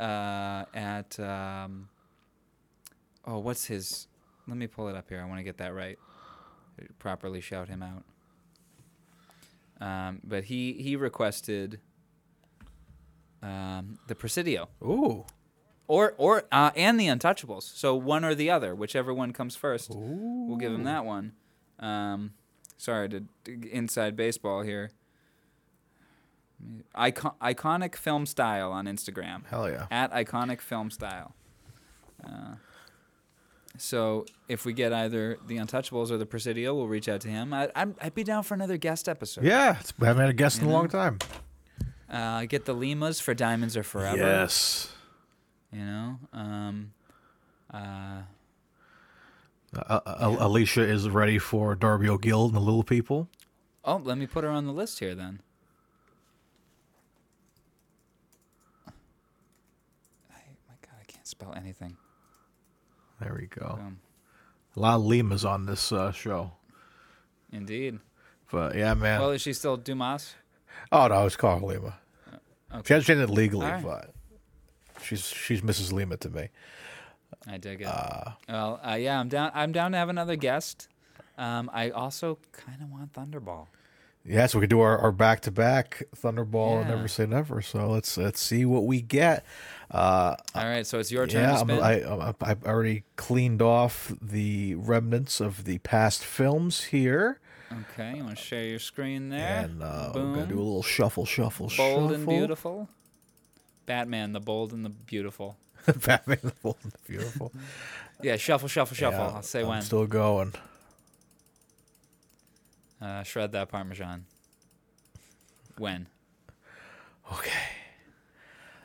uh, at um, oh, what's his? Let me pull it up here. I want to get that right. Properly shout him out. Um, but he he requested um, the Presidio. Ooh. Or or uh, and the Untouchables. So one or the other, whichever one comes first. We'll give him that one. Sorry to to inside baseball here. Icon, iconic film style on Instagram. Hell yeah. At iconic film style. Uh, so if we get either the Untouchables or the Presidio, we'll reach out to him. I, I'm, I'd be down for another guest episode. Yeah, it's- we haven't had a guest in a long time. Uh, get the Limas for Diamonds Are Forever. Yes. You know, um, uh, Uh, uh, Alicia is ready for Darby O'Gill and the Little People. oh, let me put her on the list here then. I, my God, I can't spell anything. There we go. Boom. A lot of Limas on this uh, show. Indeed. But yeah, man. Well, is she still Dumas? oh no, it's called Lima. okay. She hasn't changed it legally, All right. but she's she's Mrs. Lima to me. I dig it. well, uh, yeah, I'm down. I'm down to have another guest. Um, I also kind of want Thunderball. Yeah, so we could do our, our back-to-back Thunderball and Yeah. Never Say Never. So let's let's see what we get. Uh, All right, so it's your turn yeah, I'm-. I, I I've already cleaned off the remnants of the past films here, okay, you want to share your screen there? and uh, Boom. we're gonna do a little shuffle, shuffle, shuffle. Bold and beautiful. Batman, the bold and the beautiful. Batman the Bold and the Beautiful. Yeah, shuffle, shuffle, shuffle. Yeah, I'll say I'm when. still going. Uh, shred that parmesan. When? Okay.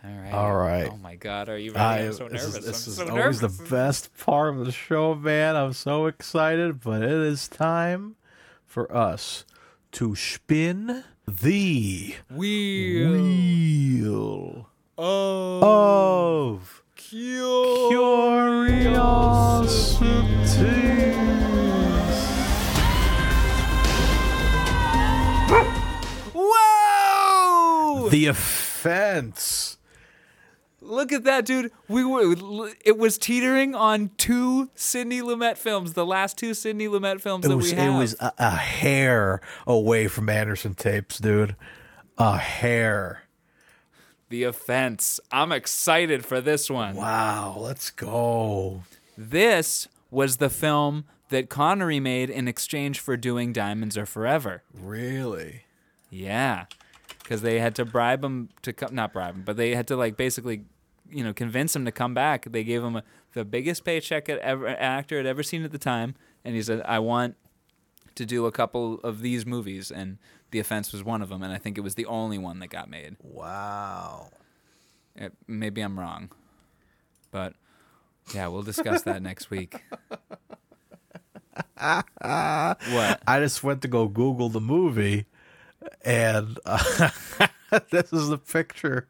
All right. All right. Oh my God, are you ready? I- I'm so this is- nervous. This I'm is so always nervous. the best part of the show, man. I'm so excited, but it is time for us to spin the wheel, wheel of, of curiosities. Whoa! The offense. Look at that, dude. We were. It was teetering on two Sidney Lumet films. The last two Sidney Lumet films It that was we it was a, a hair away from Anderson tapes, dude. A hair. The Offense. I'm excited for this one. Wow, let's go. This was the film that Connery made in exchange for doing Diamonds Are Forever. Really? Yeah, because they had to bribe him to come, not bribe him, but they had to like basically, you know, convince him to come back. They gave him a, the biggest paycheck an ever an actor had ever seen at the time, and he said, "I want to do a couple of these movies," and The Offense was one of them, and I think it was the only one that got made. Wow. It, maybe I'm wrong, but yeah, we'll discuss that next week. [LAUGHS] what? I just went to go Google the movie, and uh, [LAUGHS] [LAUGHS] this is the picture.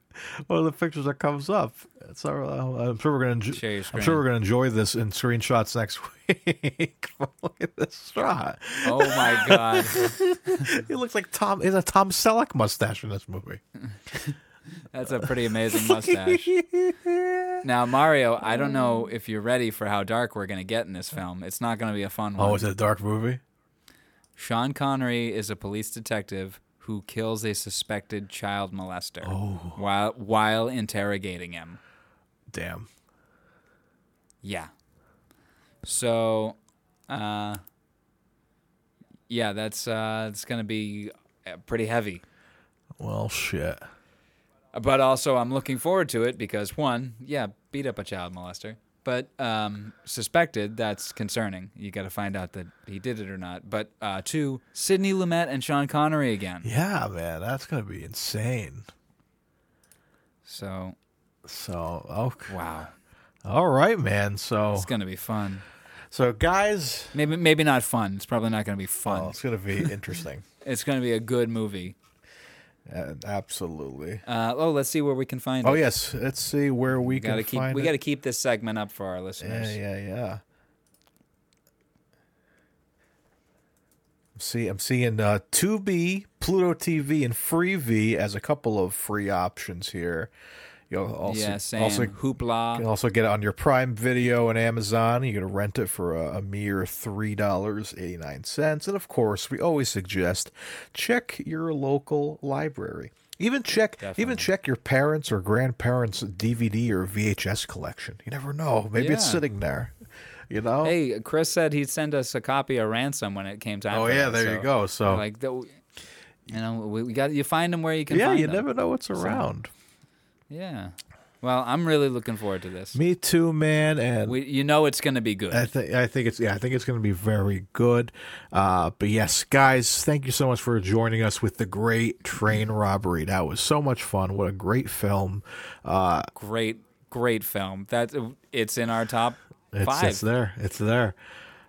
One of the pictures that comes up. It's all, I'm sure we're gonna. Enjoy, I'm sure we're gonna enjoy this in screenshots next week. [LAUGHS] Look at this shot. Oh my god! [LAUGHS] he looks like Tom. Is a Tom Selleck mustache in this movie? That's a pretty amazing mustache. Now, Mario, I don't know if you're ready for how dark we're going to get in this film. It's not going to be a fun oh, one. Oh, is it a dark movie? Sean Connery is a police detective who kills a suspected child molester Oh. while while interrogating him. Damn. Yeah. So, uh, yeah, that's uh, it's going to be uh, pretty heavy. Well, shit. But also, I'm looking forward to it because one, yeah, beat up a child molester, but um, suspected. That's concerning. You got to find out that he did it or not. But uh, two, Sidney Lumet and Sean Connery again. Yeah, man, that's gonna be insane. So, So, okay. wow, All right, man. So, it's gonna be fun. so guys, Maybe, maybe not fun. It's probably not gonna be fun. oh, it's gonna be interesting. [LAUGHS] It's gonna be a good movie. Uh, absolutely. Uh, oh, let's see where we can find Oh it. yes, let's see where we we can gotta keep. We gotta keep this segment up for our listeners. Yeah, yeah, yeah. See, I'm seeing uh, Tubi, Pluto TV, and Freevee as a couple of free options here. You'll also yeah, same. also Hoopla. you can also get it on your Prime Video and Amazon. You can rent it for a, a mere three dollars eighty nine cents. And of course, we always suggest check your local library. Even check even check your parents' or grandparents' DVD or VHS collection. You never know. Maybe it's sitting there. You know. Hey, Chris said he'd send us a copy of Ransom when it came time. Oh, yeah, that, there you go. So- like, the, you know, we, got you find them where you can. yeah, you them. never know what's So, around. Yeah. Well, I'm really looking forward to this. Me too, man. And We, you know, it's going to be good. I think I think it's yeah, I think it's going to be very good. Uh, but yes, guys, thank you so much for joining us with the Great Train Robbery. That was so much fun. What a great film. Uh, great, great film. That it's in our top it's, five. it's there. It's there.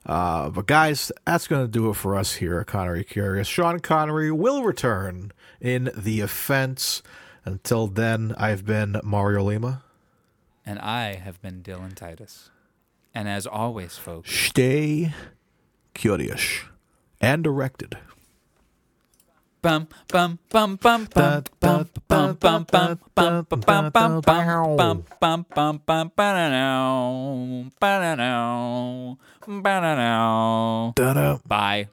Uh, but guys, that's going to do it for us here at Connery Curious. Sean Connery will return in The Offense. Until then, I've been Mario Lima. And I have been Dylan Titus. And as always, folks, Stay curious and directed. bum bum bum bum bum bum bum bum bum bum bum bum bum bum bum bum bum ba-da-now, ba-da-now, ba-da-now. Bye.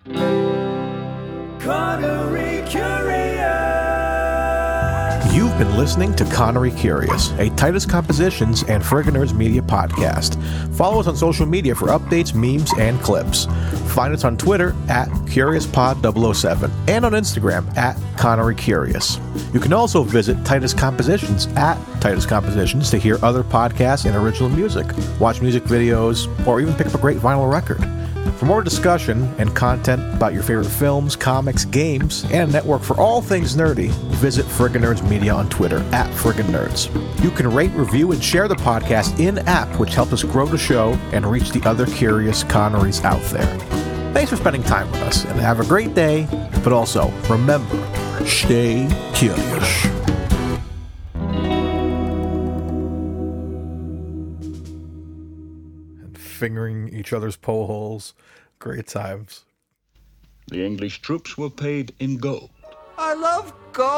Connery Curious. You've been listening to Connery Curious, a Titus Compositions and Friggin' Media podcast. Follow us on social media for updates, memes, and clips. Find us on Twitter at CuriousPod007 and on Instagram at Connery Curious. You can also visit Titus Compositions at Titus Compositions to hear other podcasts and original music, watch music videos, or even pick up a great vinyl record. For more discussion and content about your favorite films, comics, games, and a network for all things nerdy, visit Friggin' Nerds Media on Twitter at Friggin' Nerds. You can rate, review, and share the podcast in app, which helps us grow the show and reach the other curious Connerys out there. Thanks for spending time with us, and have a great day, but also remember, stay curious. Fingering each other's pole holes. Great times. The English troops were paid in gold. I love gold.